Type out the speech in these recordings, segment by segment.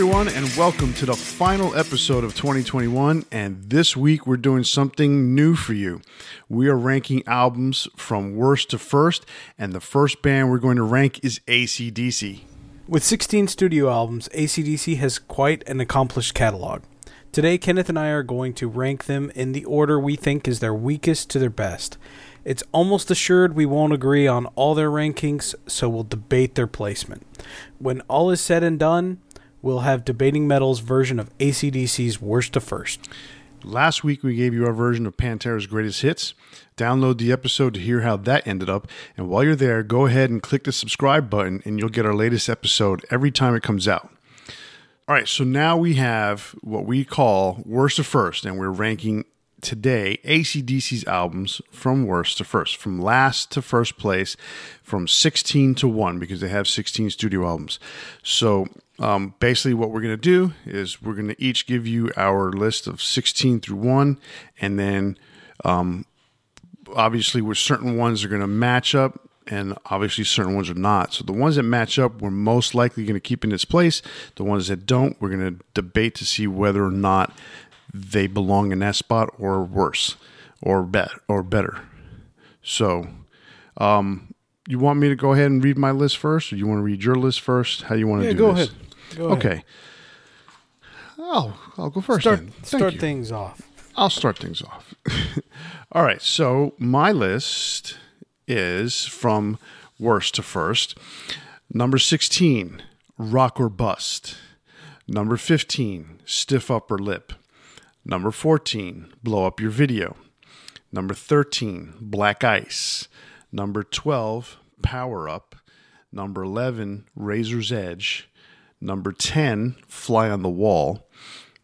everyone, and welcome to the final episode of 2021. And this week, we're doing something new for you. We are ranking albums from worst to first, and the first band we're going to rank is ACDC. With 16 studio albums, ACDC has quite an accomplished catalog. Today, Kenneth and I are going to rank them in the order we think is their weakest to their best. It's almost assured we won't agree on all their rankings, so we'll debate their placement. When all is said and done, we'll have Debating Metal's version of ACDC's worst to first. Last week, we gave you our version of Pantera's greatest hits. Download the episode to hear how that ended up. And while you're there, go ahead and click the subscribe button, and you'll get our latest episode every time it comes out. All right, so now we have what we call worst to first, and we're ranking today ACDC's albums from worst to first, from last to first place, from 16 to 1, because they have 16 studio albums. So um, basically, what we're going to do is we're going to each give you our list of 16 through 1, and then um, obviously, with certain ones are going to match up. And obviously, certain ones are not. So, the ones that match up, we're most likely going to keep in its place. The ones that don't, we're going to debate to see whether or not they belong in that spot or worse or bet or better. So, um, you want me to go ahead and read my list first, or you want to read your list first? How you want to Yeah, do go this? ahead. Go ahead. Okay. Oh, I'll go first. Start, start you. things off. I'll start things off. All right. So my list is from worst to first. Number 16, Rock or Bust. Number 15, Stiff Upper Lip. Number 14, Blow Up Your Video. Number 13, Black Ice. Number 12, Power Up. Number 11, Razor's Edge. Number 10, Fly on the Wall.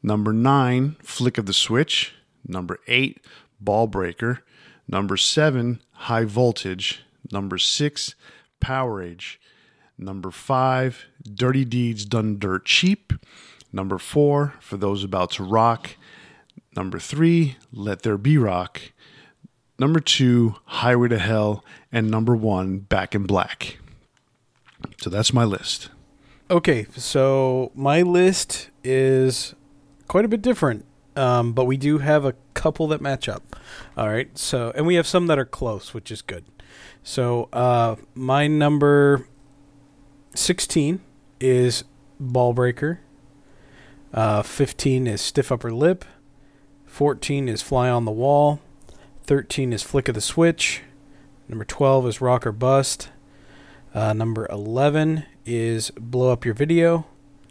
Number 9, Flick of the Switch. Number 8, Ball Breaker. Number 7, High Voltage. Number 6, Power Age. Number 5, Dirty Deeds Done Dirt Cheap. Number 4, For Those About to Rock. Number 3, Let There Be Rock. Number 2, Highway to Hell. And number 1, Back in Black. So that's my list. Okay, so my list is quite a bit different, um, but we do have a couple that match up. All right, so and we have some that are close, which is good. So uh, my number sixteen is Ball Breaker. Uh, Fifteen is Stiff Upper Lip. Fourteen is Fly on the Wall. Thirteen is Flick of the Switch. Number twelve is Rock or Bust. Uh, number 11 is Blow Up Your Video.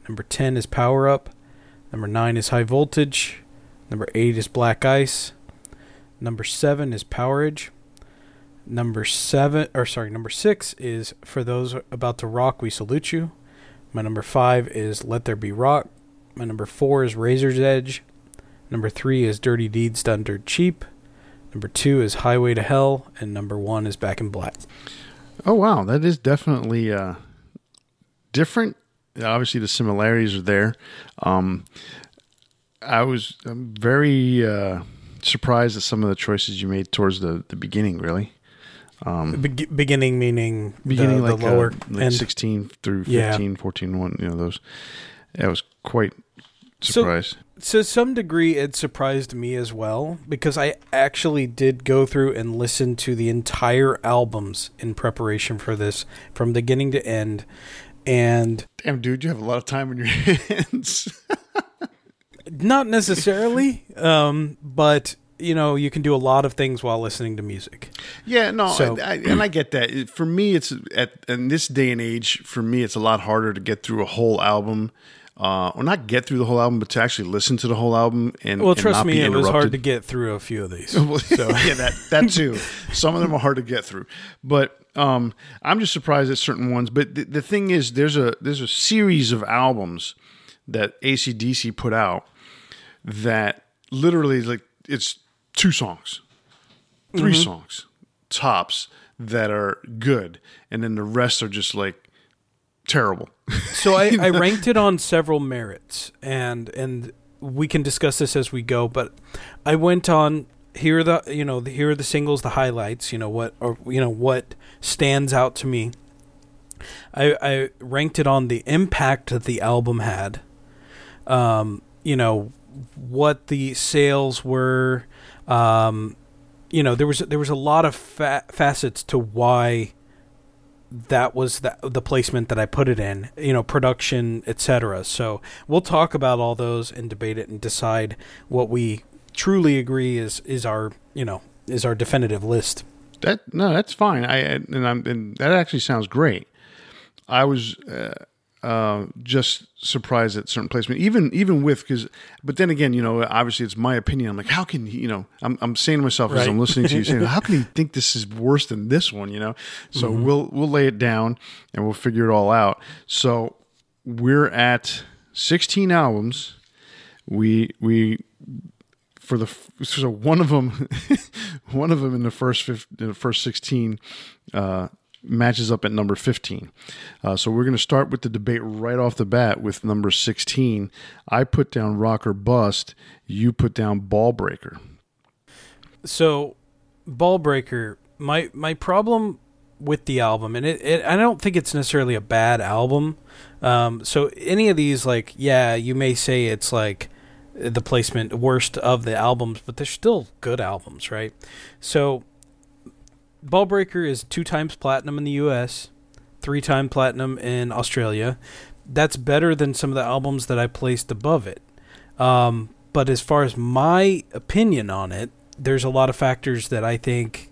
Number 10 is Power Up. Number 9 is High Voltage. Number 8 is Black Ice. Number 7 is Powerage. Number 7 or sorry, number 6 is For Those About to Rock We Salute You. My number 5 is Let There Be Rock. My number 4 is Razor's Edge. Number 3 is Dirty Deeds Done Dirt Cheap. Number 2 is Highway to Hell and number 1 is Back in Black. Oh wow, that is definitely uh, different. Obviously, the similarities are there. Um, I was I'm very uh, surprised at some of the choices you made towards the, the beginning. Really, Be- beginning meaning beginning the, like, lower uh, like end. 16 through Yeah. 15, 14, one. You know those. I was quite So- surprised. to some degree, it surprised me as well because I actually did go through and listen to the entire albums in preparation for this from beginning to end. And Damn, dude, you have a lot of time in your hands. not necessarily, um, but you know, you can do a lot of things while listening to music. Yeah, no, So- I, I, and I get that. For me, it's at in this day and age. For me, it's a lot harder to get through a whole album, uh, or not get through the whole album, but to actually listen to the whole album. And Well, trust not me, be it was hard to get through a few of these. Well, So yeah, that that too. Some of them are hard to get through, but um, I'm just surprised at certain ones. But the, the thing is, there's a there's a series of albums that ACDC put out that literally like it's two songs, 3 Mm-hmm. songs tops that are good, and then the rest are just like terrible. so I, I ranked it on several merits and and we can discuss this as we go but i went on here are the you know the, here are the singles the highlights you know what or you know what stands out to me i i ranked it on the impact that the album had um, you know, what the sales were. Um, you know, there was there was a lot of fa- facets to why that was the, the placement that I put it in, you know, production, etc. So we'll talk about all those and debate it and decide what we truly agree is is our you know is our definitive list. That no, that's fine. I and I'm and that actually sounds great. I was uh, uh, just surprised at certain placement, even even with because. But then again, you know, obviously it's my opinion. I'm like, how can he? You know, I'm I'm saying to myself as I'm listening to you saying, how can he think this is worse than this one? You know, so mm-hmm. we'll we'll lay it down and we'll figure it all out. So we're at 16 albums. We we for the so one of them one of them in the first in the first 16 uh, matches up at number 15 uh, so we're going to start with the debate right off the bat with number 16 i put down rock or bust. You put down ball breaker. So ball breaker my my problem with the album and it, it i don't think it's necessarily a bad album um, so any of these like yeah you may say it's like the placement worst of the albums, but they're still good albums, right? So, Ballbreaker is two times platinum in the U.S., three time platinum in Australia. That's better than some of the albums that I placed above it. Um, but as far as my opinion on it, there's a lot of factors that I think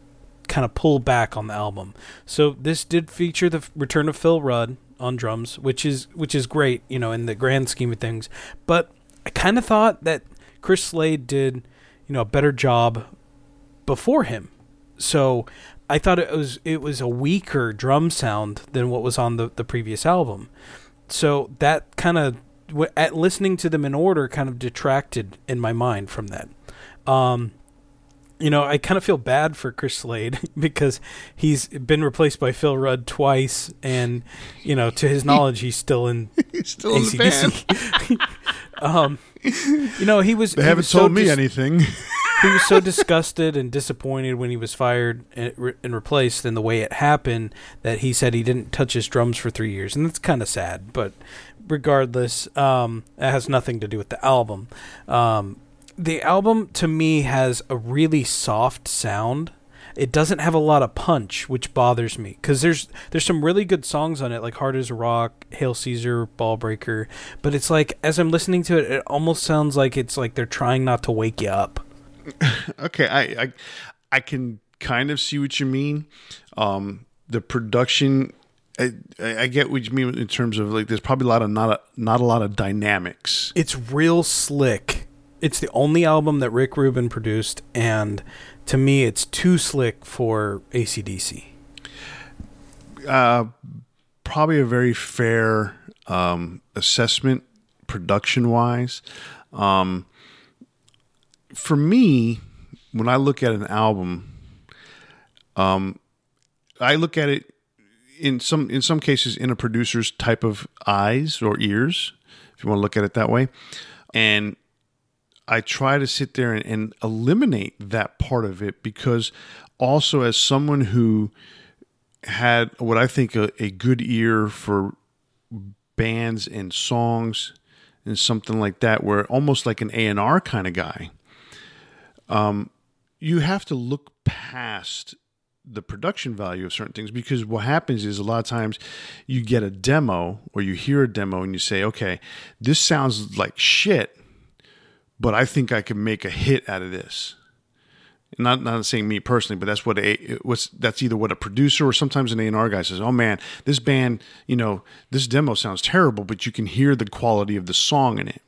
kind of pull back on the album. So this did feature the return of Phil Rudd on drums, which is which is great, you know, in the grand scheme of things. But I kind of thought that Chris Slade did, you know, a better job before him. So I thought it was it was a weaker drum sound than what was on the the previous album. So that kind of at listening to them in order kind of detracted in my mind from that. Um, you know, I kind of feel bad for Chris Slade because he's been replaced by Phil Rudd twice, and you know, to his knowledge, he's still in he's still ACDC. in the band. um, you know, he was. They he haven't was told so me dis- anything. he was so disgusted and disappointed when he was fired and, re- and, replaced in the way it happened that he said he didn't touch his drums for three years, and that's kind of sad. But regardless, um, it has nothing to do with the album. Um, the album to me has a really soft sound. It doesn't have a lot of punch, which bothers me because there's there's some really good songs on it, like "Hard as a Rock," "Hail Caesar," "Ball Breaker," but it's like as I'm listening to it, it almost sounds like it's like they're trying not to wake you up. okay, I, I I can kind of see what you mean. Um, the production I, I, get what you mean in terms of like there's probably a lot of not a, not a lot of dynamics. It's real slick it's the only album that Rick Rubin produced, and to me, it's too slick for ACDC. Uh, probably a very fair um, assessment, production wise. Um, for me, when I look at an album, um, I look at it in some in some cases in a producer's type of eyes or ears, if you want to look at it that way, and I try to sit there and, and eliminate that part of it because also as someone who had what I think a, a good ear for bands and songs and something like that, where almost like an A and R kind of guy, um, you have to look past the production value of certain things because what happens is a lot of times you get a demo or you hear a demo and you say, okay, this sounds like shit, but I think I can make a hit out of this. Not not saying me personally, but that's what a what's that's either what a producer or sometimes an A and R guy says. Oh man, this band, you know, this demo sounds terrible, but you can hear the quality of the song in it.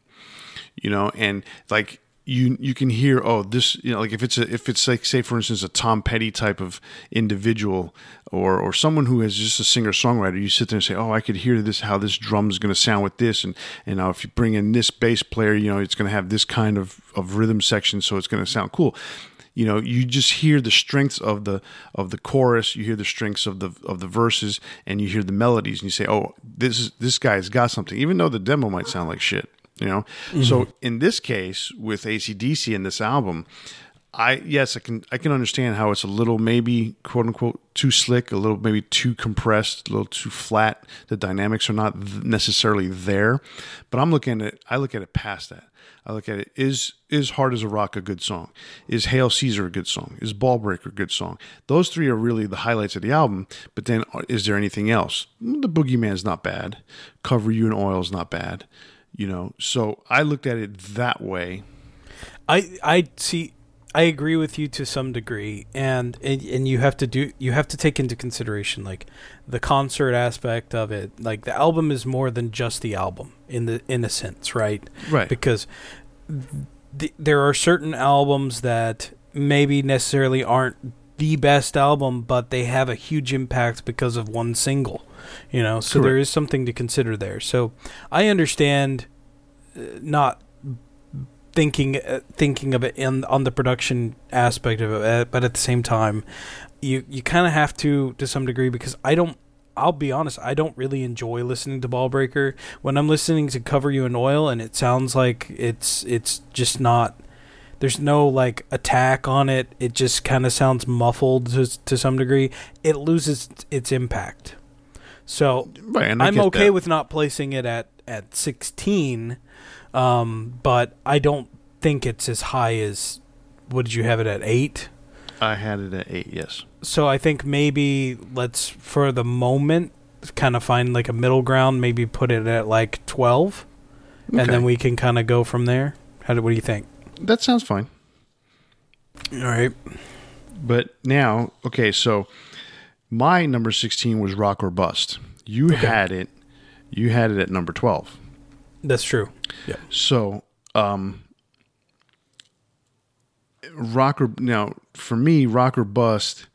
You know, and like you you can hear oh this you know like if it's a if it's like say for instance a Tom Petty type of individual or or someone who is just a singer songwriter you sit there and say oh I could hear this how this drum is going to sound with this. And and now if you bring in this bass player you know it's going to have this kind of of rhythm section so it's going to sound cool. You know you just hear the strengths of the of the chorus you hear the strengths of the of the verses and you hear the melodies and you say oh this is this guy's got something even though the demo might sound like shit you know mm-hmm. so in this case with acdc in this album I yes, I can I can understand how it's a little maybe quote unquote too slick, a little maybe too compressed, a little too flat. The dynamics are not necessarily there, but I'm looking at it. I look at it past that. I look at it is is Hard as a Rock a good song? Is Hail Caesar a good song? Is Ballbreaker a good song? Those three are really the highlights of the album. But then uh, is there anything else? The Boogeyman's not bad. Cover You in Oil is not bad. You know, so I looked at it that way. I I see. I agree with you to some degree, and, and and you have to do you have to take into consideration like the concert aspect of it. Like the album is more than just the album in the in a sense, right? Right. Because th- there are certain albums that maybe necessarily aren't the best album, but they have a huge impact because of one single. You know, so there Correct. is something to consider there. So I understand uh, not thinking uh, thinking of it in on the production aspect of it, but at the same time, you you kind of have to to some degree because I don't. I'll be honest, I don't really enjoy listening to Ballbreaker. When I'm listening to Cover You in Oil and it sounds like it's it's just not there's no like attack on it. It just kind of sounds muffled to to some degree. It loses its impact. So Right. I'm okay that. with not placing it at at 16, um, but I don't think it's as high as. What did you have it at eight? I had it at eight. Yes. So I think maybe let's for the moment kind of find like a middle ground. Maybe put it at like 12, and then we can kind of go from there. How do what do you think? That sounds fine. All right. But now, okay, so my number 16 was Rock or Bust. You Okay. had it. You had it at number 12. That's true. Yeah. So, um Rock or now for me, Rock or Bust.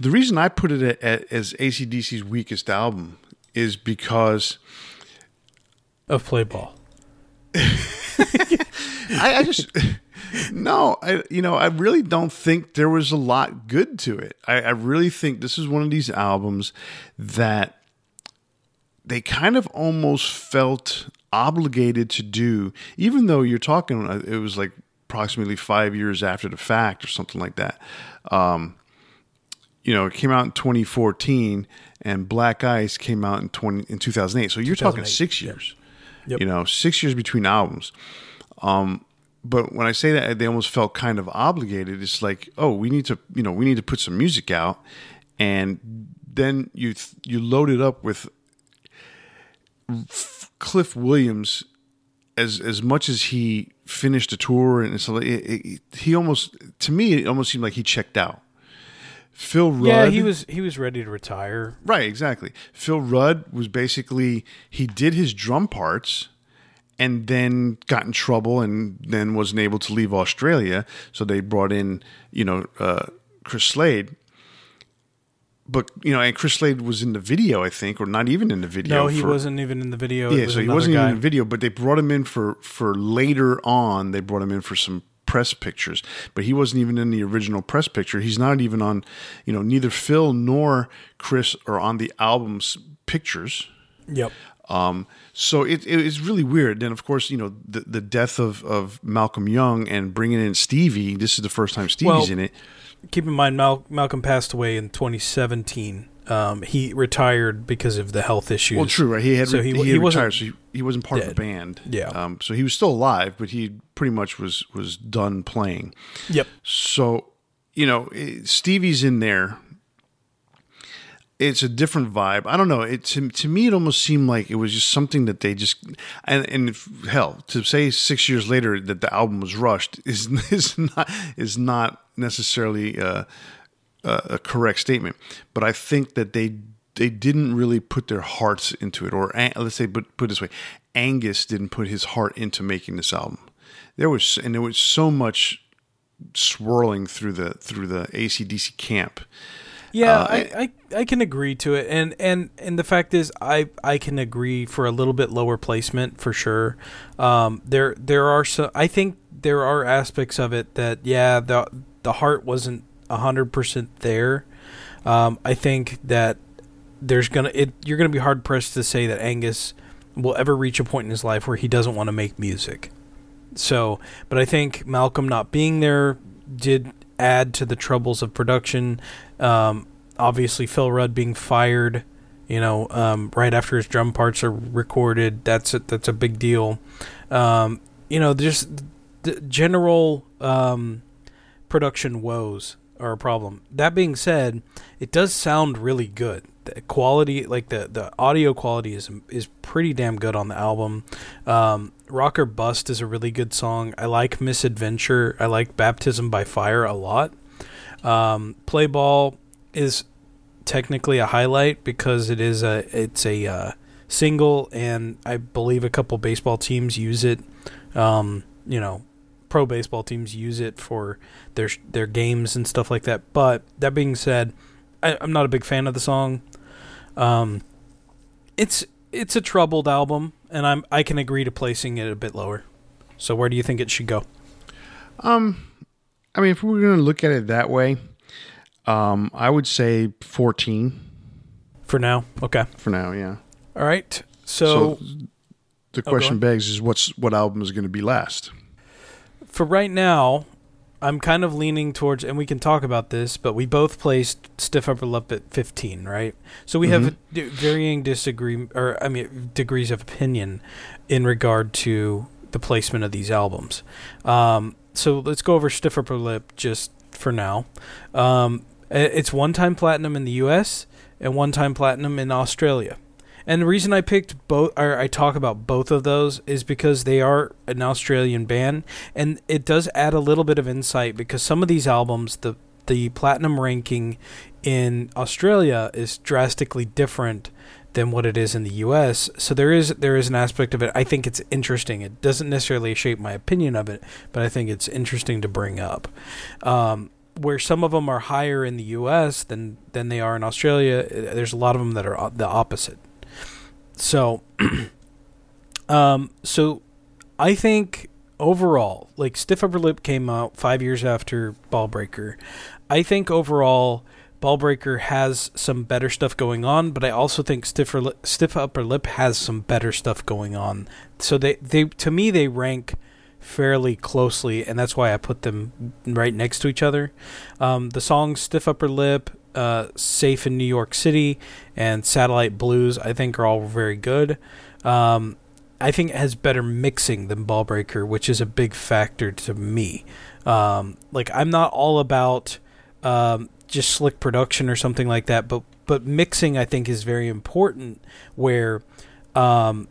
The reason I put it at, at, as ACDC's weakest album is because Of play ball. I, I just no, I you know I really don't think there was a lot good to it. I, I really think this is one of these albums that they kind of almost felt obligated to do, even though you're talking. uh, It was like approximately five years after the fact or something like that. Um, you know, it came out in 2014, and Black Ice came out in 20 in 2008. So you're talking 2008, six yep. years. Yep. You know, six years between albums. Um, but when I say that, they almost felt kind of obligated. It's like, oh, we need to, you know, we need to put some music out, and then you you load it up with Cliff Williams. As as much as he finished a tour, and so it, it, he almost to me it almost seemed like he checked out. Phil Rudd, Yeah, he was he was ready to retire. Right, exactly. Phil Rudd was basically he did his drum parts and then got in trouble and then wasn't able to leave Australia. So they brought in, you know, uh, Chris Slade. But you know, and Chris Slade was in the video, I think, or not even in the video. No, he for- wasn't even in the video. Yeah, so he wasn't guy. even in the video, but they brought him in for for later on. They brought him in for some press pictures, but he wasn't even in the original press picture. He's not even on, you know, neither Phil nor Chris are on the album's pictures. Yep. Um, so it, it is really weird. Then, of course, you know the the death of of Malcolm Young and bringing in Stevie. This is the first time Stevie's Well, in it. Keep in mind, Mal- Malcolm passed away in 2017. Um, he retired because of the health issues. Well, true, right? He had So he, he- he, he had wasn't retired, so he, he wasn't part of the band. Yeah. Um, so he was still alive, but he pretty much was was done playing. Yep. So, you know, Stevie's in there. It's a different vibe. I don't know. It to, to me, it almost seemed like it was just something that they just and and if, hell to say six years later that the album was rushed is is not is not necessarily a, a correct statement. But I think that they they didn't really put their hearts into it, or let's say, put put this way, Angus didn't put his heart into making this album. There was and there was so much swirling through the through the ACDC camp. Yeah, Uh, I, I, I can agree to it, and and and the fact is, I I can agree for a little bit lower placement for sure. Um, there there are some. I think there are aspects of it that yeah, the the heart wasn't hundred percent there. Um, I think that there's gonna it you're gonna be hard pressed to say that Angus will ever reach a point in his life where he doesn't want to make music. So, but I think Malcolm not being there did add to the troubles of production. Um, obviously, Phil Rudd being fired, you know, um, right after his drum parts are recorded, that's a, that's a big deal. Um, you know, just the general um, production woes are a problem. That being said, it does sound really good. The quality, like the, the audio quality, is is pretty damn good on the album. Um, Rock or Bust is a really good song. I like Misadventure. I like Baptism by Fire a lot. Um, Play Ball is technically a highlight because it is a it's a uh, single, and I believe a couple baseball teams use it. Um, you know, pro baseball teams use it for their their games and stuff like that. But that being said, I, am not a big fan of the song. Um, it's it's a troubled album, and I'm I can agree to placing it a bit lower. So where do you think it should go? Um, I mean, if we are going to look at it that way, um, I would say 14 for now. Okay, for now, yeah. All right. So, so the oh, question oh, begs is what's what album is going to be last? for right now, I'm kind of leaning towards, and we can talk about this, but we both placed Stiff Upper Lip at 15, right? So we mm-hmm. have d- varying disagree, or I mean, degrees of opinion in regard to the placement of these albums. Um, so let's go over Stiff Upper Lip just for now. Um, it's one time platinum in the U.S. and one time platinum in Australia. And the reason I picked both, or I talk about both of those, is because they are an Australian band, and it does add a little bit of insight because some of these albums, the the platinum ranking in Australia is drastically different than what it is in the U.S. So there is there is an aspect of it. I think it's interesting. It doesn't necessarily shape my opinion of it, but I think it's interesting to bring up. Um, where some of them are higher in the U.S. than than they are in Australia, there's a lot of them that are the opposite. So, um, so I think overall, like Stiff Upper Lip came out five years after Ballbreaker. I think overall, Ballbreaker has some better stuff going on, but I also think Stiff, Lip, Stiff Upper Lip has some better stuff going on. So they, they to me they rank fairly closely, and that's why I put them right next to each other. Um, the song "Stiff Upper Lip," uh, Safe in New York City and Satellite Blues, I think, are all very good. Um, I think it has better mixing than Ballbreaker, which is a big factor to me. Um, like, I'm not all about um, just slick production or something like that, but but mixing I think is very important. Where um,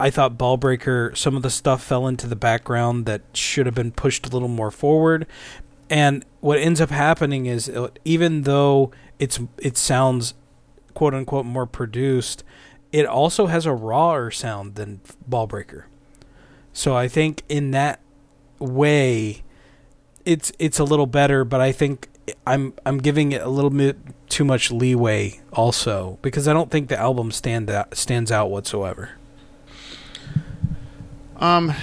I thought Ballbreaker, some of the stuff fell into the background that should have been pushed a little more forward. And what ends up happening is, uh, even though it's it sounds quote unquote more produced, it also has a rawer sound than Ballbreaker. So I think in that way, it's it's a little better, but I think I'm I'm giving it a little bit too much leeway also because I don't think the album stand out, stands out whatsoever. Um,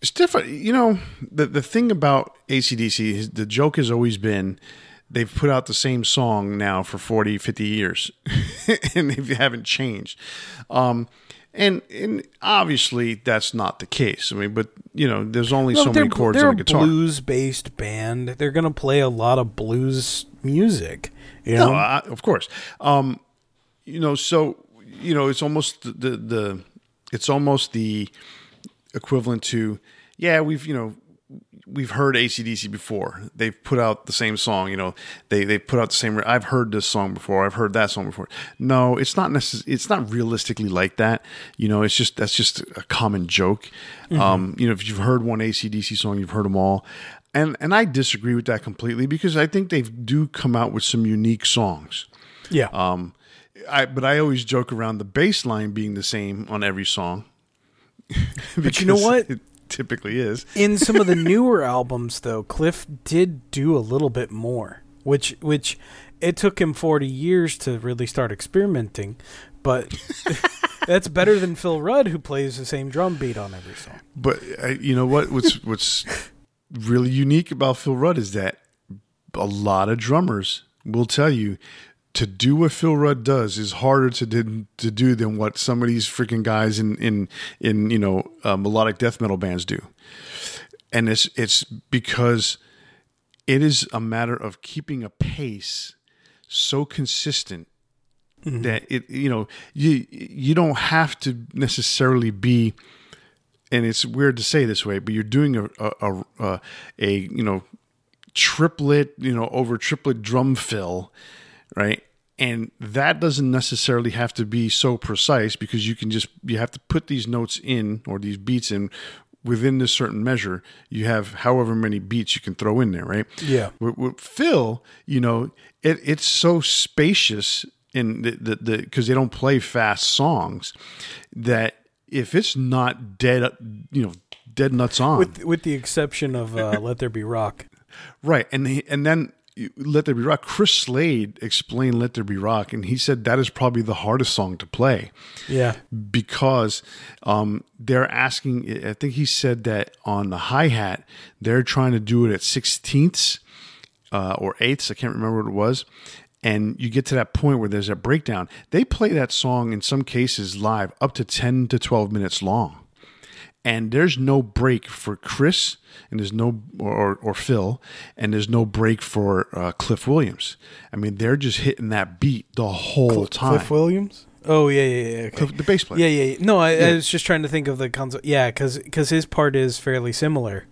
it's different. You know, the the thing about ACDC, the joke has always been they've put out the same song now for 40, 50 years, and they haven't changed. Um, and and obviously that's not the case. I mean, but you know, there's only so many chords on a guitar. Blues based band. They're going to play a lot of blues music. You know, no, I, of course. Um, you know, so you know, it's almost the, the the it's almost the equivalent to yeah, we've you know we've heard ACDC before. They've put out the same song, you know. They they put out the same. I've heard this song before. I've heard that song before. No, it's not necess- It's not realistically like that. You know, it's just that's just a common joke. Mm-hmm. Um, you know, if you've heard one ACDC song, you've heard them all. And and I disagree with that completely because I think they do come out with some unique songs. Yeah. Um, I but I always joke around the bass line being the same on every song. but you know what? It, typically is. In some of the newer albums, though, Cliff did do a little bit more, which which it took him forty years to really start experimenting, but. that's better than Phil Rudd, who plays the same drum beat on every song. But uh, you know what? What's what's really unique about Phil Rudd is that a lot of drummers will tell you to do what Phil Rudd does is harder to do, to do than what some of these freaking guys in in in you know uh, melodic death metal bands do, and it's it's because it is a matter of keeping a pace so consistent that it you know you you don't have to necessarily be and it's weird to say this way but you're doing a a, a, a, a you know triplet you know over triplet drum fill right and that doesn't necessarily have to be so precise because you can just you have to put these notes in or these beats in within this certain measure you have however many beats you can throw in there right Yeah. with, with Phil, you know, it, it's so spacious in the the because they don't play fast songs that if it's not dead, you know, dead nuts on, With with the exception of uh, "Let There Be Rock." right? And he, and then Let There Be Rock. Chris Slade explained Let There Be Rock, and he said that is probably the hardest song to play Yeah. because um, they're asking. I think he said that on the hi hat, they're trying to do it at sixteenths uh, or eighths. I can't remember what it was. And you get to that point where there's a breakdown. They play that song in some cases live up to ten to twelve minutes long, and there's no break for Chris, and there's no or or Phil, and there's no break for uh, Cliff Williams. I mean, they're just hitting that beat the whole time. Cliff Williams. Oh yeah, yeah, yeah. Okay. Cliff- the bass player. Yeah, yeah, yeah. No, I, I was just trying to think of the concept. Yeah, because his part is fairly similar.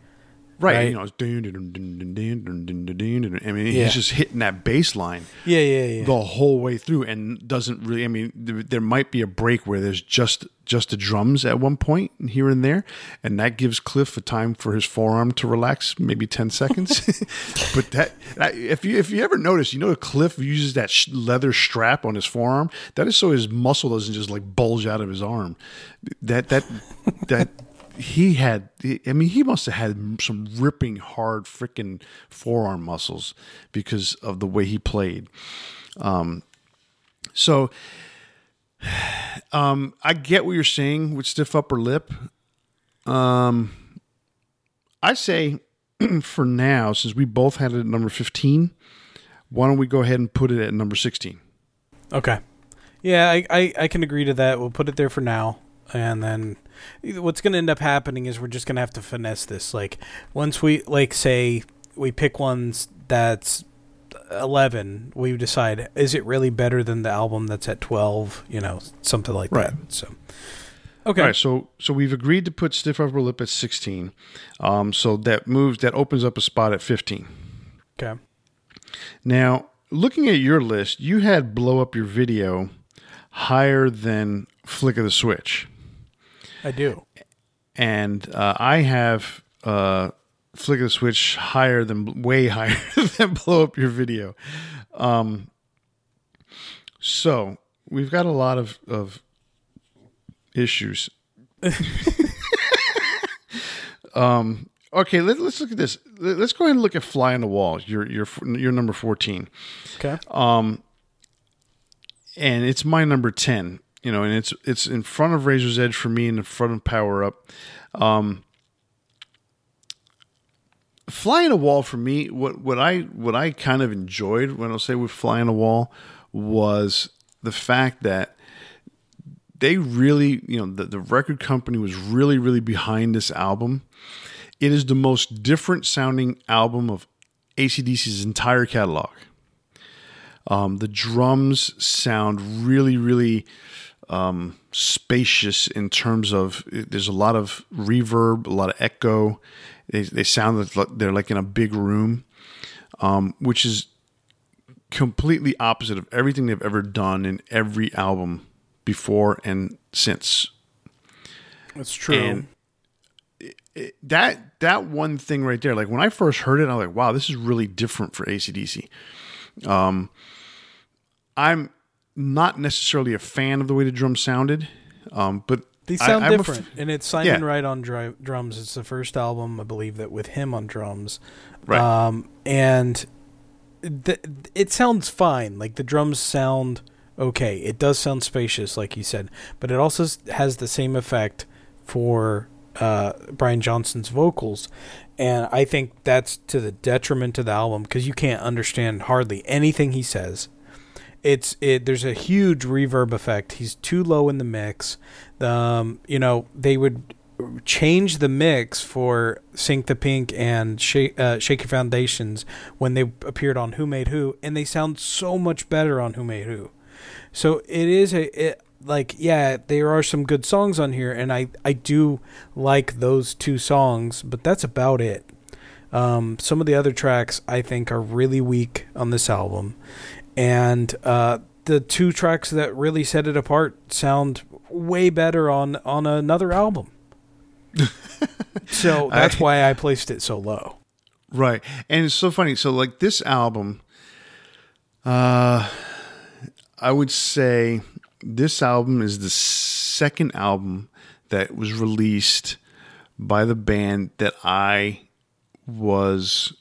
Right, Right. you know, it's dun, dun, dun, dun, dun, dun, dun, dun, dun, dun. I mean, Yeah. he's just hitting that bass line Yeah, yeah, yeah. the whole way through, and doesn't really. I mean, there, there might be a break where there's just just the drums at one point here and there, and that gives Cliff a time for his forearm to relax, maybe ten seconds. but that, if you if you ever notice, you know, Cliff uses that sh- leather strap on his forearm. That is so his muscle doesn't just like bulge out of his arm. That that that he had i mean he must have had some ripping hard freaking forearm muscles because of the way he played um so um i get what you're saying with stiff upper lip um i say for now since we both had it at number 15 why don't we go ahead and put it at number 16 Okay. Yeah, I, I, I can agree to that. We'll put it there for now. And then what's going to end up happening is we're just going to have to finesse this. Like, once we, like, say we pick ones that's 11, we decide, is it really better than the album that's at 12? You know, something like Right. that. So, okay. All right, so so we've agreed to put stiff upper lip at 16. Um, so that moves that opens up a spot at 15. Okay. Now, looking at your list, you had blow up your video higher than flick of the switch, I do. and uh, I have uh, flick of the switch higher than way higher than blow up your video. Um, so we've got a lot of of issues. um. Okay, let, let's look at this. Let- Let's go ahead and look at fly on the wall. Your your your number fourteen Okay. and it's my number 10 you know and it's it's in front of razor's edge for me and in front of power up. Um fly on the wall for me what what i what i kind of enjoyed when i'll say with fly on the wall was the fact that they really you know the, the record company was really really behind this album. It is the most different sounding album of acdc's entire catalog. Um, the drums sound really, really um, spacious in terms of there's a lot of reverb, a lot of echo. They, they sound like they're like in a big room, um, which is completely opposite of everything they've ever done in every album before and since. That's true. And it- that that one thing right there, like when I first heard it, I was like, "Wow, this is really different for ACDC." Um, I'm not necessarily a fan of the way the drums sounded, um, but They sound I'm a f- different, and it's Simon Yeah. Wright on dri- drums. It's the first album, I believe, that with him on drums. Right. Um, and th- it sounds fine. Like the drums sound okay. It does sound spacious, like you said, but it also has the same effect for uh, Brian Johnson's vocals. And I think that's to the detriment of the album because you can't understand hardly anything he says. It's it. There's a huge reverb effect. He's too low in the mix. Um, you know, they would change the mix for Sink the Pink and Shake, uh, Shake Your Foundations when they appeared on Who Made Who, and they sound so much better on Who Made Who. So it is a it, like yeah, there are some good songs on here, and I I do like those two songs, but that's about it. Um, some of the other tracks I think are really weak on this album, and uh, the two tracks that really set it apart sound way better on on another album. so that's I, why I placed it so low. Right. And it's so funny. So like this album uh I would say this album is the second album that was released by the band that I was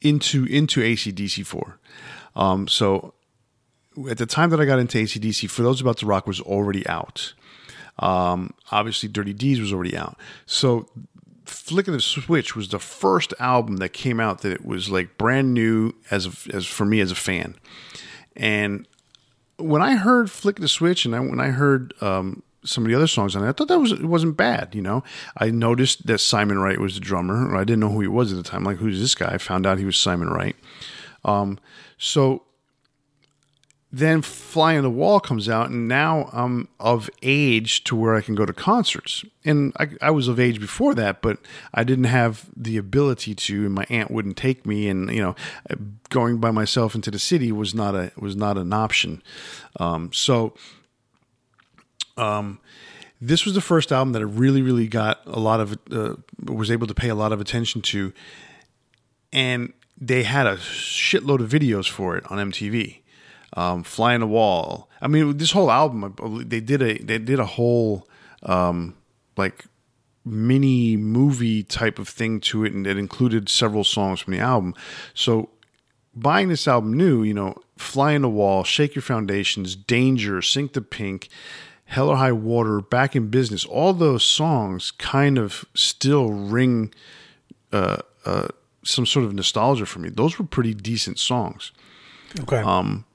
into into ACDC for. Um, so at the time that I got into ACDC, For Those About to Rock was already out. Um, obviously, Dirty Deeds was already out. So, Flick of the Switch was the first album that came out that it was like brand new as a, as for me as a fan. And when I heard Flick of the Switch, and I, when I heard um, some of the other songs on it, I thought that was it wasn't bad. You know, I noticed that Simon Wright was the drummer. I didn't know who he was at the time. Like, who's this guy? I found out he was Simon Wright. Um, so then Fly on the Wall comes out, and now I'm of age to where I can go to concerts. And I, I, was of age before that, but I didn't have the ability to, and my aunt wouldn't take me. And you know, going by myself into the city was not a was not an option. Um, so, um, this was the first album that I really, really got a lot of uh, was able to pay a lot of attention to, and they had a shitload of videos for it on MTV um, Fly on the Wall. I mean, this whole album, they did a they did a whole um, like mini movie type of thing to it, and it included several songs from the album. So buying this album new, you know, Fly on the Wall, Shake Your Foundations, Danger, Sink the Pink, Hell or High Water, Back in Business, all those songs kind of still ring uh, uh, some sort of nostalgia for me. Those were pretty decent songs. Okay. Um,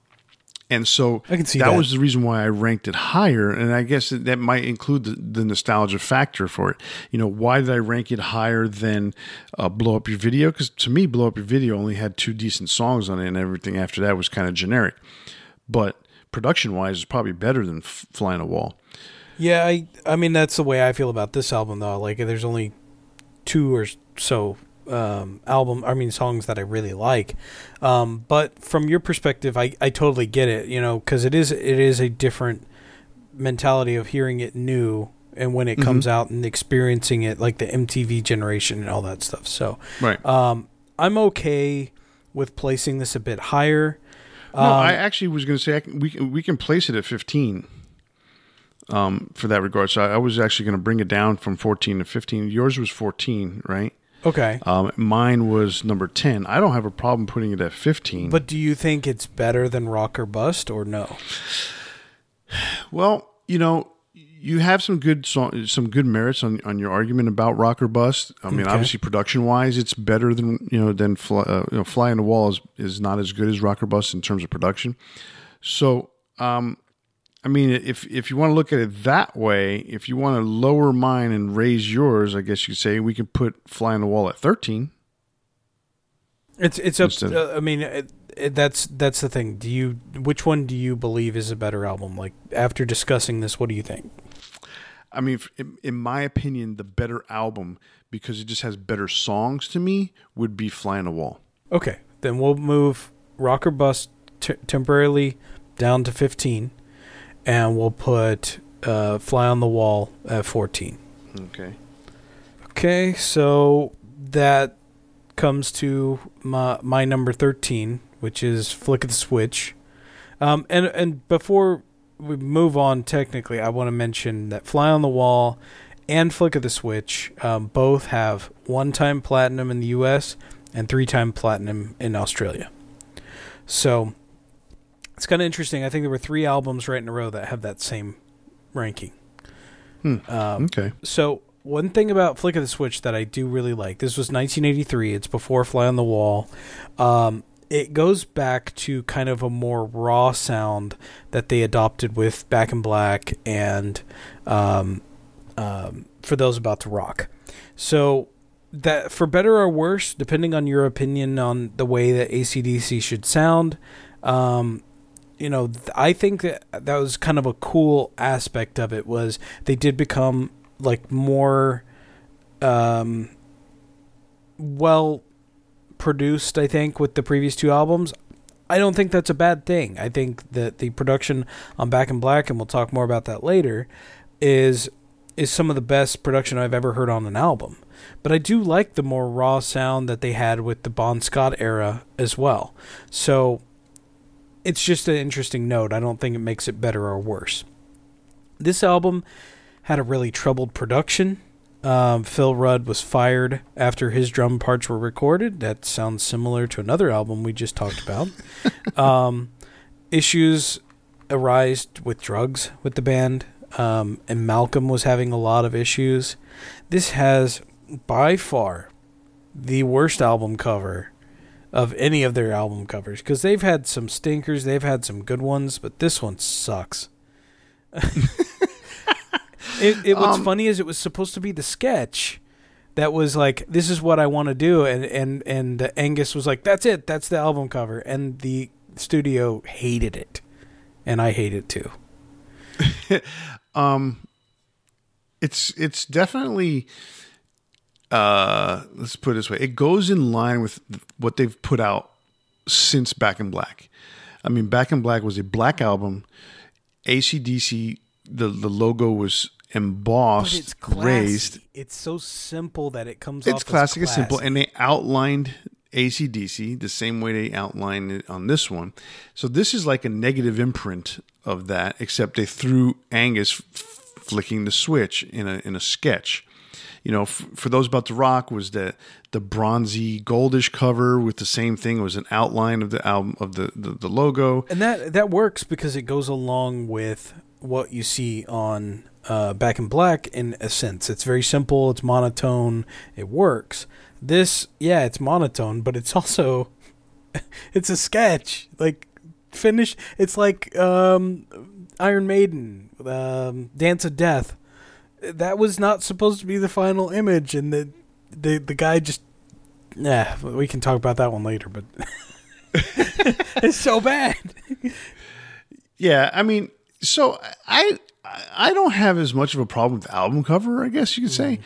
and so I can see that, that, was the reason why I ranked it higher. And I guess that might include the, the, nostalgia factor for it. You know, why did I rank it higher than uh, Blow Up Your Video? Because to me, Blow Up Your Video only had two decent songs on it, and everything after that was kind of generic. But production wise, is probably better than F- Fly on the Wall. Yeah, I, I mean, that's the way I feel about this album, though. Like, there's only two or so um, album, I mean songs that I really like. Um, but from your perspective, I, I totally get it, you know, because it is it is a different mentality of hearing it new and when it mm-hmm. comes out and experiencing it like the MTV generation and all that stuff. So right, um, I'm okay with placing this a bit higher. No, I um, actually was going to say can, we we can place it at 15 um, for that regard. So I, I was actually going to bring it down from 14 to 15. Yours was 14, right? Okay. Um, mine was number 10. I don't have a problem putting it at 15. But do you think it's better than Rock or Bust or no? Well, you know, you have some good song, some good merits on, on your argument about Rock or Bust. I mean, okay. obviously production wise, it's better than you know than fly, uh, you know, Fly on the Wall is, is not as good as Rock or Bust in terms of production. So, um, I mean, if if you want to look at it that way, if you want to lower mine and raise yours, I guess you could say we could put Fly on the Wall at thirteen. It's it's up. Uh, I mean, it, it, that's that's the thing. Do you which one do you believe is a better album? Like after discussing this, what do you think? I mean, in, in my opinion, the better album because it just has better songs to me would be Fly on the Wall. Okay, then we'll move Rock or Bust t- temporarily down to fifteen and we'll put uh, Fly on the Wall at 14. Okay. Okay, so that comes to my my number 13, which is Flick of the Switch. Um, and and before we move on, technically, I want to mention that Fly on the Wall and Flick of the Switch um, both have one time platinum in the U.S. and three time platinum in Australia. So it's kind of interesting. I think there were three albums right in a row that have that same ranking. Hmm. Um, okay. So one thing about Flick of the Switch that I do really like. This was 1983. It's before Fly on the Wall. Um, it goes back to kind of a more raw sound that they adopted with Back in Black and um, um, for those about to rock. So that for better or worse, depending on your opinion on the way that ACDC should sound, um, you know, I think that that was kind of a cool aspect of it was they did become like more um, well produced, I think, with the previous two albums. I don't think that's a bad thing. I think that the production on Back in Black, and we'll talk more about that later, is is some of the best production I've ever heard on an album. But I do like the more raw sound that they had with the Bon Scott era as well. So it's just an interesting note. I don't think it makes it better or worse. This album had a really troubled production. Um, Phil Rudd was fired after his drum parts were recorded. That sounds similar to another album we just talked about. um, issues arise with drugs with the band, um, and Malcolm was having a lot of issues. This has by far the worst album cover of any of their album covers because they've had some stinkers, they've had some good ones, but this one sucks. It, it what's Um, funny is it was supposed to be the sketch that was like this is what I want to do and and and Angus was like that's it that's the album cover and the studio hated it and I hate it too. Um, it's it's definitely uh let's put it this way it goes in line with what they've put out since back in black i mean back in black was a black album acdc the the logo was embossed it's raised. It's so simple that it comes it's as classic it's simple and they outlined acdc the same way they outlined it on this one. So this is like a negative imprint of that except they threw angus f- flicking the switch in a in a sketch. You know f- for those about to rock was the the bronzy goldish cover with the same thing it was an outline of the album of the the, the logo. And that that works because it goes along with what you see on uh, Back in Black in a sense. It's very simple, it's monotone, it works. This, yeah, it's monotone, but it's also it's a sketch. Like finish it's like um, Iron Maiden, um, Dance of Death. That was not supposed to be the final image and the the the guy just Nah, we can talk about that one later, but it's so bad. Yeah, I mean, so I I don't have as much of a problem with album cover, I guess you could say,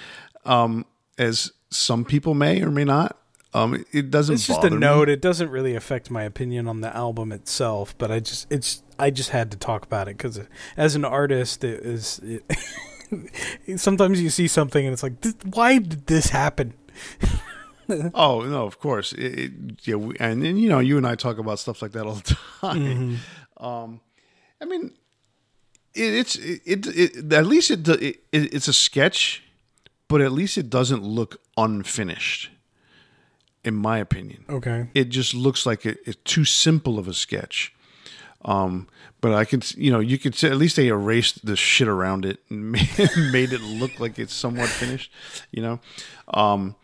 Mm. um, as some people may or may not. Um, it- doesn't. It's just a bother me. It doesn't really affect my opinion on the album itself, but I just it's I just had to talk about it because as an artist, it is. It, sometimes you see something and it's like, why did this happen? Oh no, of course. It, it, yeah, we, and, and you know, you and I talk about stuff like that all the time. Mm-hmm. Um, I mean, it, it's it, it, it at least it, it it's a sketch, but at least it doesn't look unfinished. In my opinion, Okay. it just looks like it, it's too simple of a sketch. Um, but I can, you know, you could say at least they erased the shit around it and made, made it look like it's somewhat finished, you know. Um,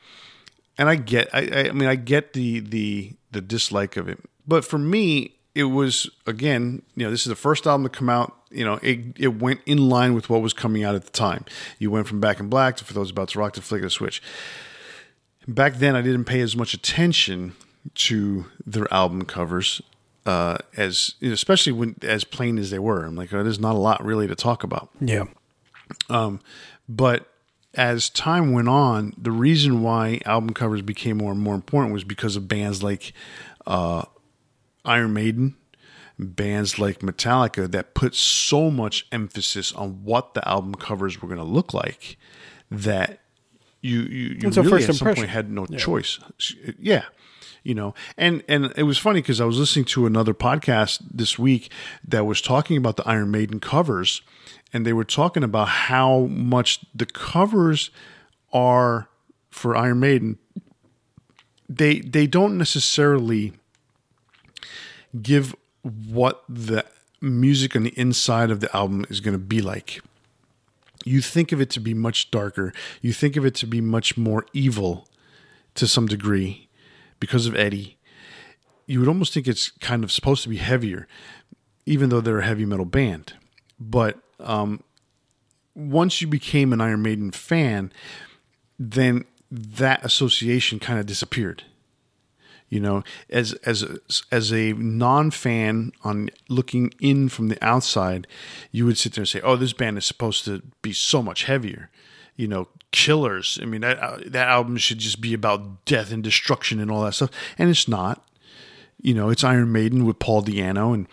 and I get, I, I, I mean, I get the the the dislike of it, but for me, it was again, you know, this is the first album to come out. You know, it it went in line with what was coming out at the time. You went from Back in Black to For Those About to Rock to Flick the Switch back then I didn't pay as much attention to their album covers uh, as especially when as plain as they were. I'm like, oh, there's not a lot really to talk about. Yeah. But as time went on, the reason why album covers became more and more important was because of bands like uh, Iron Maiden, bands like Metallica that put so much emphasis on what the album covers were going to look like that you you, you really at some impression. point had no choice. Yeah. You know, and and it was funny because I was listening to another podcast this week that was talking about the Iron Maiden covers, and they were talking about how much the covers are for Iron Maiden. They they don't necessarily give what the music on the inside of the album is going to be like you think of it to be much darker. You think of it to be much more evil to some degree because of Eddie. you would almost think it's kind of supposed to be heavier, even though they're a heavy metal band. But um, once you became an Iron Maiden fan, then that association kind of disappeared. You know, as as as a non fan on looking in from the outside, you would sit there and say, "Oh, this band is supposed to be so much heavier." You know, Killers. I mean, that uh, that album should just be about death and destruction and all that stuff, and it's not. You know, it's Iron Maiden with Paul Di'Anno and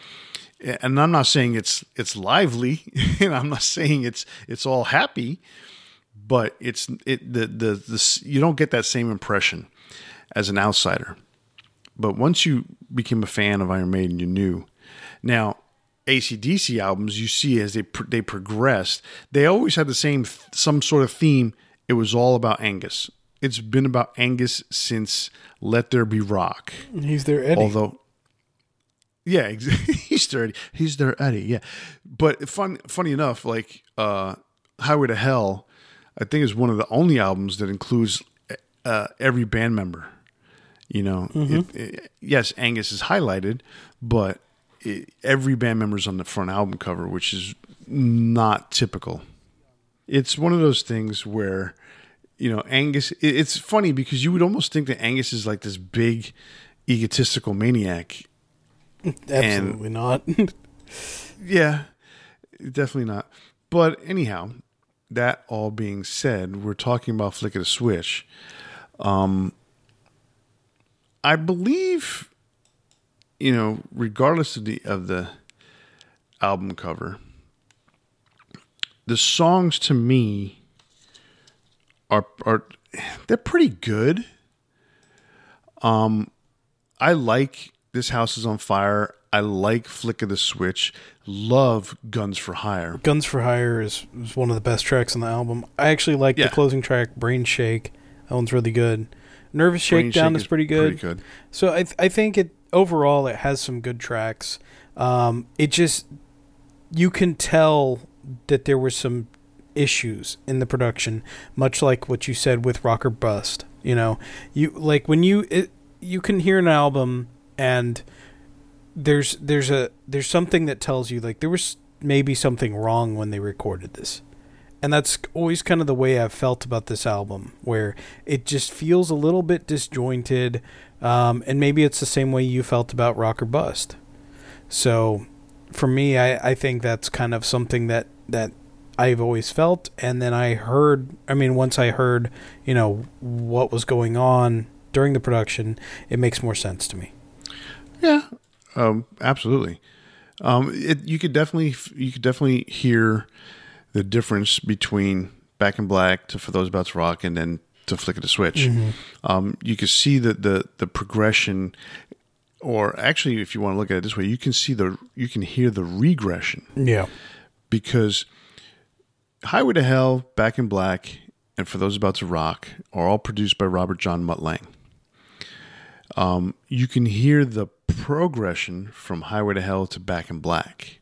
and I'm not saying it's it's lively, and I'm not saying it's it's all happy, but it's it the the the you don't get that same impression as an outsider. But once you became a fan of Iron Maiden, you knew. Now, ACDC albums, you see as they they progressed, they always had the same some sort of theme. It was all about Angus. It's been about Angus since Let There Be Rock. He's their Eddie. Although yeah, he's their Eddie. He's their Eddie. Yeah, but fun, funny enough, like uh, Highway to Hell, I think is one of the only albums that includes uh, every band member. You know, mm-hmm. it, it, yes, Angus is highlighted, but it, every band member is on the front album cover, which is not typical. It's one of those things where, you know, Angus. it's funny because you would almost think that Angus is like this big, egotistical maniac. Absolutely and, not. yeah, definitely not. But anyhow, that all being said, we're talking about Flick of the Switch. Um, I believe, you know, regardless of the of the album cover, the songs to me are are they're pretty good. Um, I like this house is on fire. I like Flick of the Switch. Love Guns for Hire. Guns for Hire is, is one of the best tracks on the album. I actually like yeah. the closing track, Brain Shake. That one's really good. Nervous Shakedown is, is, pretty good. Pretty good. So I th- I think it overall it has some good tracks. Um, it just you can tell that there were some issues in the production, much like what you said with Rock or Bust. You know, you like when you it, you can hear an album and there's there's a there's something that tells you like there was maybe something wrong when they recorded this and that's always kind of the way I've felt about this album, where it just feels a little bit disjointed, um, and maybe it's the same way you felt about Rock or Bust. So, for me, I, I think that's kind of something that that I've always felt, and then I heard. I mean, once I heard, you know, what was going on during the production, it makes more sense to me. Yeah, um, absolutely. Um, it, you could definitely you could definitely hear the difference between Back in Black to For Those About to Rock and then to Flick of the Switch. Mm-hmm. Um, you can see the, the the progression, or actually, if you want to look at it this way, you can see the you can hear the regression. Yeah, because Highway to Hell, Back in Black, and For Those About to Rock are all produced by Robert John Mutt Lange. Um, you can hear the progression from Highway to Hell to Back in Black,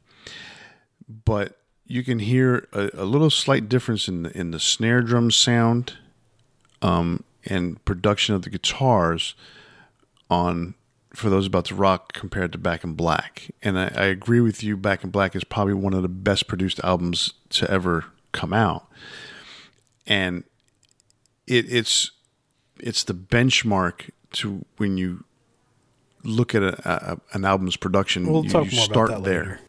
but you can hear a, a, little slight difference in the in the snare drum sound um, and production of the guitars on for those about to rock compared to Back in Black. And I, I agree with you. Back in Black is probably one of the best produced albums to ever come out, and it, it's it's the benchmark to when you look at a, a, an album's production. We'll you, talk you more start about that there. Later.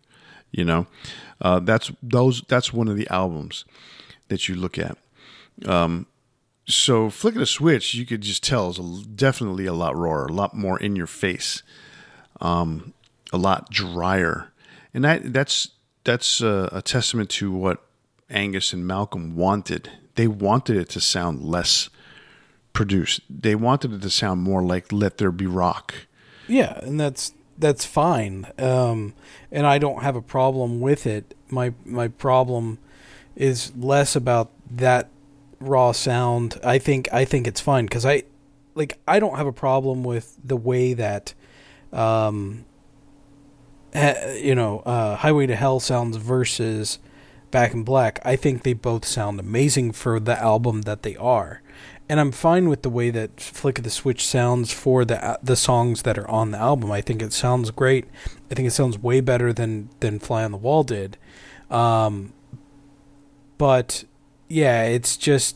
You know, uh, that's those. That's one of the albums that you look at. Um, so flicking a switch, you could just tell is a, definitely a lot rawer, a lot more in your face, um, a lot drier, and that that's that's a, a testament to what Angus and Malcolm wanted. They wanted it to sound less produced. They wanted it to sound more like "Let There Be Rock." Yeah, and that's that's fine. Um, and I don't have a problem with it. My my problem is less about that raw sound. I think I think it's fine because I like I don't have a problem with the way that um ha, you know uh, Highway to Hell sounds versus Back in Black. I think they both sound amazing for the album that they are. And I'm fine with the way that Flick of the Switch sounds for the the songs that are on the album. I think it sounds great. I think it sounds way better than than Fly on the Wall did. Um, but yeah, it's just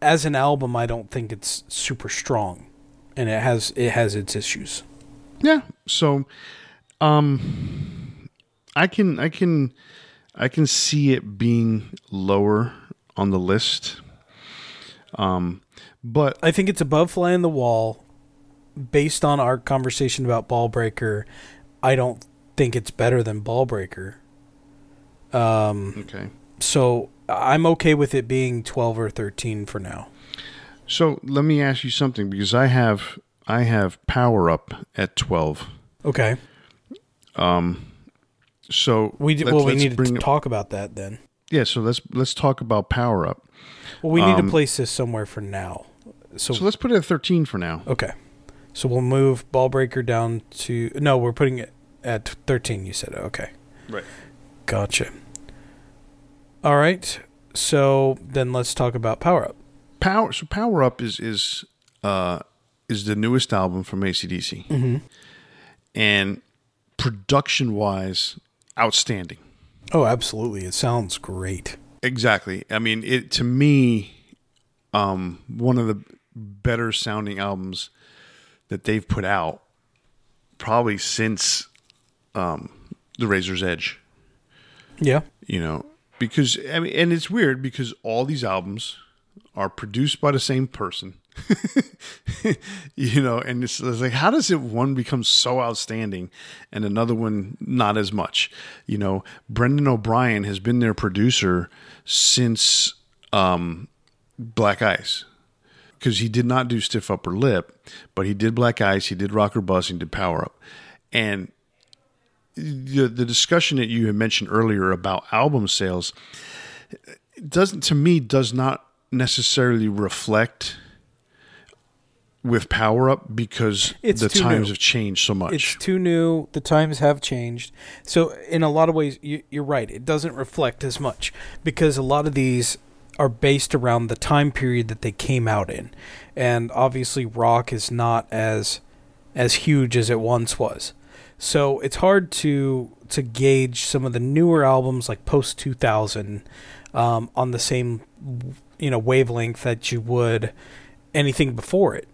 as an album, I don't think it's super strong, and it has it has its issues. Yeah. So, um, I can I can I can see it being lower on the list. Um, but I think it's above Fly on the Wall. Based on our conversation about Ball Breaker, I don't think it's better than Ball Breaker. Um, okay. So I'm okay with it being 12 or 13 for now. So let me ask you something because I have I have Power Up at 12. Okay. Um. So We well we need to talk about that then. Yeah. So let's let's talk about Power Up. Well, we need Um, to place this somewhere for now. So, So let's put it at 13 for now. okay. So we'll move Ball Breaker down to no, we're putting it at 13 you said. Okay. Right. Gotcha. All right. So then let's talk about Power Up. Power. So Power Up is is uh is the newest album from ACDC, Mm-hmm. and production wise, outstanding. Oh, absolutely. It sounds great. Exactly. I mean, it to me, um, one of the better sounding albums that they've put out, probably since um, the Razor's Edge. Yeah. You know, because I mean, and it's weird because all these albums are produced by the same person. you know, and it's, it's like, how does it one become so outstanding and another one not as much? You know, Brendan O'Brien has been their producer since um, Black Ice because he did not do Stiff Upper Lip, but he did Black Ice, he did Rock or Bust, he did Power Up, and the the discussion that you had mentioned earlier about album sales doesn't to me does not necessarily reflect with power up because It's the times new. have changed so much It's too new. The times have changed. So, in a lot of ways, you, you're right. It doesn't reflect as much because a lot of these are based around the time period that they came out in, and obviously, rock is not as as huge as it once was. So it's hard to to gauge some of the newer albums like post 2000 um, on the same you know wavelength that you would anything before it.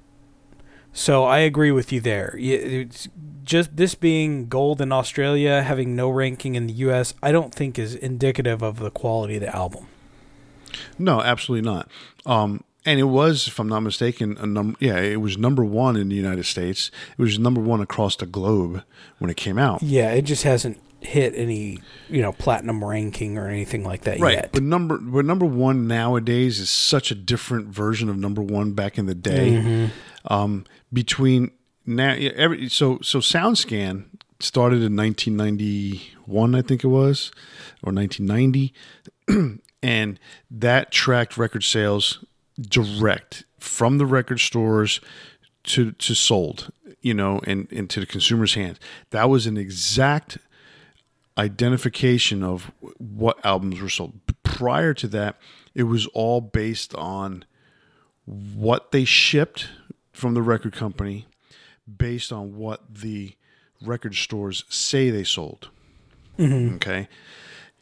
So I agree with you there. It's just this being gold in Australia, having no ranking in the U.S., I don't think is indicative of the quality of the album. no absolutely not um and it was if i'm not mistaken a num- yeah it was number one in the united states it was number one across the globe when it came out Yeah, it just hasn't hit any you know platinum ranking or anything like that right yet. but number but number one nowadays is such a different version of number one back in the day Mm-hmm. um between now every so so soundscan started in 1991 i think it was or 1990 and that tracked record sales direct from the record stores to to sold you know and into the consumer's hands that was an exact identification of what albums were sold. Prior to that, it was all based on what they shipped from the record company, based on what the record stores say they sold. Okay.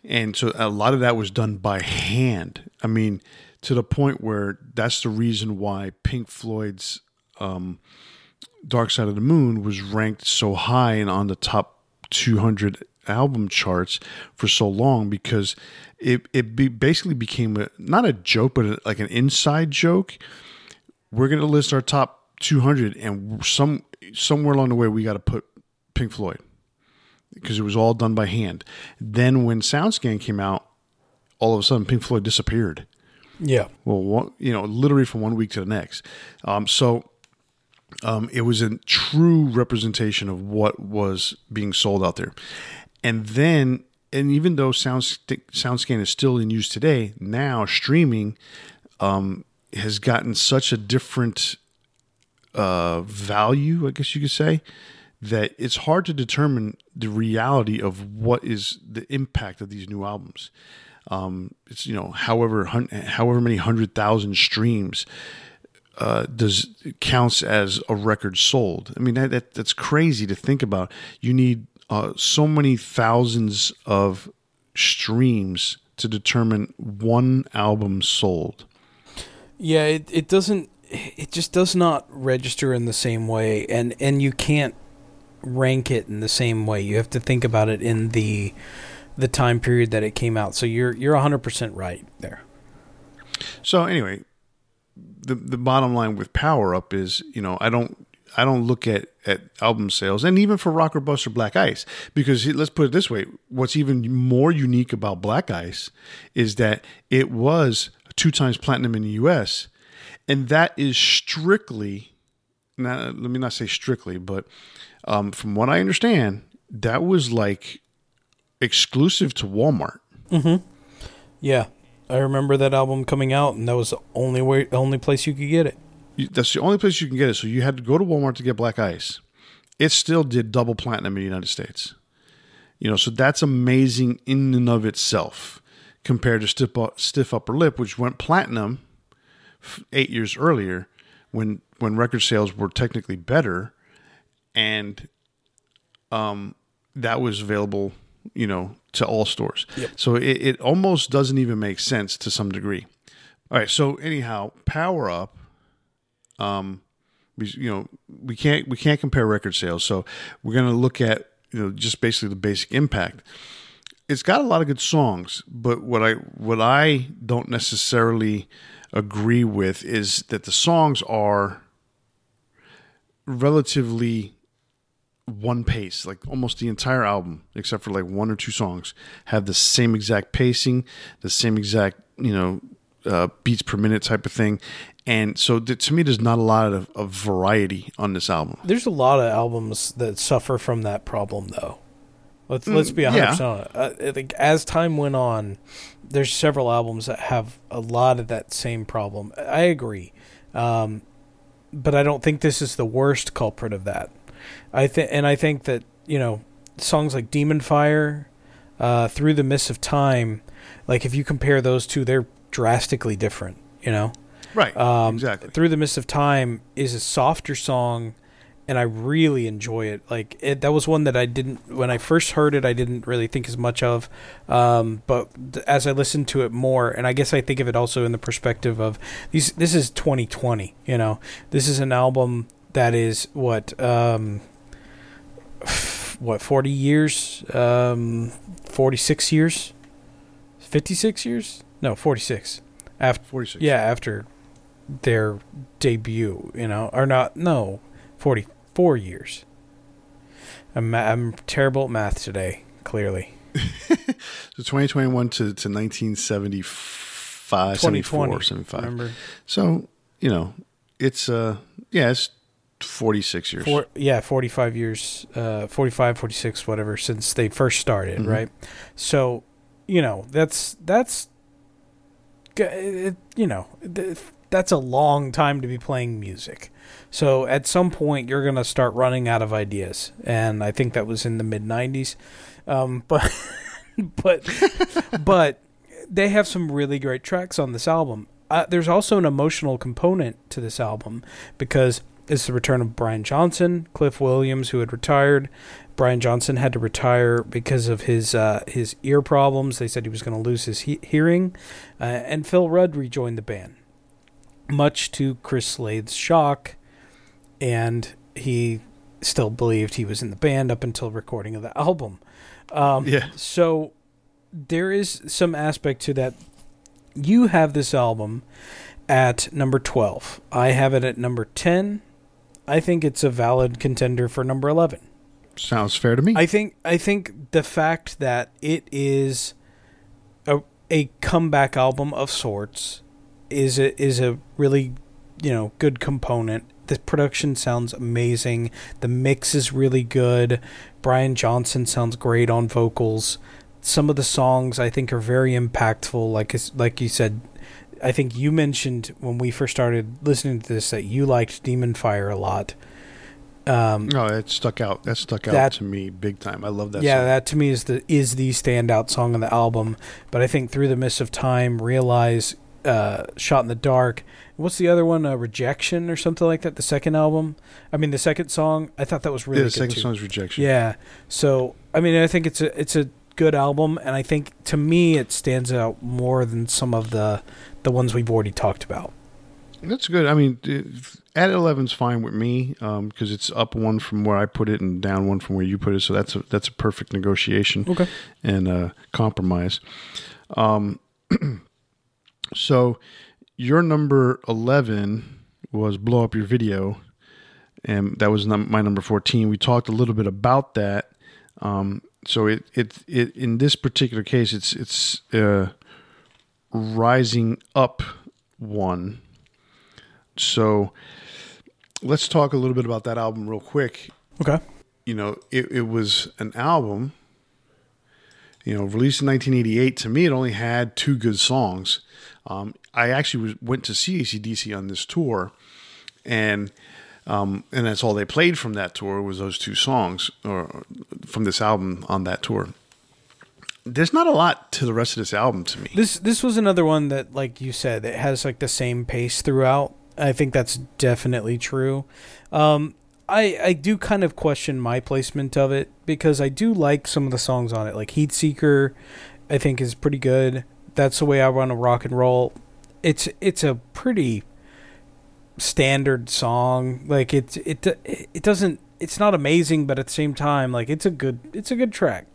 And so a lot of that was done by hand. I mean, to the point where that's the reason why Pink Floyd's um, Dark Side of the Moon was ranked so high and on the top 200 album charts for so long because it it be, basically became a, not a joke but a, like an inside joke. We're going to list our top 200 and some somewhere along the way we got to put Pink Floyd because it was all done by hand. Then when SoundScan came out, all of a sudden Pink Floyd disappeared. Yeah. Well, one, you know, literally from one week to the next. Um, so um, it was a true representation of what was being sold out there. And then, and even though Sound, SoundScan is still in use today, now streaming um, has gotten such a different uh, value, I guess you could say, that it's hard to determine the reality of what is the impact of these new albums. Um, it's you know however hun- however many hundred thousand streams uh, does counts as a record sold. I mean that, that that's crazy to think about. You need uh, so many thousands of streams to determine one album sold. Yeah, it, it doesn't. It just does not register in the same way, and and you can't rank it in the same way. You have to think about it in the the time period that it came out. So you're you're 100% right there. So anyway, the the bottom line with Power Up is, you know, I don't I don't look at at album sales, and even for Rock or Bust or Black Ice, because let's put it this way: what's even more unique about Black Ice is that it was two times platinum in the U.S., and that is strictly. Now, let me not say strictly, but um, from what I understand, that was like exclusive to Walmart. Mm-hmm. Yeah, I remember that album coming out, and that was the only way, the only place you could get it. That's the only place you can get it. So you had to go to Walmart to get Black Ice. It still did double platinum in the United States. You know, so that's amazing in and of itself compared to Stiff, Stiff Upper Lip, which went platinum eight years earlier when when record sales were technically better, and um, that was available, you know, to all stores. Yep. So it, it almost doesn't even make sense to some degree. All right. So anyhow, Power Up um, we, you know, we can't we can't compare record sales, so we're going to look at you know just basically the basic impact. It's got a lot of good songs, but what I what I don't necessarily agree with is that the songs are relatively one pace like almost the entire album except for like one or two songs have the same exact pacing the same exact you know uh, beats per minute type of thing. And so th- to me there's not a lot of, of, variety on this album. There's a lot of albums that suffer from that problem though let's let's be 100% yeah. on it uh, I think as time went on there's several albums that have a lot of that same problem i agree um, but i don't think this is the worst culprit of that i think and i think that you know songs like demon fire uh, through the mist of time like if you compare those two they're drastically different you know Right. Um, exactly. Through the Mist of Time is a softer song, and I really enjoy it. Like it, that was one that I didn't when I first heard it, I didn't really think as much of. Um, but th- as I listened to it more, and I guess I think of it also in the perspective of these. This is 2020. You know, this is an album that is what. Um, what 40 years um 46 years 56 years no 46 after 46 yeah after their debut, you know, or not, no, 44 years. I'm, I'm terrible at math today, clearly. so 2021 to, to 1975, 74, 75. Remember? So, you know, it's, uh, yeah, it's 46 years. Four, yeah, 45 years, uh, 45, 46, whatever, since they first started, Mhm. right? So, you know, that's, that's, it, you know, that's a long time to be playing music. So at some point you're going to start running out of ideas, and I think that was in the mid '90s. Um, but but but they have some really great tracks on this album. Uh, there's also an emotional component to this album because it's the return of Brian Johnson, Cliff Williams, who had retired. Brian Johnson had to retire because of his uh, his ear problems. They said he was going to lose his he- hearing, uh, and Phil Rudd rejoined the band much to Chris Slade's shock, and he still believed he was in the band up until recording of the album. Um, Yeah. So there is some aspect to that. You have this album at number 12. I have it at number 10. I think it's a valid contender for number 11. Sounds fair to me. I think I think the fact that it is a a comeback album of sorts is a, is a really you know good component. The production sounds amazing. The mix is really good. Brian Johnson sounds great on vocals. Some of the songs I think are very impactful. Like like you said, I think you mentioned when we first started listening to this that you liked Demon Fire a lot. Um, No, it stuck out. That stuck out That- to me big time. I love that. yeah, song. that to me is the is the standout song on the album. But I think through the mist of time, realize, uh, shot in the dark. What's the other one? Uh, Rejection or something like that. The second album. I mean, the second song. I thought that was really yeah, the good second too. song's rejection. Yeah. So I mean, I think it's a it's a good album, and I think to me it stands out more than some of the the ones we've already talked about. That's good. I mean, at 11's fine with me because it's up one from where I put it and down one from where you put it. So that's a that's a perfect negotiation Okay. and uh, compromise. Um, so your number 11 was blow up your video, and that was num- my number 14. We talked a little bit about that. Um, so it, it it in this particular case, it's it's uh, rising up one. So let's talk a little bit about that album real quick. Okay. You know, it, it was an album, you know, released in 1988. To me, it only had two good songs. Um, I actually was, went to see ACDC on this tour, and um, and that's all they played from that tour was those two songs, or from this album on that tour. There's not a lot to the rest of this album to me. This this was another one that, like you said, it has like the same pace throughout. I think that's definitely true. Um, I I do kind of question my placement of it because I do like some of the songs on it, like Heat Seeker. I think is pretty good. That's the way I want to rock and roll. It's it's a pretty standard song. Like it it it doesn't. It's not amazing, but at the same time, like it's a good it's a good track.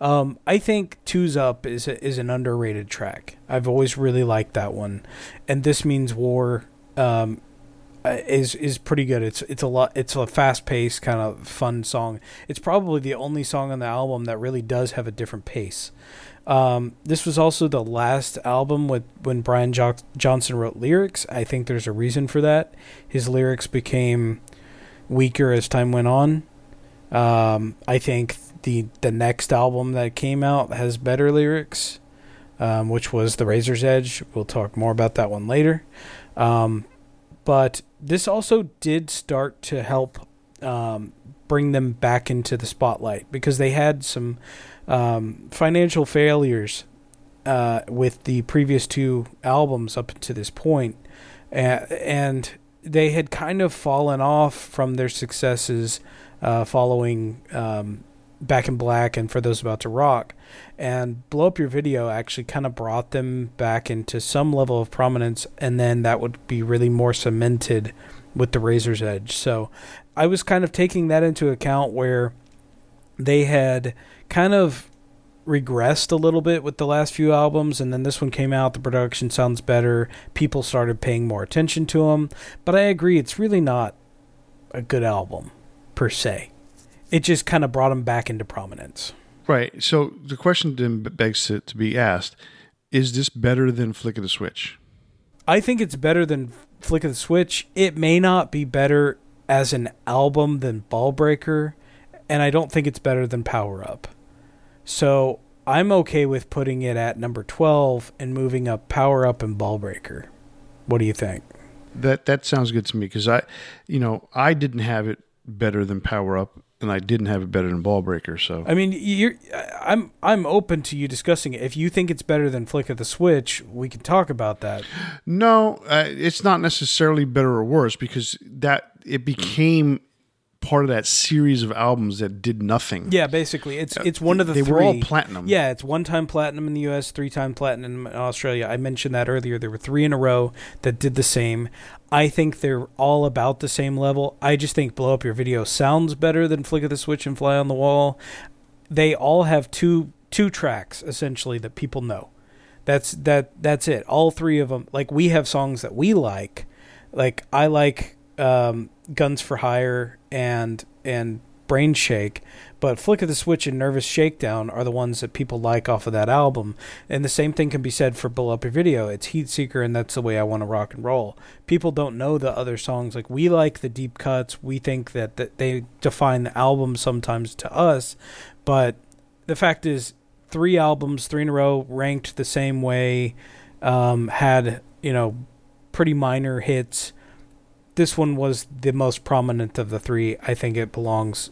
Um, I think Two's Up is a, is an underrated track. I've always really liked that one, and This Means War um, uh, is is pretty good. It's it's a lot. It's a fast paced kind of fun song. It's probably the only song on the album that really does have a different pace. Um, this was also the last album with when Brian jo- Johnson wrote lyrics. I think there's a reason for that. His lyrics became weaker as time went on. Um, I think the the next album that came out has better lyrics, um, which was The Razor's Edge. We'll talk more about that one later. Um, but this also did start to help um, bring them back into the spotlight because they had some um, financial failures uh, with the previous two albums up to this point, and, and they had kind of fallen off from their successes uh, following um, Back in Black and For Those About to Rock. And Blow Up Your Video actually kind of brought them back into some level of prominence, and then that would be really more cemented with the Razor's Edge. So I was kind of taking that into account where they had kind of regressed a little bit with the last few albums and then this one came out the production sounds better people started paying more attention to them but i agree it's really not a good album per se it just kind of brought them back into prominence Right. So the question then begs to, to be asked: Is this better than Flick of the Switch? i think it's better than flick of the switch it may not be better as an album than ballbreaker and i don't think it's better than power up so i'm okay with putting it at number 12 and moving up power up and ballbreaker what do you think That that sounds good to me because I, you know, I didn't have it better than Power Up, and I didn't have it better than Ballbreaker. So I mean, you're I'm I'm open to you discussing it. If you think it's better than Flick of the Switch, we can talk about that. no, uh, it's not necessarily better or worse because that it became part of that series of albums that did nothing. Yeah, basically, it's uh, it's one of the they three. were all platinum. Yeah, it's one time platinum in the U.S., three time platinum in Australia. I mentioned that earlier. There were three in a row that did the same. I think they're all about the same level. I just think Blow Up Your Video sounds better than Flick of the Switch and Fly on the Wall. They all have two two tracks essentially that people know. That's that that's it. All three of them. Like we have songs that we like. Like I like um, Guns for Hire and and Brain Shake, but Flick of the Switch and Nervous Shakedown are the ones that people like off of that album. And the same thing can be said for Blow Up Your Video. It's Heat Seeker and That's the Way I Want to Rock and Roll. People don't know the other songs. Like we like the deep cuts. We think that, that they define the album sometimes to us, but the fact is three albums, three in a row, ranked the same way, um, had, you know, pretty minor hits this one was the most prominent of the three. I think it belongs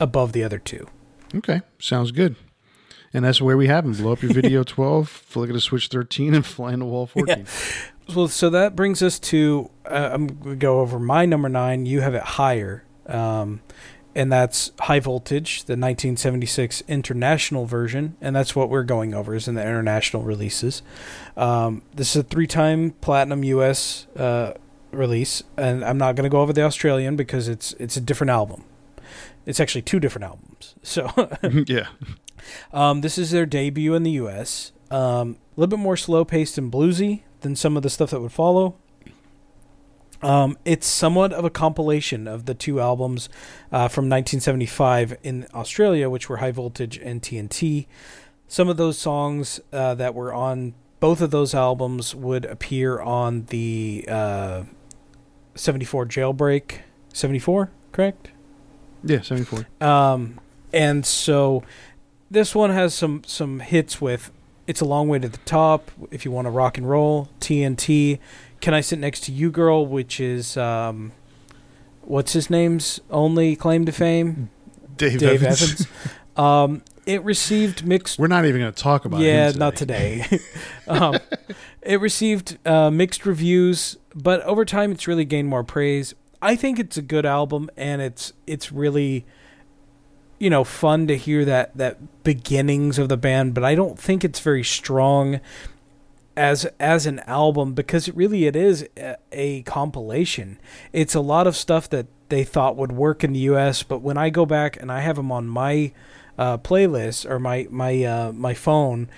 above the other two. Okay, sounds good. And that's where we have them. Blow up your video 12, flick it to switch 13, and fly into wall 14. Well, so that brings us to uh, I'm going to go over my number nine. You have it higher, um, and that's High Voltage, the 1976 international version, and that's what we're going over is in the international releases. Um, this is a three-time platinum U.S. Uh, release, and I'm not going to go over the Australian because it's it's a different album. It's actually two different albums. So yeah. um, this is their debut in the U.S. Um, a little bit more slow paced and bluesy than some of the stuff that would follow. Um, it's somewhat of a compilation of the two albums uh, from 1975 in Australia, which were High Voltage and TNT. Some of those songs uh, that were on both of those albums would appear on the uh, 74 Jailbreak. 74, correct? Yeah, 74. Um, and so this one has some some hits with "It's a Long Way to the Top." If you want to rock and roll, TNT. Can I sit next to you, girl? Which is um, what's his name's only claim to fame? Dave, Dave Evans. Evans. um, it received mixed. We're not even going to talk about it. yeah, not today. um, it received uh, mixed reviews, but over time, it's really gained more praise. I think it's a good album, and it's it's really, you know, fun to hear that that beginnings of the band. But I don't think it's very strong as as an album because it really it is a, a compilation. It's a lot of stuff that they thought would work in the U.S., but when I go back and I have them on my uh, playlist or my my uh, my phone,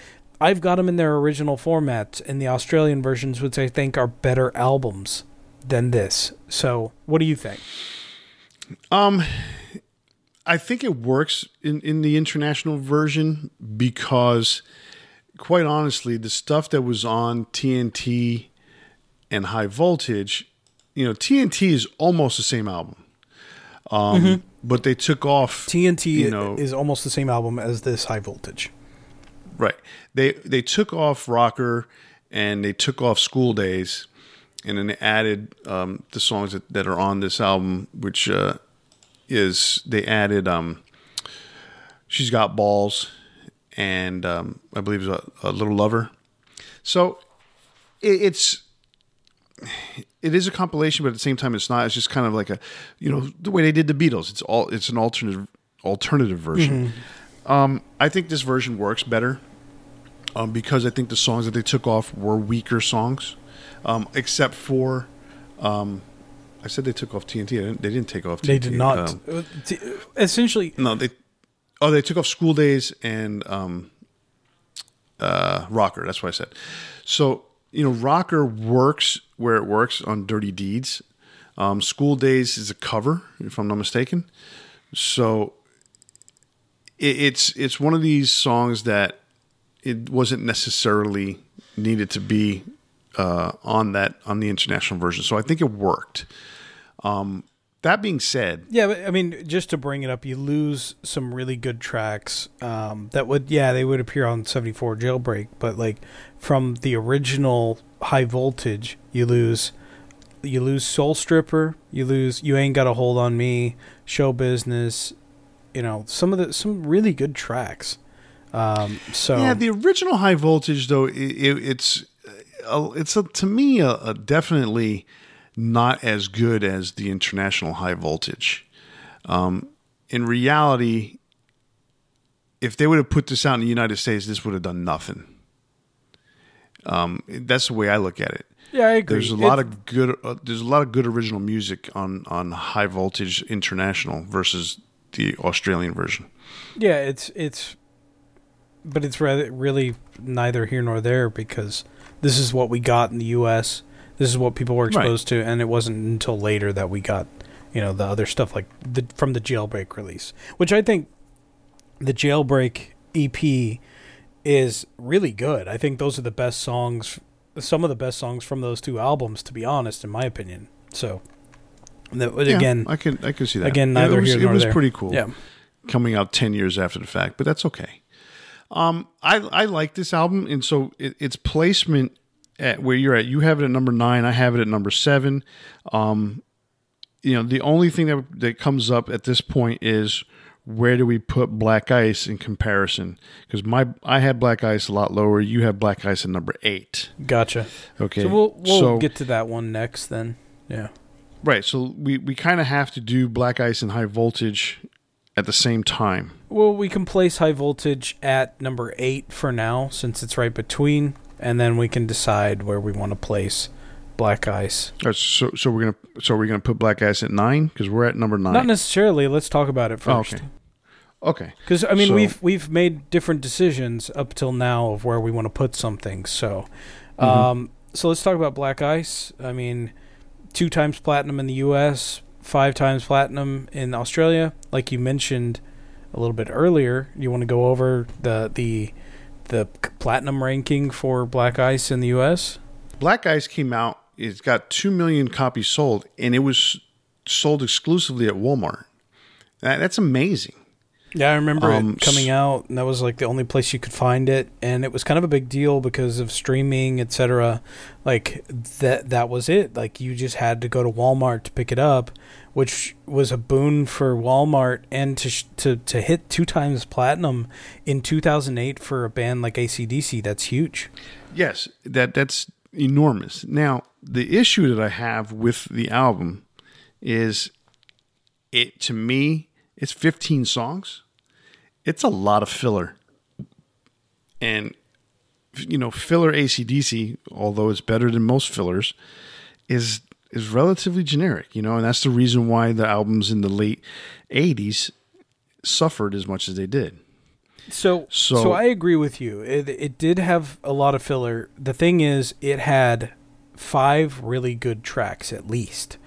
I've got them in their original formats in the Australian versions, which I think are better albums than this. So, what do you think? Um, I think it works in, in the international version because, quite honestly, the stuff that was on TNT and High Voltage, you know, TNT is almost the same album. Um, But they took off TNT You know- is almost the same album as this High Voltage. Right. They they took off Rocker and they took off School Days, and then they added um, the songs that, that are on this album, which uh, is they added um, "She's Got Balls" and um, I believe it's a, a little lover. So it, it's it is a compilation, but at the same time, it's not. It's just kind of like a you know the way they did the Beatles. It's all it's an alternative alternative version. Um, I think this version works better um, because I think the songs that they took off were weaker songs, um, except for. Um, I said they took off TNT. I didn't, they didn't take off. TNT. They did not. Um, t- essentially, no, they. Oh, they took off School Days and um, uh, Rocker. That's what I said. So you know, Rocker works where it works on Dirty Deeds. Um, School Days is a cover, if I'm not mistaken. So it, it's it's one of these songs that it wasn't necessarily needed to be uh, on that on the international version. So I think it worked. Um, that being said, Yeah, but I mean, just to bring it up, you lose some really good tracks um, that would, yeah, they would appear on 74 Jailbreak, but like from the original High Voltage, you lose, you lose Soul Stripper, you lose You Ain't Got a Hold on Me, Show Business, you know, some of the some really good tracks. Um, so Yeah, the original high voltage though it, it, it's uh, it's a, to me a, a definitely not as good as the international high voltage. Um, in reality, if they would have put this out in the United States, this would have done nothing. Um, that's the way I look at it. yeah, I agree. There's a lot of good. Uh, there's a lot of good original music on on high voltage international versus the Australian version. Yeah, it's it's, but it's rather really neither here nor there because this is what we got in the U.S. This is what people were Right. exposed to, and it wasn't until later that we got, you know, the other stuff like the from the Jailbreak release, which I think the Jailbreak EP is really good. I think those are the best songs, some of the best songs from those two albums, to be honest, in my opinion. So, that, Yeah, again, I can I can see that. again, Yeah, neither it was, here it was there. pretty cool. yeah. coming out 10 years after the fact, but that's okay. Um, I, I like this album. And so it, its placement at where you're at, you have it at number nine. I have it at number seven. Um, you know, the only thing that that comes up at this point is where do we put Black Ice in comparison? Because my I had Black Ice a lot lower. You have Black Ice at number eight. Gotcha. Okay, So we'll we'll So- get to that one next then. Yeah. right. So we we kind of have to do Black Ice and High Voltage at the same time. Well, we can place high voltage at number eight for now, since it's right between, and then we can decide where we want to place Black Ice. Uh, So so we're gonna so we're gonna put Black Ice at nine because we're at number nine. Not necessarily. Let's talk about it first. okay. okay. Because I mean, So- we've we've made different decisions up till now of where we want to put some things. So, Mhm. um, so let's talk about Black Ice. I mean, two times platinum in the U.S., five times platinum in Australia. Like you mentioned a little bit earlier, you want to go over the the the platinum ranking for Black Ice in the U.S. Black Ice came out. It's got two million copies sold, and it was sold exclusively at Walmart. That, that's amazing. Yeah, I remember Um, it coming out, and that was like the only place you could find it, and it was kind of a big deal because of streaming, etc. Like that, that was it. Like you just had to go to Walmart to pick it up, which was a boon for Walmart, and to sh- to to hit two times platinum in 2008 for a band like AC/DC, that's huge. Yes, that that's enormous. Now, the issue that I have with the album is it to me, it's 15 songs. It's a lot of filler. And you know, filler AC/DC, although it's better than most fillers, is is relatively generic, you know, and that's the reason why the albums in the late 80s suffered as much as they did. So, so, So- I agree with you. It, it did have a lot of filler. The thing is, it had five really good tracks at least,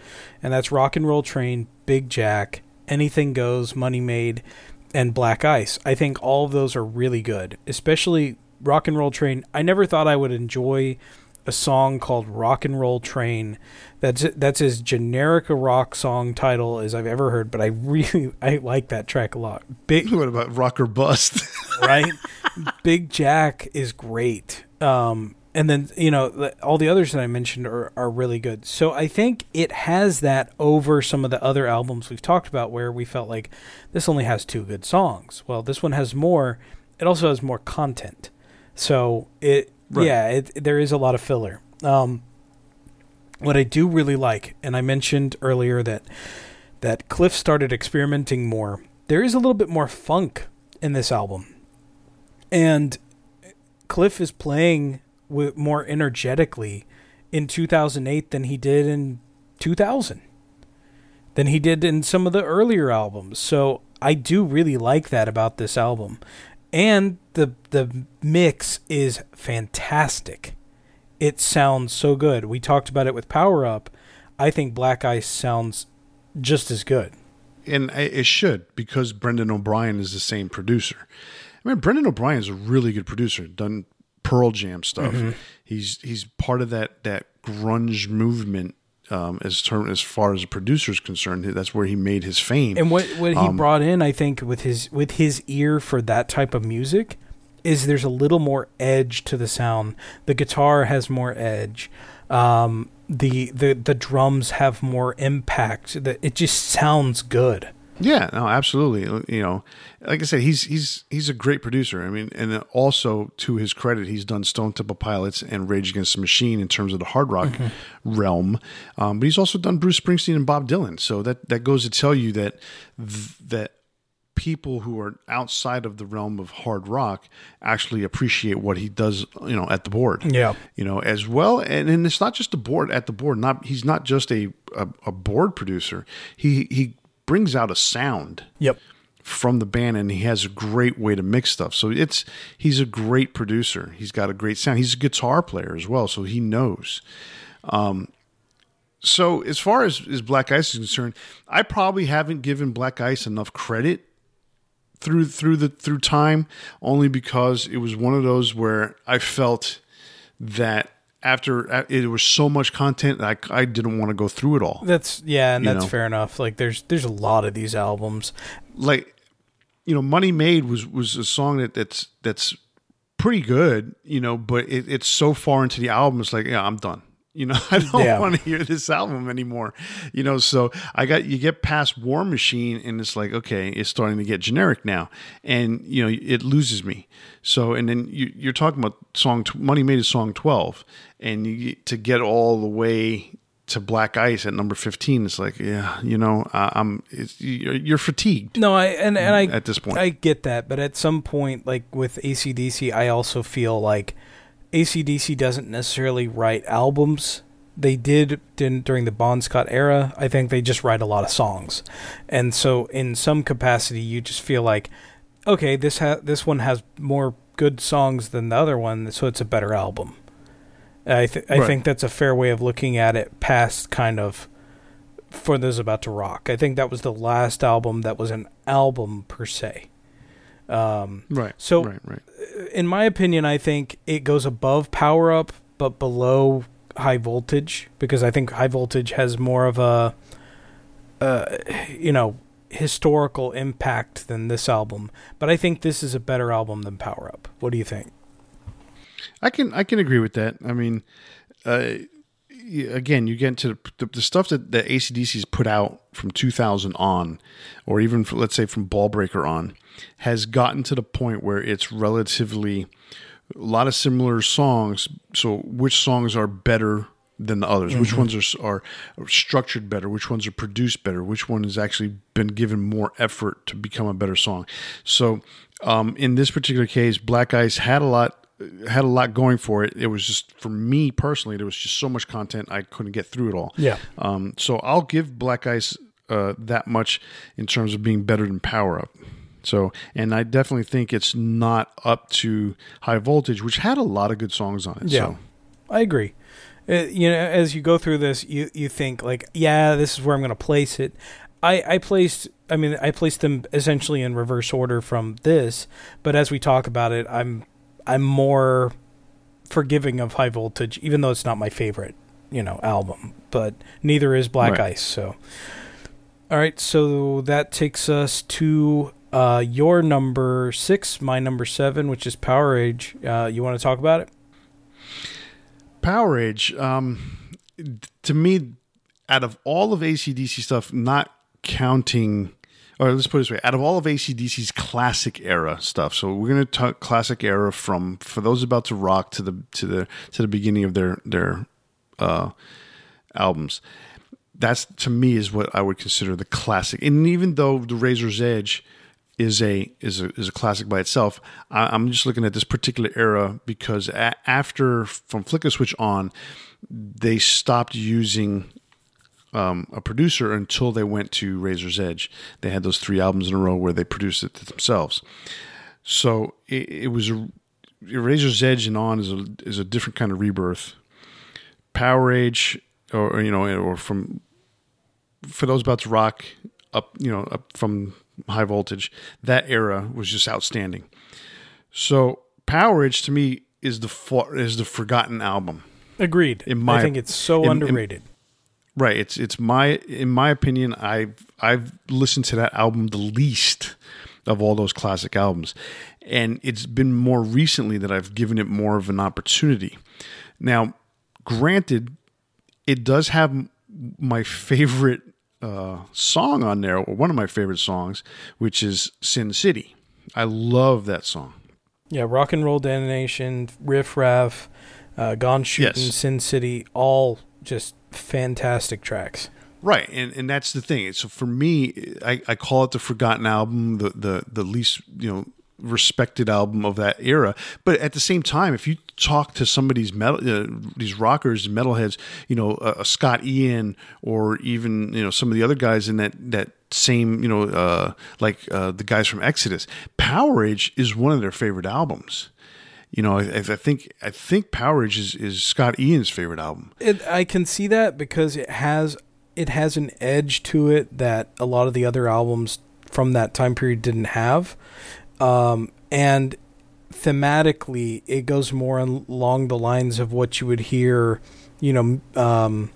and that's Rock and Roll Train, Big Jack, Anything Goes, Money Made, and Black Ice. I think all of those are really good, especially Rock and Roll Train. I never thought I would enjoy a song called Rock and Roll Train. That's that's as generic a rock song title as I've ever heard, but I really I like that track a lot. Big What about Rock or Bust? right? Big Jack is great. Um, and then you know all the others that I mentioned are are really good. So I think it has that over some of the other albums we've talked about, where we felt like this only has two good songs. Well, this one has more. It also has more content. So it Right. yeah, it, there is a lot of filler. Um, what I do really like, and I mentioned earlier that that Cliff started experimenting more. There is a little bit more funk in this album, and Cliff is playing with more energetically in 2008 than he did in 2000, than he did in some of the earlier albums. So I do really like that about this album, and the the mix is fantastic. It sounds so good. We talked about it with Power Up. I think Black Ice sounds just as good. and it should because Brendan O'Brien is the same producer. I mean, Brendan O'Brien is a really good producer. Done Pearl Jam stuff. Mm-hmm. He's he's part of that that grunge movement. Um, as term as far as a producer is concerned, that's where he made his fame. And what what he Um, brought in, I think, with his with his ear for that type of music, is there's a little more edge to the sound. The guitar has more edge. Um, the the the drums have more impact. That it just sounds good. Yeah, no, absolutely. You know, like I said, he's he's he's a great producer. I mean, and also to his credit, he's done Stone Temple Pilots and Rage Against the Machine in terms of the hard rock realm. Um, but he's also done Bruce Springsteen and Bob Dylan. So that that goes to tell you that th- that people who are outside of the realm of hard rock actually appreciate what he does. You know, at the board Yeah. you know, as well. And, and it's not just the board at the board. Not he's not just a, a a board producer. He he brings out a sound Yep. from the band, and he has a great way to mix stuff. So it's he's a great producer. He's got a great sound. He's a guitar player as well, so he knows. Um, so as far as, as Black Ice is concerned, I probably haven't given Black Ice enough credit through through the through time, only because it was one of those where I felt that after uh, it was so much content, I, I didn't want to go through it all. That's yeah, and You that's know. fair enough. Like there's there's a lot of these albums. like you know money made was was a song that that's that's pretty good you know but it, it's so far into the album it's like yeah i'm done You know, I don't Yeah. want to hear this album anymore. You know, so I got you get past War Machine, and it's like okay, it's starting to get generic now, and you know it loses me. So, and then you, you're talking about song Money Made is song twelve, and you to get all the way to Black Ice at number fifteen, it's like yeah, you know, I, I'm it's, you're, you're fatigued No, I and, and I at this point. I get that, but at some point, like with AC/DC, I also feel like AC/DC doesn't necessarily write albums. They did during the Bon Scott era. I think they just write a lot of songs, and so in some capacity, you just feel like, okay, this ha- this one has more good songs than the other one, so it's a better album. I th- I Right. think that's a fair way of looking at it. Past kind of for those about to rock. I think that was the last album that was an album per se. Um, right. so- right, right. in my opinion, I think it goes above Power Up, but below High Voltage because I think High Voltage has more of a, uh, you know, historical impact than this album. But I think this is a better album than Power Up. What do you think? I can I can agree with that. I mean, uh, again, you get into the, the stuff that the AC/DC's put out from 2000 on, or even for, let's say from Ballbreaker on, has gotten to the point where it's relatively a lot of similar songs. So, which songs are better than the others? Which ones are are structured better? Which ones are produced better? Which one has actually been given more effort to become a better song? So, um, in this particular case, Black Ice had a lot had a lot going for it. It was just for me personally, there was just so much content I couldn't get through it all. Yeah. Um, so I'll give Black Ice uh, that much in terms of being better than Power Up. So, and I definitely think it's not up to High Voltage, which had a lot of good songs on it. Yeah. So, I agree. Uh, you know, as you go through this, you you think like, yeah, this is where I'm going to place it. I I placed. I mean, I placed them essentially in reverse order from this. But as we talk about it, I'm I'm more forgiving of High Voltage, even though it's not my favorite, you know, album. But neither is Black Right. Ice. So, all right. So that takes us to. Uh, your number six, my number seven, which is Power Age. Uh, you want to talk about it? Powerage, um, to me, out of all of AC/DC stuff, not counting, or let's put it this way, out of all of AC/DC's classic era stuff, so we're going to talk classic era from for those about to rock to the to the to the beginning of their their uh, albums. That's to me is what I would consider the classic. And even though the Razor's Edge is a is a is a classic by itself. I, I'm just looking at this particular era because a, after from Flicker Switch on, they stopped using um, a producer until they went to Razor's Edge. They had those three albums in a row where they produced it themselves. So it, it was a Razor's Edge and on is a is a different kind of rebirth. Power Age, or, you know, or from for those about to rock up, you know, up from high voltage. That era was just outstanding. So Powerage to me is the for, is the forgotten album. Agreed. In my- I think it's so in- in- underrated. Right. It's it's my in my opinion, I've I've listened to that album the least of all those classic albums. And it's been more recently that I've given it more of an opportunity. Now, granted, it does have my favorite uh, song on there, or one of my favorite songs, which is Sin City. I love that song. yeah, Rock and Roll Damnation, Riff Raff, uh, Gone Shooting, Yes. Sin City, all just fantastic tracks. Right, and and that's the thing. So for me, I, I call it the forgotten album, the the the least you know respected album of that era. But at the same time, if you talk to some of these metal uh, these rockers, metalheads, you know, uh, uh, Scott Ian, or even you know some of the other guys in that that same you know uh, like uh, the guys from Exodus, Powerage is one of their favorite albums. You know, I, I think I think Powerage is, is Scott Ian's favorite album. It, I can see that because it has it has an edge to it that a lot of the other albums from that time period didn't have, um, and thematically it goes more along the lines of what you would hear, you know, um,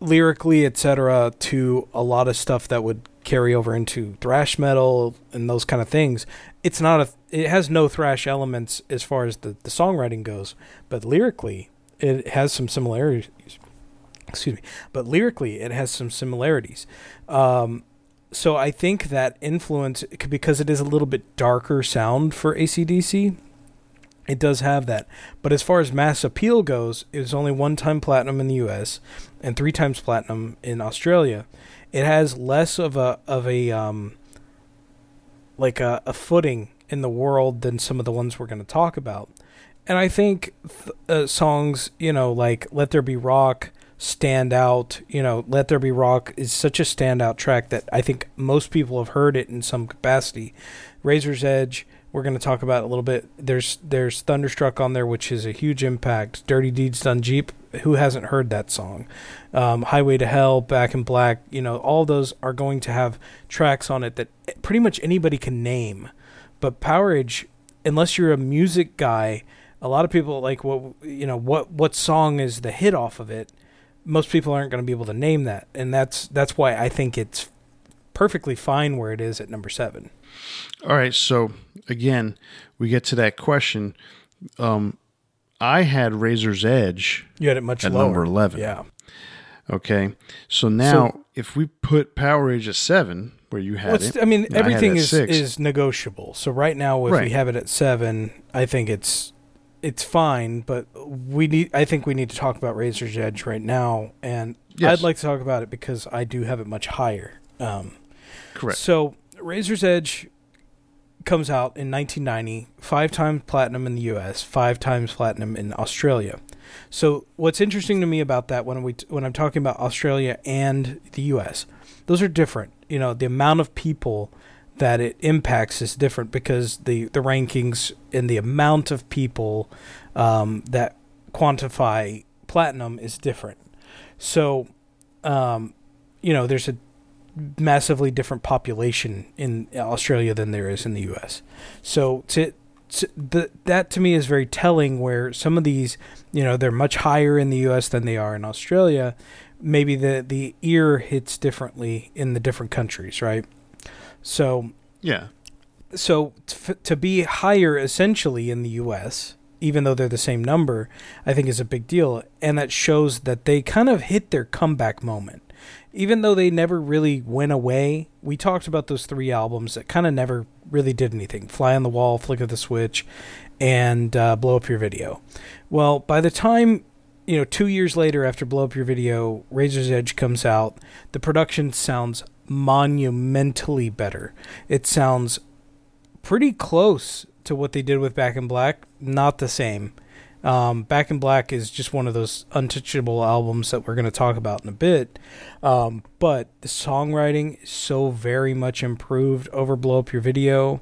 lyrically, etc., to a lot of stuff that would carry over into thrash metal and those kind of things. It's not a it has no thrash elements as far as the, the songwriting goes, but lyrically it has some similarities. Excuse me, but lyrically, it has some similarities. Um, so I think that influence because it is a little bit darker sound for AC/DC. It does have that, but as far as mass appeal goes, it was only one time platinum in the U.S. and three times platinum in Australia. It has less of a of a um, like a, a footing in the world than some of the ones we're going to talk about. And I think th- uh, songs, you know, like "Let There Be Rock," stand out. You know, "Let There Be Rock" is such a standout track that I think most people have heard it in some capacity. "Razor's Edge," we're going to talk about a little bit. There's there's "Thunderstruck" on there, which is a huge impact. "Dirty Deeds Done Jeep," who hasn't heard that song? Um, "Highway to Hell," "Back in Black," you know, all those are going to have tracks on it that pretty much anybody can name. But Powerage, unless you're a music guy, a lot of people like what you know what what song is the hit off of it. Most people aren't going to be able to name that, and that's that's why I think it's perfectly fine where it is at number seven. All right, so again, we get to that question. Um, I had Razor's Edge. You had it much at lower. number eleven. Yeah. Okay, so now if we put Powerage at seven, where you had Well, it, I mean, and I had it everything at is six. is negotiable. So right now, if Right. we have it at seven, I think it's it's fine. But we need. I think we need to talk about Razor's Edge right now, and Yes. I'd like to talk about it because I do have it much higher. Um, correct. So Razor's Edge comes out in 1990, five times platinum in the U.S., five times platinum in Australia. So what's interesting to me about that when we when I'm talking about Australia and the U.S., those are different. You know, the amount of people that it impacts is different because the the rankings and the amount of people um, that quantify platinum is different. So, um, you know, there's a massively different population in Australia than there is in the U.S. So to, to the, that to me is very telling. Where some of these, you know, they're much higher in the U.S. than they are in Australia. Maybe the the ear hits differently in the different countries, right? So yeah, so t- to be higher essentially in the U.S., even though they're the same number, I think is a big deal, and that shows that they kind of hit their comeback moment. Even though they never really went away, we talked about those three albums that kind of never really did anything: "Fly on the Wall," "Flick of the Switch," and uh, "Blow Up Your Video." Well, by the time you know, two years later after Blow Up Your Video, Razor's Edge comes out, the production sounds monumentally better. It sounds pretty close to what they did with Back in Black. Not the same. Um, Back in Black is just one of those untouchable albums that we're going to talk about in a bit. Um, but the songwriting is so very much improved over Blow Up Your Video.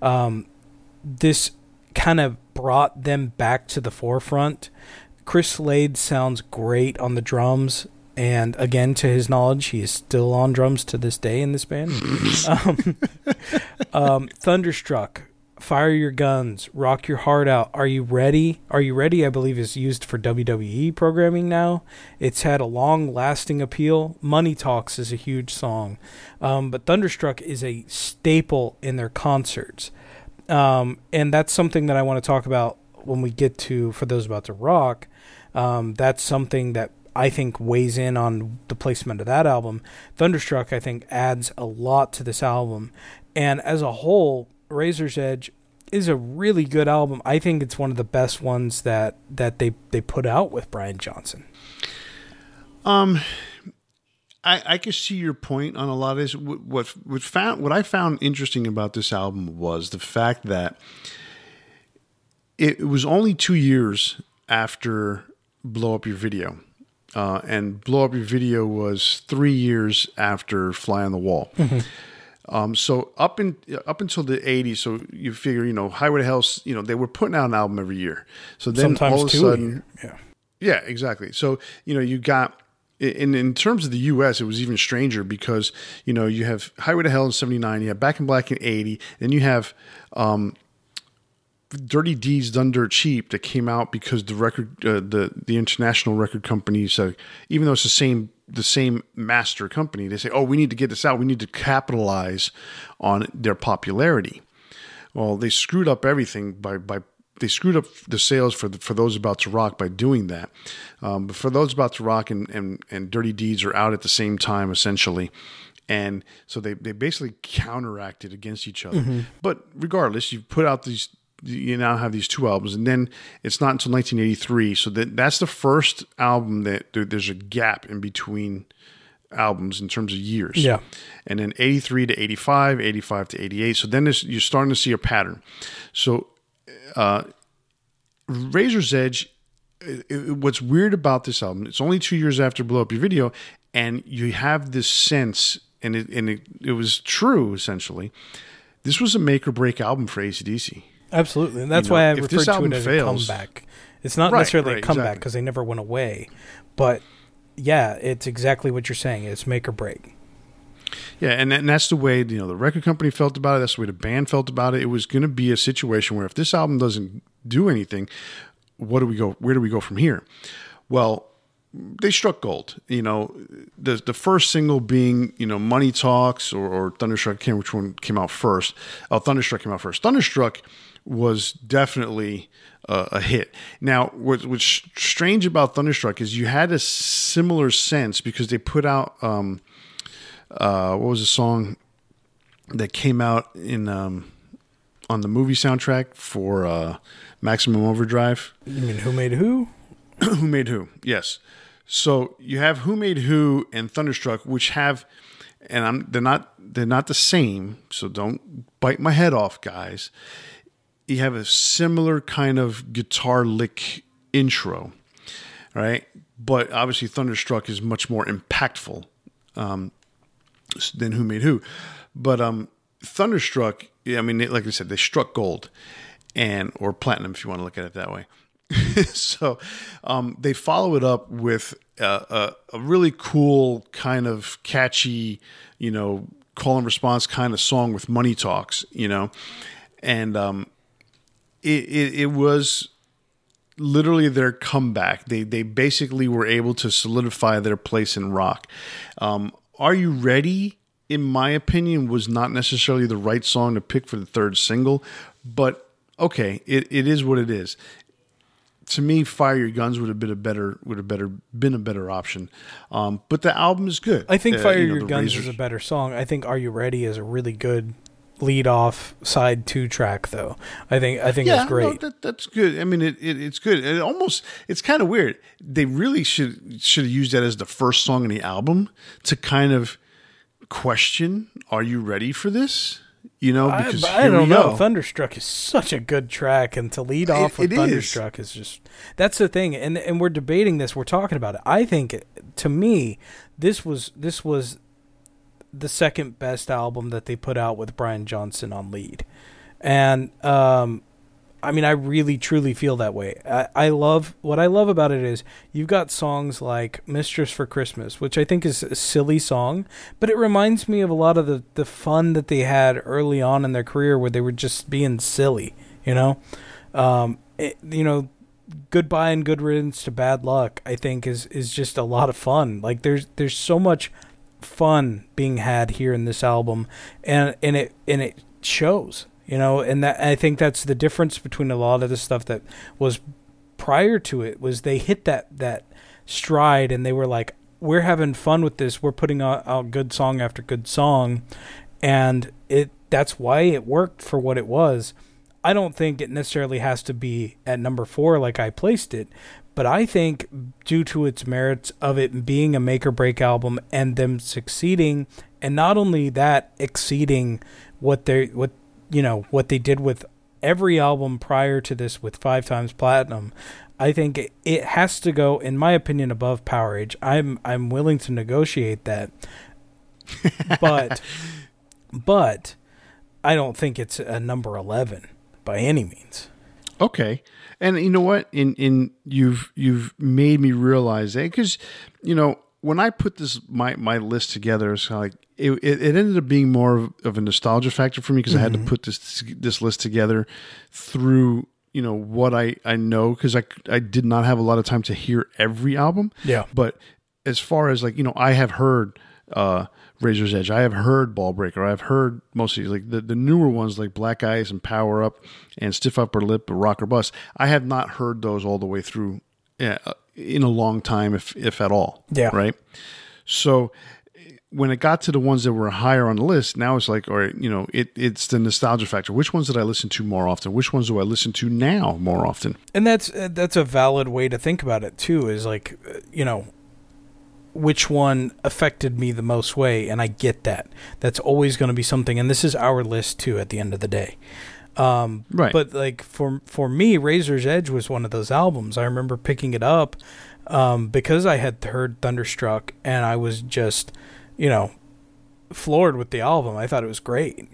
Um, this kind of brought them back to the forefront. Chris Slade sounds great on the drums. And again, to his knowledge, he is still on drums to this day in this band. um, um, Thunderstruck, Fire Your Guns, Rock Your Heart Out, Are You Ready? Are You Ready? I believe is used for WWE programming now. It's had a long lasting appeal. Money Talks is a huge song. Um, but Thunderstruck is a staple in their concerts. Um, and that's something that I want to talk about when we get to For Those About to Rock. Um, that's something that I think weighs in on the placement of that album. Thunderstruck, I think, adds a lot to this album. And as a whole, Razor's Edge is a really good album. I think it's one of the best ones that, that they, they put out with Brian Johnson. Um, I I can see your point on a lot of this. What what found what I found interesting about this album was the fact that it was only two years after Blow Up Your Video. Uh, and Blow Up Your Video was three years after Fly on the Wall. Um, so up in up until the '80s, so you figure, you know, Highway to Hell, you know, they were putting out an album every year. So then Sometimes all of a sudden. Yeah. yeah, exactly. So you know, you got in in terms of the U.S., it was even stranger because you know you have Highway to Hell in '79, you have Back in Black in '80, then you have um, Dirty Deeds Done Dirt Cheap that came out because the record, uh, the the international record company said, even though it's the same the same master company, they say, oh, we need to get this out. We need to capitalize on their popularity. Well, they screwed up everything by by they screwed up the sales for the, for those about to rock by doing that. Um, but for those about to rock and, and and Dirty Deeds are out at the same time essentially. And so they, they basically counteracted against each other. Mm-hmm. But regardless, you put out these you now have these two albums and then it's not until 1983 so that that's the first album that there, there's a gap in between albums in terms of years. Yeah. and then 83 to 85 85 to 88 so then there's, you're starting to see a pattern. So uh, razor's edge it- it- what's weird about this album it's only two years after blow up your video and you have this sense and it, and it, it was true essentially. This was a make or break album for AC/DC Absolutely, and that's You know, why I if refer to it as fails- a comeback. It's not Right, necessarily a right, comeback exactly. because they never went away, but yeah, it's exactly what you're saying. It's make or break. Yeah, and, and that's the way you know the record company felt about it. That's the way the band felt about it. It was going to be a situation where if this album doesn't do anything, what do we go? Where do we go from here? Well, they struck gold. You know, the the first single being you know Money Talks or, or Thunderstruck. I can't which one came out first. Oh, Thunderstruck came out first. Thunderstruck was definitely a, a hit. Now, what, what's strange about Thunderstruck is you had a similar sense because they put out. Um, uh, what was the song that came out in um, on the movie soundtrack for uh, Maximum Overdrive? You mean who made who? who made who? Yes. So you have Who Made Who and Thunderstruck, which have, and I'm they're not they're not the same. So don't bite my head off, guys. You have a similar kind of guitar lick intro, right? But obviously, Thunderstruck is much more impactful um, than Who Made Who. But um, Thunderstruck, I mean, like I said, they struck gold, and or platinum if you want to look at it that way. so um, they follow it up with a, a, a really cool kind of catchy, you know, call and response kind of song with money talks, you know, and um, it, it it was literally their comeback. They they basically were able to solidify their place in rock. Um, Are you ready? In my opinion, was not necessarily the right song to pick for the third single, but okay, it, it is what it is. To me, "Fire Your Guns" would have been a better would have better been a better option. Um, but the album is good. I think Uh, Fire you know, Your Guns Razors- is a better song. I think Are You Ready is a really good lead off side two track though. I think I think yeah, it's great. No, that, that's good. I mean, it, it it's good. It almost it's kind of weird. They really should should have used that as the first song in the album to kind of question: Are you ready for this? You know, because but I don't know. go. Thunderstruck is such a good track, and to lead off with it is. Thunderstruck is just that's the thing. And and we're debating this. We're talking about it. I think to me, this was this was the second best album that they put out with Brian Johnson on lead, and um, I mean, I really truly feel that way. I, I love what I love about it is you've got songs like "Mistress for Christmas," which I think is a silly song, but it reminds me of a lot of the the fun that they had early on in their career, where they were just being silly. You know, um, it, you know, "Goodbye and Good Riddance to Bad Luck." I think is is just a lot of fun. Like there's there's so much fun being had here in this album, and and it and it shows, you know, and that I think that's the difference between a lot of the stuff that was prior to it was they hit that that stride and they were like, we're having fun with this, we're putting out, out good song after good song, and it that's why it worked for what it was. I don't think it necessarily has to be at number four like I placed it, but I think due to its merits of it being a make or break album and them succeeding, and not only that, exceeding what they what you know what they did with every album prior to this with five times platinum. I think it, has to go, in my opinion, above Powerage. I'm I'm willing to negotiate that, but but I don't think it's a number eleven by any means. Okay. And you know what? In in you've you've made me realize that because you know when I put this my my list together, it's kind of like it, it, ended up being more of, of a nostalgia factor for me because I had to put this this list together through you know what I I know because I I did not have a lot of time to hear every album. Yeah. But as far as like you know, I have heard uh, Razor's Edge. I have heard Ballbreaker. I've heard mostly like the, the newer ones like Black Ice and Power Up and Stiff Upper Lip, Rock or Bust. I have not heard those all the way through in a long time, if if at all. Yeah. Right. So when it got to the ones that were higher on the list, now it's like, all right, you know, it, it's the nostalgia factor. Which ones did I listen to more often? Which ones do I listen to now more often? and that's that's a valid way to think about it too is like you know which one affected me the most way and i get that that's always going to be something and this is our list too at the end of the day um Right. but like for for me razor's edge was one of those albums i remember picking it up um because i had heard thunderstruck and i was just you know floored with the album i thought it was great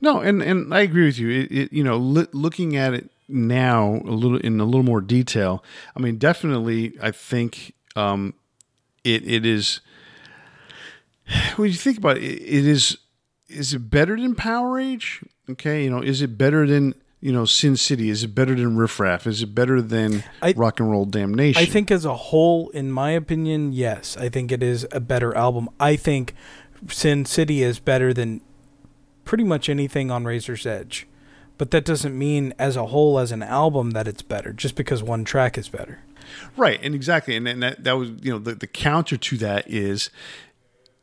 No, and and I agree with you. It, it you know, li- looking at it now a little in a little more detail. I mean, definitely, I think um, it it is. When you think about it, it is is it better than Powerage? Okay, you know, is it better than you know Sin City? Is it better than Riff Raff? Is it better than I- Rock and Roll Damnation? I think as a whole, in my opinion, yes. I think it is a better album. I think Sin City is better than pretty much anything on Razor's Edge. But that doesn't mean as a whole as an album that it's better, just because one track is better. Right, and exactly, and, and that that was you know the, the counter to that is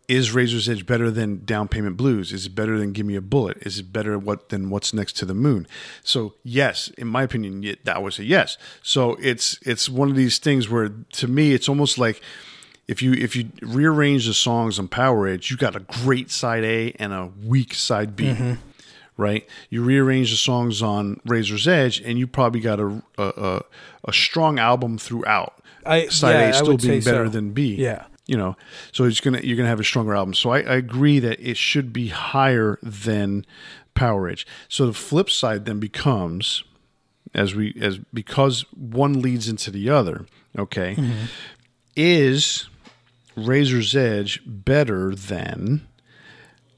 is Razor's Edge better than Down Payment Blues? Is it better than Give Me a Bullet? Is it better what than What's Next to the Moon? So yes, in my opinion, that was a yes. So it's it's one of these things where to me it's almost like if you if you rearrange the songs on Powerage, you got a great side A and a weak side B. Mm-hmm. Right, you rearrange the songs on Razor's Edge, and you probably got a a, a, a strong album throughout I side yeah, A still being better so. than B. Yeah. You know, so it's gonna you're gonna have a stronger album. So I, I agree that it should be higher than Powerage. So the flip side then becomes as we as because one leads into the other, okay, Mm-hmm. is Razor's Edge better than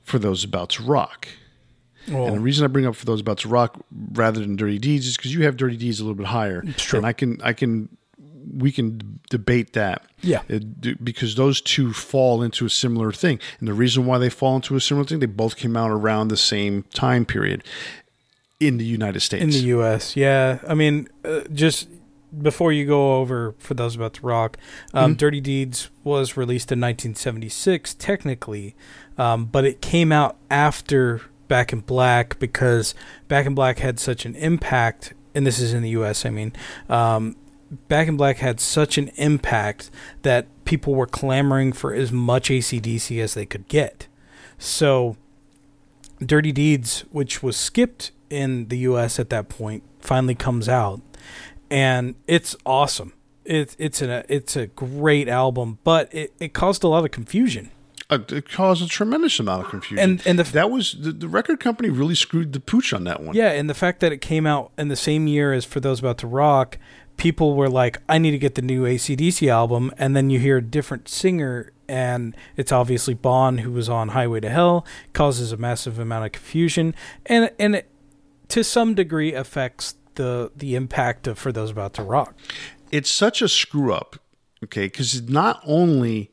for those about to rock? Well, And the reason I bring up for those about to rock rather than Dirty Deeds is because you have Dirty Deeds a little bit higher, It's true. and I can I can we can d- debate that. Yeah. Uh, d- because those two fall into a similar thing, and the reason why they fall into a similar thing, they both came out around the same time period in the United States. in the U.S. Yeah, I mean, uh, just before you go over for those about to rock, um, Dirty Deeds was released in 1976 technically, um, but it came out after Back in Black because Back in Black had such an impact, and this is in the U.S. I mean. Um, Back in Black had such an impact that people were clamoring for as much AC/DC as they could get. So, Dirty Deeds, which was skipped in the US at that point, finally comes out. And it's awesome. It's it's a it's a great album, but it, it caused a lot of confusion. It caused a tremendous amount of confusion. And and the that was the, the record company really screwed the pooch on that one. yeah, and the fact that it came out in the same year as For Those About to Rock, people were like, I need to get the new AC/DC album. And then you hear a different singer, and it's obviously Bon, who was on Highway to Hell, causes a massive amount of confusion. And, and it, to some degree, affects the, the impact of For Those About to Rock. it's such a screw up, okay? Because not only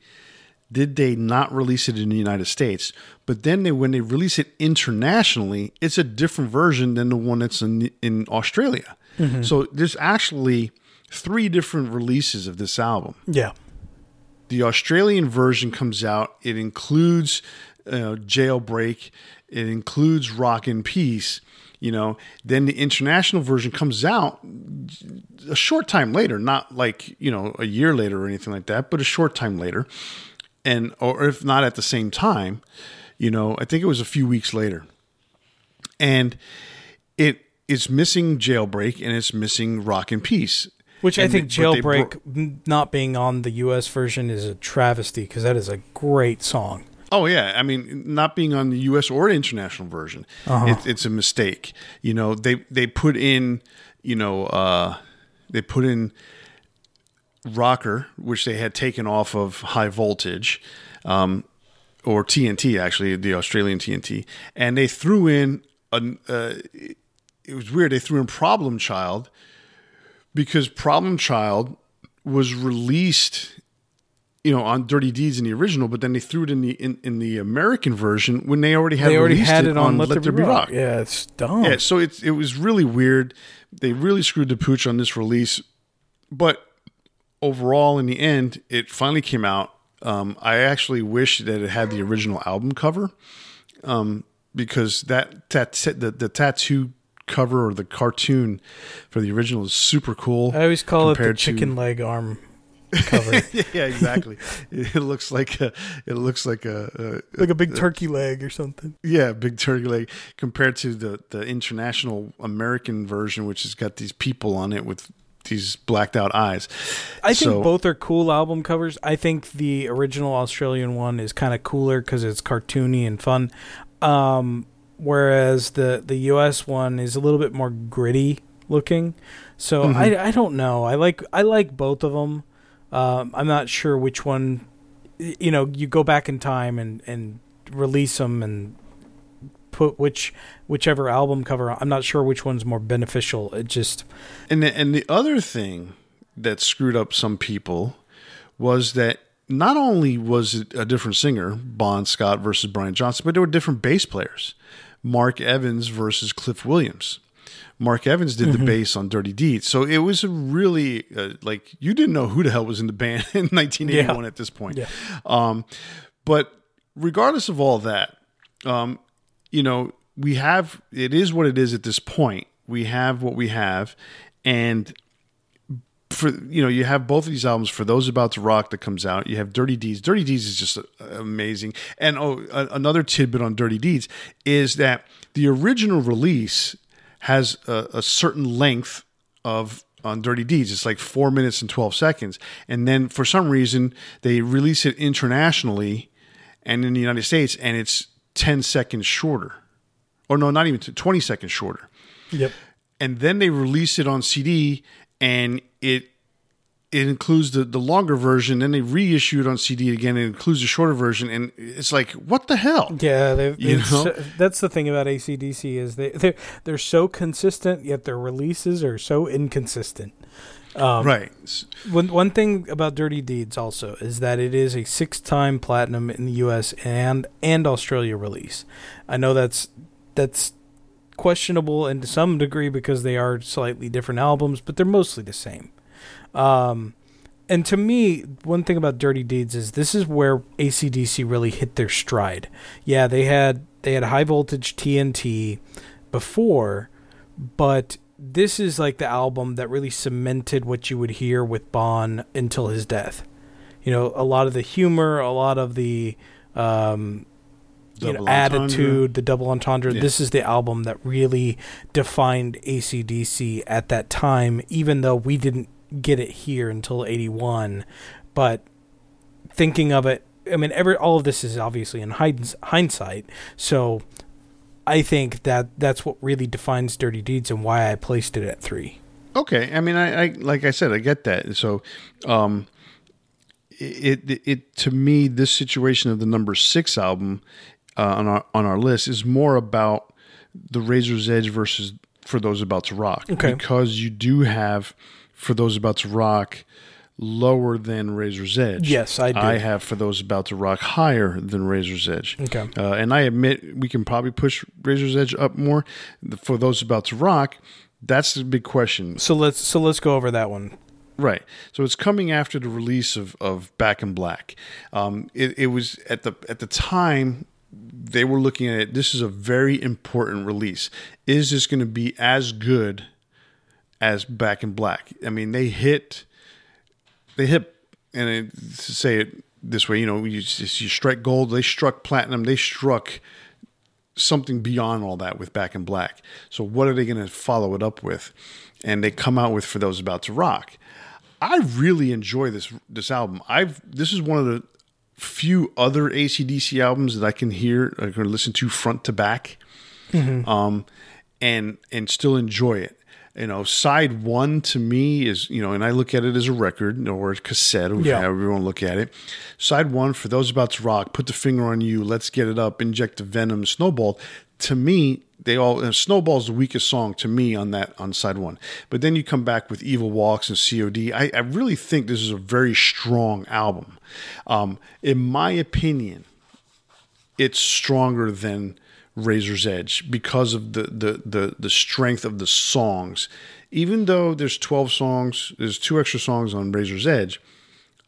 did they not release it in the United States, but then they when they release it internationally, it's a different version than the one that's in in Australia. So there's actually three different releases of this album. Yeah. The Australian version comes out. It includes uh, Jailbreak. It includes Rock in Peace. You know, then the international version comes out a short time later, not like you know a year later or anything like that, but a short time later, and or if not at the same time, you know, I think it was a few weeks later, and it is missing Jailbreak and it's missing Rock in Peace. Which I think Jailbreak bro- not being on the US version is a travesty because that is a great song. Oh yeah, I mean, not being on the U.S. or international version, it, it's a mistake. You know, they they put in, you know, uh, they put in rocker, which they had taken off of high voltage, um, or TNT actually, the Australian TNT, and they threw in a. Uh, it was weird. They threw in Problem Child because Problem Child was released you know, on Dirty Deeds in the original, but then they threw it in the in, in the American version when they already had they already had it on, Let, Let There Be Rock. Yeah, it's dumb. Yeah, so it's it was really weird. They really screwed the pooch on this release, but overall, in the end, it finally came out. Um, I actually wish that it had the original album cover, um, because that tat- the the tattoo cover or the cartoon for the original is super cool. I always call it the to- chicken leg arm cover, yeah, exactly. it looks like a, it looks like a, a like a big turkey leg or something. Yeah, big turkey leg compared to the the international American version, which has got these people on it with these blacked out eyes. I think So- both are cool album covers. I think the original Australian one is kind of cooler because it's cartoony and fun, um, whereas the the U.S. one is a little bit more gritty looking. So Mhm. I I don't know. I like I like both of them. Um, I'm not sure which one. You know, you go back in time and and release them and put which whichever album cover. I'm not sure which one's more beneficial. It just And the, and the other thing that screwed up some people was that not only was it a different singer, Bon Scott versus Brian Johnson, but there were different bass players. Mark Evans versus Cliff Williams. Mark Evans did the bass on Dirty Deeds. So it was a really uh, like you didn't know who the hell was in the band in 1981 Yeah. at this point. Yeah. Um, but regardless of all that, um, you know, we have it is what it is at this point. We have what we have, and for you know, you have both of these albums. For those about to rock that comes out, you have Dirty Deeds. Dirty Deeds is just amazing. And oh, another tidbit on Dirty Deeds is that the original release has a, a certain length of on Dirty Deeds. It's like four minutes and twelve seconds, and then for some reason they release it internationally and in the United States, and it's 10 seconds shorter. Or no, not even 20 seconds shorter. yep. And then they release it on CD and it it includes the, the longer version, then they reissue it on CD again, it includes the shorter version, and it's like, what the hell? Yeah, they, You know? that's the thing about AC/DC is they they're, they're so consistent, yet their releases are so inconsistent. Um, Right. One one thing about Dirty Deeds also is that it is a six-time platinum in the U.S. and and Australia release. I know that's that's questionable and to some degree because they are slightly different albums, but they're mostly the same. Um, and to me, one thing about Dirty Deeds is this is where AC/DC really hit their stride. Yeah, they had they had high voltage TNT before, but this is like the album that really cemented what you would hear with Bon until his death. You know, a lot of the humor, a lot of the um, you know, entendre. attitude, the double entendre. Yeah. This is the album that really defined AC/DC at that time, even though we didn't get it here until 81. But thinking of it, I mean, every, all of this is obviously in hindsight. So I think that that's what really defines Dirty Deeds and why I placed it at three. Okay, I mean, I, I like I said, I get that. So, um, it, it it to me, this situation of the number six album uh, on our on our list is more about the Razor's Edge versus for those about to rock. Okay. because you do have for those about to rock lower than Razor's Edge. Yes, I do. I have for those about to rock higher than Razor's Edge. Okay. Uh, and I admit we can probably push Razor's Edge up more. For those about to rock, that's the big question. So let's so let's go over that one. Right. So it's coming after the release of, of Back in Black. Um, it, it was at the at the time they were looking at it. This is a very important release. Is this going to be as good as Back in Black? I mean, they hit they hit and it, to say it this way, you know, you, you strike gold. They struck platinum. They struck something beyond all that with Back in Black. So what are they going to follow it up with? And they come out with for those about to rock. I really enjoy this this album. I've this is one of the few other AC/DC albums that I can hear, I can listen to front to back, um, and and still enjoy it. You know, side one to me is, you know, and I look at it as a record or a cassette, or Yeah. however you want to look at it. Side one, for those about to rock, put the finger on you, let's get it up, inject the venom, snowball. To me, they all Snowball's the weakest song to me on that on side one. But then you come back with Evil Walks and COD. I, I really think this is a very strong album. Um, in my opinion, it's stronger than Razor's Edge because of the, the the the strength of the songs. Even though there's 12 songs, there's two extra songs on Razor's Edge.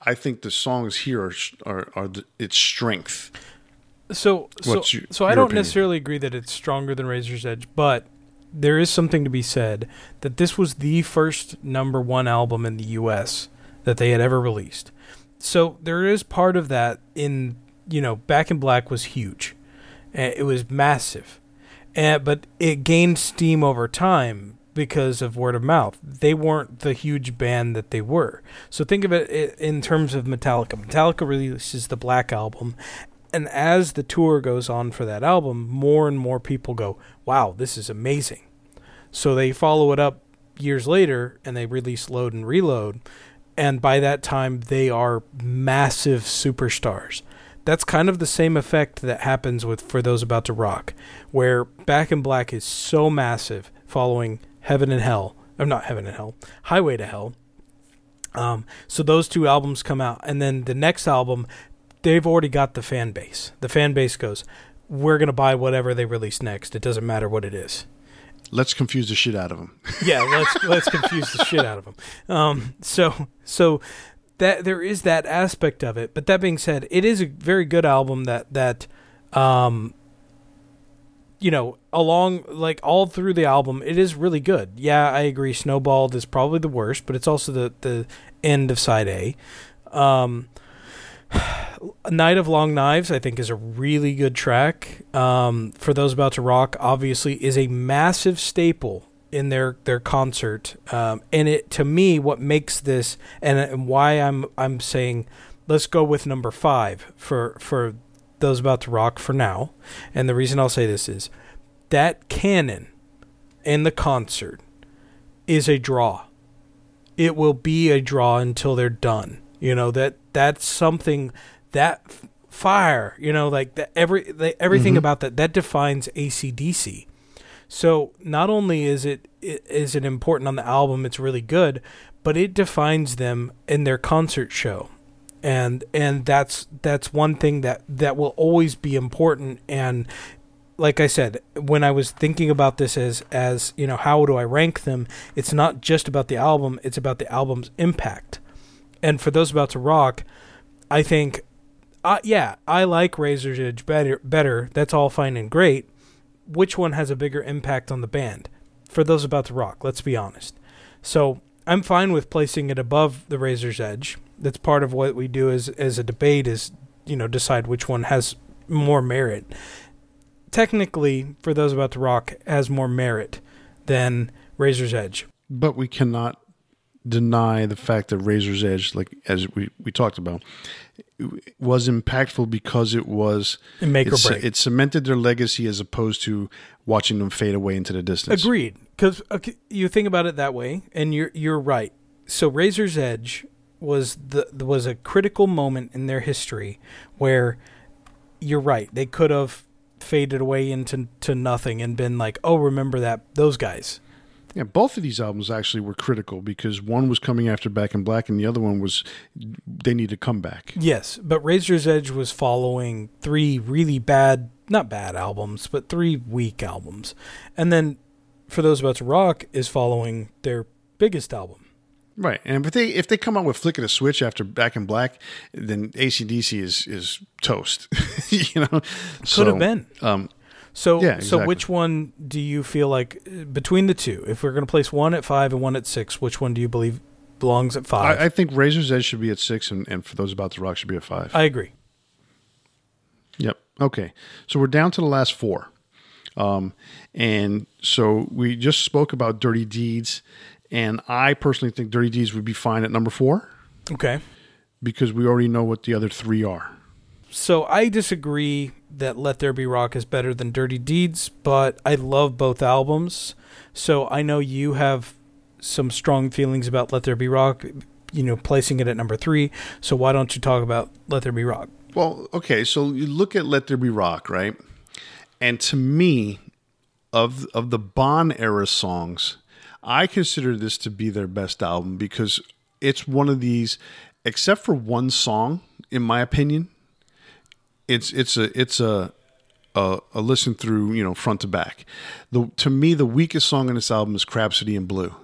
I think the songs here are are, are the, its strength. So, so, your- so I don't opinion? necessarily agree that it's stronger than Razor's Edge, but there is something to be said that this was the first number one album in the U.S. that they had ever released. So there is part of that in you know Back in Black was huge, Uh, it was massive, uh, but it gained steam over time because of word of mouth. They weren't the huge band that they were. So think of it in terms of Metallica. Metallica releases the Black album, and as the tour goes on for that album, more and more people go, "Wow, this is amazing." So they follow it up years later and they release Load and Reload, and by that time they are massive superstars. That's kind of the same effect that happens with For Those About to Rock, where Back in Black is so massive following Heaven and Hell, I'm not Heaven and Hell, Highway to Hell. Um, so those two albums come out, and then the next album, they've already got the fan base. The fan base goes, "We're gonna buy whatever they release next. It doesn't matter what it is." Let's confuse the shit out of them. yeah, let's let's confuse the shit out of them. Um, so so that there is that aspect of it. But that being said, it is a very good album. That that um, you know, along like all through the album, it is really good. Yeah, I agree. Snowballed is probably the worst, but it's also the the end of side A. Um, Night of Long Knives, I think, is a really good track. Um, for those about to rock, obviously, is a massive staple in their their concert. Um, and it to me, what makes this and, and why I'm I'm saying let's go with number five for for those about to rock for now. And the reason I'll say this is that canon in the concert is a draw. It will be a draw until they're done. You know that that's something that f- fire. You know, like that every the, everything Mhm. about that that defines AC/DC. So not only is it i- it important on the album, it's really good, but it defines them in their concert show, and and that's that's one thing that that will always be important. And like I said, when I was thinking about this as as you know, how do I rank them? It's not just about the album; it's about the album's impact. And for those about to rock, I think, uh, yeah, I like Razor's Edge better. Better. That's all fine and great. Which one has a bigger impact on the band? For those about to rock, let's be honest. So I'm fine with placing it above the Razor's Edge. That's part of what we do as as a debate is you know decide which one has more merit. Technically, for those about to rock, has more merit than Razor's Edge. But we cannot deny the fact that Razor's Edge, like as we, we talked about, was impactful because it was And make or it, break. it cemented their legacy as opposed to watching them fade away into the distance. Agreed. Because you think about it that way, and you're you're right. So Razor's Edge was the was a critical moment in their history where you're right. They could have faded away into to nothing and been like, oh, remember that those guys. Yeah, both of these albums actually were critical because one was coming after Back in Black and the other one was they need to come back. Yes, but Razor's Edge was following three really bad, not bad albums, but three weak albums, and then for those about to rock is following their biggest album. Right, and if they if they come out with flick of the switch after Back in Black, then AC/DC is is toast. you know, Could have been. Um, So, Yeah, so which one do you feel like uh, between the two? If we're going to place one at five and one at six, which one do you believe belongs at five? I, I think Razor's Edge should be at six, and, and for those about to rock should be at five. I agree. Yep. Okay. So we're down to the last four. Um, and so we just spoke about Dirty Deeds, and I personally think Dirty Deeds would be fine at number four Okay. because we already know what the other three are. So I disagree that Let There Be Rock is better than Dirty Deeds, but I love both albums. So I know you have some strong feelings about Let There Be Rock, you know, placing it at number three. So why don't you talk about Let There Be Rock? Well, okay, so you look at Let There Be Rock, right? And to me, of of the Bon era songs, I consider this to be their best album because it's one of these, except for one song, in my opinion. It's it's a it's a a, a listen through, you know, front to back. The to me, the weakest song on this album is "Crapsody in Blue."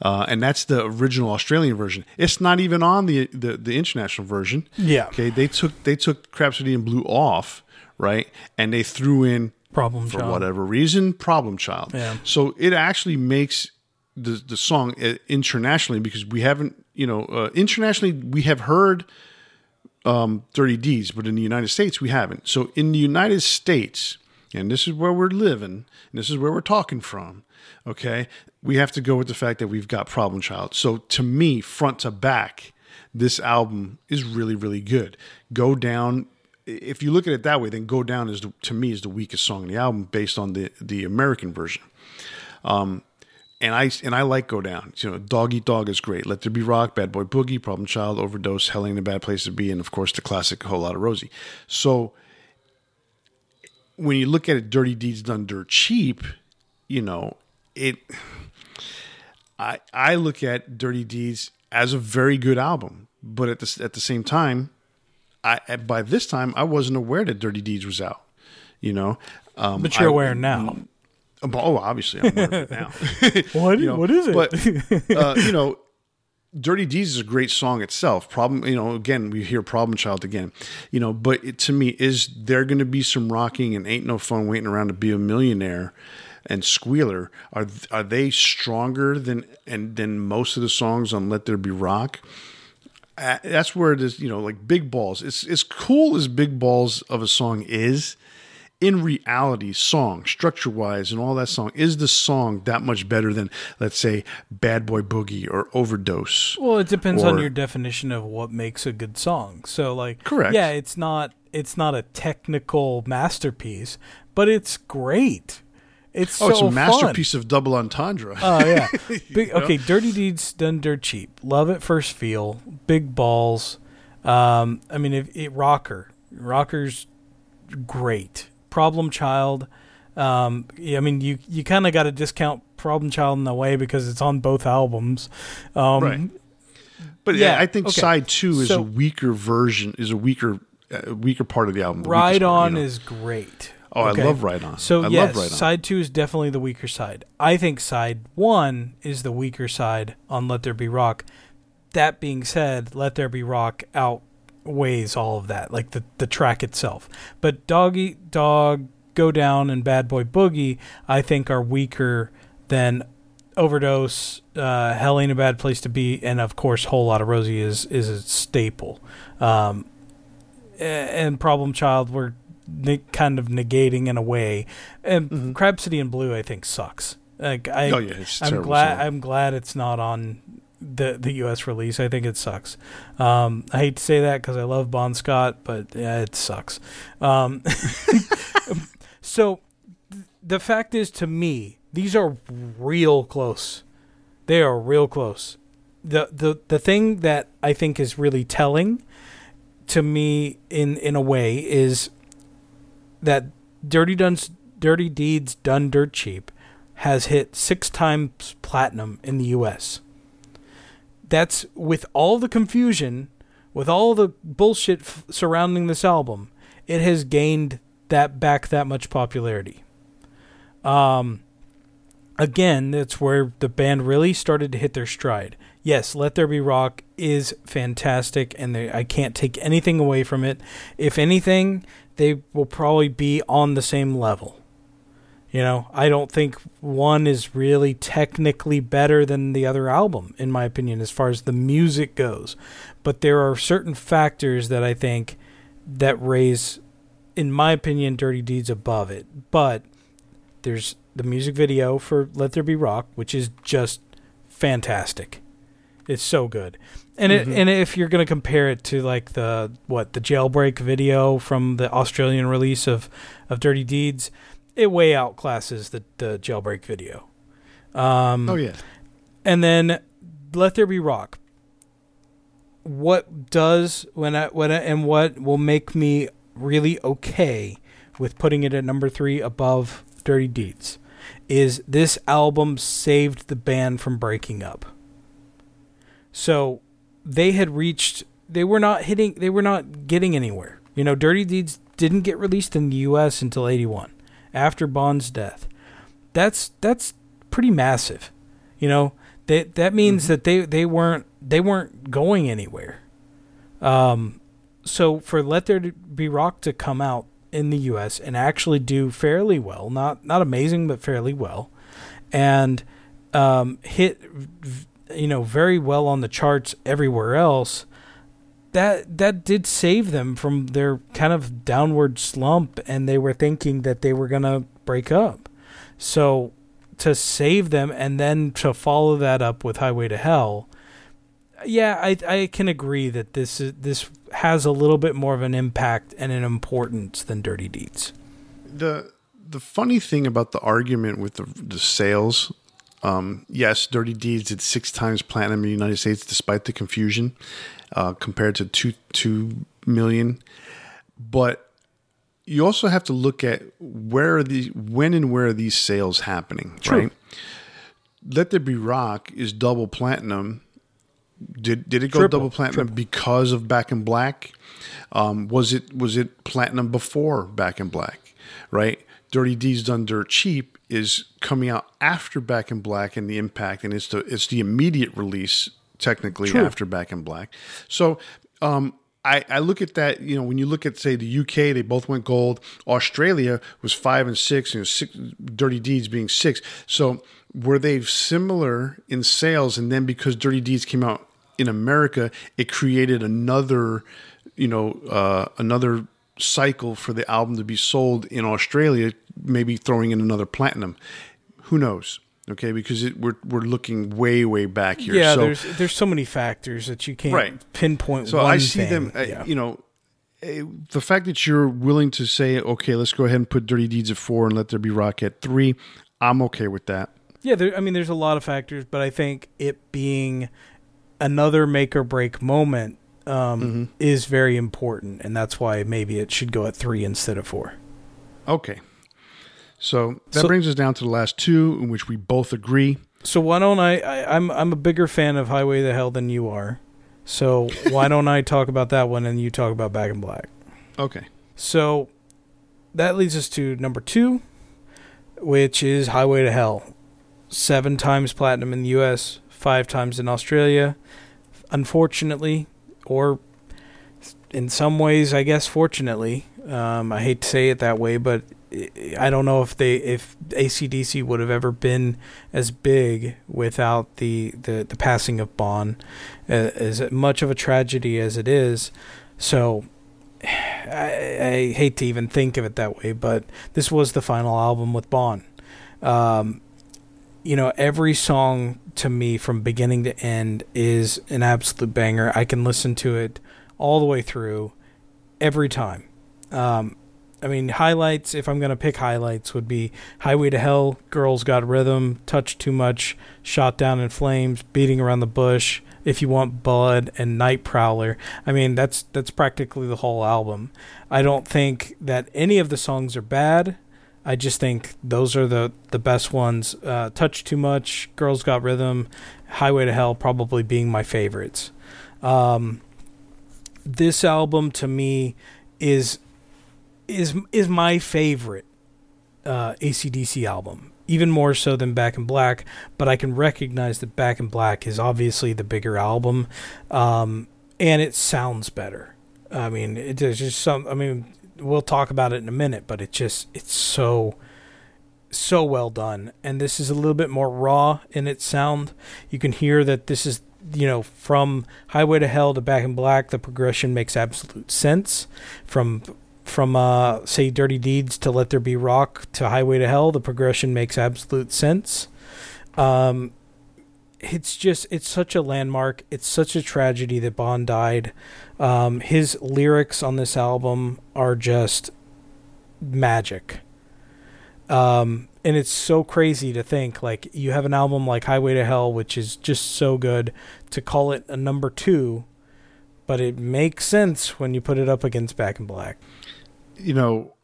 Uh, and that's the original Australian version. It's not even on the, the the international version. Yeah. Okay. They took they took Crapsody in Blue off, right, and they threw in Problem for Child. whatever reason Problem Child. Yeah. So it actually makes the the song uh, internationally because we haven't you know uh, internationally we have heard um, Dirty Deeds, but in the United States we haven't. So in the United States, and this is where we're living, and this is where we're talking from. Okay, we have to go with the fact that we've got Problem Child. So to me, front to back, this album is really really good. Go down. If you look at it that way, then "Go Down" is the, to me is the weakest song in the album based on the the American version. Um, and I and I like Go Down. You know, Dog Eat Dog is great. Let There Be Rock, Bad Boy Boogie, Problem Child, Overdose, Hell Ain't a Bad Place to Be, and of course the classic Whole Lot of Rosie. So when you look at it, Dirty Deeds Done Dirt Cheap, you know it. I I look at Dirty Deeds as a very good album, but at the at the same time, I by this time I wasn't aware that Dirty Deeds was out. You know, um, But you're I- aware now. Oh, obviously, I'm aware of it now. What? You know, what is it? But uh, you know, "Dirty Deeds" is a great song itself. Problem, you know, again we hear "Problem Child" again, you know. But it, to me, is there going to be some rocking and ain't no fun waiting around to be a millionaire? And Squealer are are they stronger than and than most of the songs on "Let There Be Rock"? Uh, that's where it is. You know, like Big Balls. It's as cool as Big Balls of a song is in reality, song, structure wise, and all that song, is the song that much better than, let's say, Bad Boy Boogie or Overdose? Well, it depends on your definition of what makes a good song. So, like, Correct. Yeah, it's not it's not a technical masterpiece, but it's great. It's Oh, so it's a fun. masterpiece of double entendre. Oh yeah. Big, okay, Dirty Deeds done dirt cheap. Love at first feel. Big balls. Um, I mean, if it rocker, rocker's great. Problem Child. Um, yeah, I mean, you you kind of got to discount Problem Child in a way because it's on both albums. Um, Right. but yeah, I think okay. side two is So- a weaker version, is a weaker, uh, weaker part of the album. the Ride part, On you know. is great. Oh, Okay? I love Ride On. So I yes, love Ride On. side two is definitely the weaker side. I think side one is the weaker side on Let There Be Rock. That being said, Let There Be Rock outweighs all of that, like the the track itself. But Dog Eat Dog, Go Down, and Bad Boy Boogie, I think are weaker than Overdose, uh, Hell Ain't a Bad Place to Be, and of course Whole Lot of Rosie is is a staple. Um, and Problem Child were ne- kind of negating in a way. And Mhm. Crapsody in Blue, I think, sucks. Like I, oh yeah, I'm glad. song. I'm glad it's not on the the U.S. release. I think it sucks. Um, I hate to say that because I love Bon Scott, but yeah, it sucks. Um, so th- the fact is, to me, these are real close. They are real close. the the The thing that I think is really telling to me, in in a way, is that Dirty Duns, Dirty Deeds Done Dirt Cheap has hit six times platinum in the U.S. That's with all the confusion, with all the bullshit f- surrounding this album, it has gained that back that much popularity. Um, again, that's where the band really started to hit their stride. Yes, Let There Be Rock is fantastic, and they, I can't take anything away from it. If anything, they will probably be on the same level. You know, I don't think one is really technically better than the other album, in my opinion, as far as the music goes. But there are certain factors that I think that raise, in my opinion, Dirty Deeds above it. But there's the music video for Let There Be Rock, which is just fantastic. It's so good. And Mhm. it, and if you're gonna compare it to like the what the jailbreak video from the Australian release of of Dirty Deeds, it way outclasses the the jailbreak video. Um, oh yeah, and then Let There Be Rock. What does when I when I, and what will make me really okay with putting it at number three above Dirty Deeds is this album saved the band from breaking up. So they had reached they were not hitting they were not getting anywhere. You know, Dirty Deeds didn't get released in the US until 81 after Bon's death. That's that's pretty massive. You know, that that means mm-hmm. that they they weren't they weren't going anywhere. Um so for Let There Be Rock to come out in the US and actually do fairly well, not not amazing but fairly well and um, hit you know very well on the charts everywhere else that that did save them from their kind of downward slump and they were thinking that they were to break up. So to save them and then to follow that up with highway to hell yeah i i can agree that this is this has a little bit more of an impact and an importance than dirty deeds. The the funny thing about the argument with the, the sales um, yes, Dirty Deeds did six times platinum in the United States, despite the confusion, uh, compared to two two million. But you also have to look at where are these, when and where are these sales happening, True. right? Let There Be Rock is double platinum. Did did it go Triple. double platinum Triple. because of Back in Black? Um, was it was it platinum before Back in Black? Right. Dirty Deeds Done Dirt Cheap is coming out after Back in Black and the Impact, and it's the it's the immediate release technically True. after Back in Black. So um, I, I look at that. You know, when you look at say the UK, they both went gold. Australia was five and six, and six Dirty Deeds being six. So were they similar in sales? And then because Dirty Deeds came out in America, it created another, you know, uh, another cycle for the album to be sold in Australia, maybe throwing in another platinum. Who knows? Okay, because it, we're we're looking way way back here. Yeah, so, there's there's so many factors that you can't right. pinpoint. So I see thing. them. Yeah. you know, the fact that you're willing to say, okay, let's go ahead and put Dirty Deeds at four and let there be Rock at three. I'm okay with that. Yeah, there, I mean, there's a lot of factors, but I think it being another make or break moment um, mm-hmm. is very important, and that's why maybe it should go at three instead of four. Okay. So that so, brings us down to the last two, in which we both agree. So why don't I, I? I'm I'm a bigger fan of Highway to Hell than you are. So why don't I talk about that one and you talk about Back in Black? Okay. So that leads us to number two, which is Highway to Hell. Seven times platinum in the U.S., five times in Australia. Unfortunately, or in some ways, I guess, fortunately, um, I hate to say it that way, but I don't know if they if AC/DC would have ever been as big without the the, the passing of Bon, as much of a tragedy as it is. So I, I, hate to even think of it that way, but this was the final album with Bon. Um, you know, every song to me from beginning to end is an absolute banger. I can listen to it all the way through every time. Um, I mean, highlights, if I'm going to pick highlights, would be Highway to Hell, Girls Got Rhythm, Touch Too Much, Shot Down in Flames, Beating Around the Bush, If You Want Blood, and Night Prowler. I mean, that's that's practically the whole album. I don't think that any of the songs are bad. I just think those are the the best ones. Uh, Touch Too Much, Girls Got Rhythm, Highway to Hell, probably being my favorites. Um, this album to me is is is my favorite uh, AC/DC album, even more so than Back in Black. But I can recognize that Back in Black is obviously the bigger album, um, and it sounds better. I mean, it, it's just some. I mean, we'll talk about it in a minute, but it just it's so so well done. And this is a little bit more raw in its sound. You can hear that this is you know from Highway to Hell to Back in Black, the progression makes absolute sense. From from uh, say Dirty Deeds to Let There Be Rock to Highway to Hell, the progression makes absolute sense. Um, it's just it's such a landmark. It's such a tragedy that Bon died. Um, his lyrics on this album are just magic. Um, and it's so crazy to think like you have an album like Highway to Hell, which is just so good, to call it a number two, but it makes sense when you put it up against Back in Black. You know,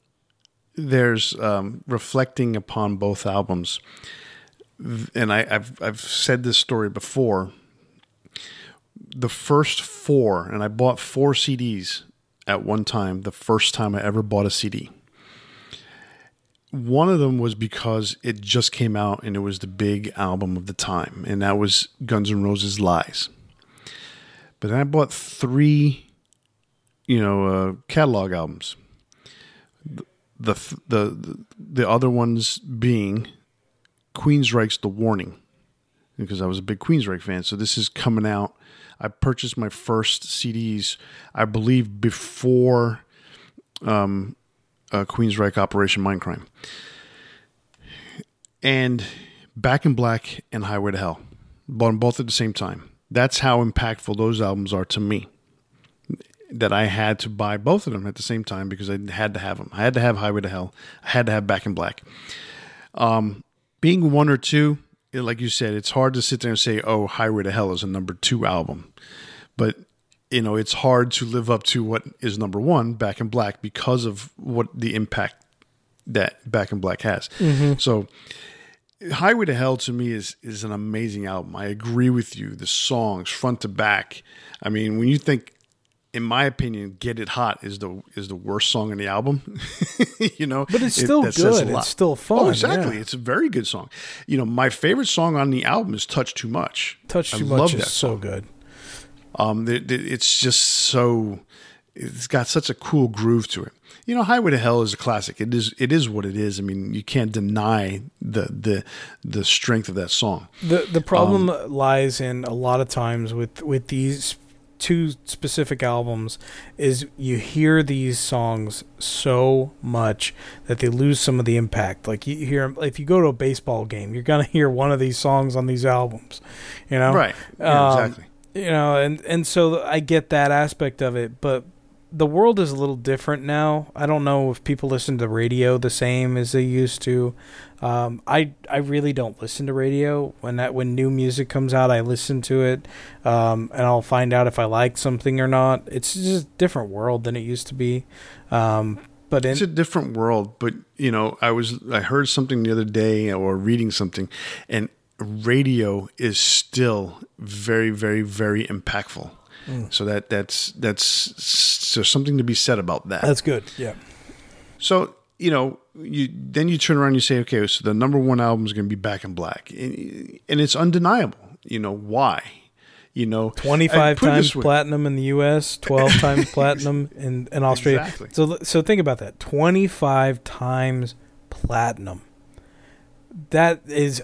there's um, reflecting upon both albums, and I, I've I've said this story before. The first four, and I bought four CDs at one time. The first time I ever bought a CD one of them was because it just came out and it was the big album of the time, and that was Guns N' Roses' Lies. But then I bought three, you know, uh, catalog albums. The, the the the other ones being Queensryche's The Warning, because I was a big Queensryche fan. So this is coming out. I purchased my first CDs, I believe, before um, uh, Queensryche Operation Mindcrime, and Back in Black and Highway to Hell. Bought them both at the same time. That's how impactful those albums are to me. That I had to buy both of them at the same time because I had to have them. I had to have Highway to Hell. I had to have Back in Black. Um, being one or two, like you said, it's hard to sit there and say, "Oh, Highway to Hell is a number two album," but you know, it's hard to live up to what is number one, Back in Black, because of what the impact that Back in Black has. Mm-hmm. So, Highway to Hell to me is is an amazing album. I agree with you. The songs front to back. I mean, when you think, in my opinion, "Get It Hot" is the is the worst song in the album. you know, but it's still it, good. It's still fun. Oh, exactly. Yeah. It's a very good song. You know, my favorite song on the album is "Touch Too Much." Touch Too I Much is so good. Um, it's just so it's got such a cool groove to it. You know, Highway to Hell is a classic. It is it is what it is. I mean, you can't deny the the the strength of that song. The the problem um, lies in a lot of times with with these two specific albums is you hear these songs so much that they lose some of the impact. Like you hear if you go to a baseball game, you're gonna hear one of these songs on these albums. You know, right? Yeah, um, exactly you know, and and so I get that aspect of it, but the world is a little different now. I don't know if people listen to radio the same as they used to. Um, I I really don't listen to radio when that when new music comes out. I listen to it, um, and I'll find out if I like something or not. It's just a different world than it used to be. Um, but in- it's a different world. But you know, I was I heard something the other day or reading something, and radio is still very, very, very impactful. Mm. So that that's that's so something to be said about that. That's good. Yeah. So you know, you then you turn around and you say, okay, so the number one album is going to be Back in Black, and, and it's undeniable. You know why? You know, twenty five times platinum in the U.S., twelve times platinum in in Australia. Exactly. So so think about that: twenty five times platinum. That is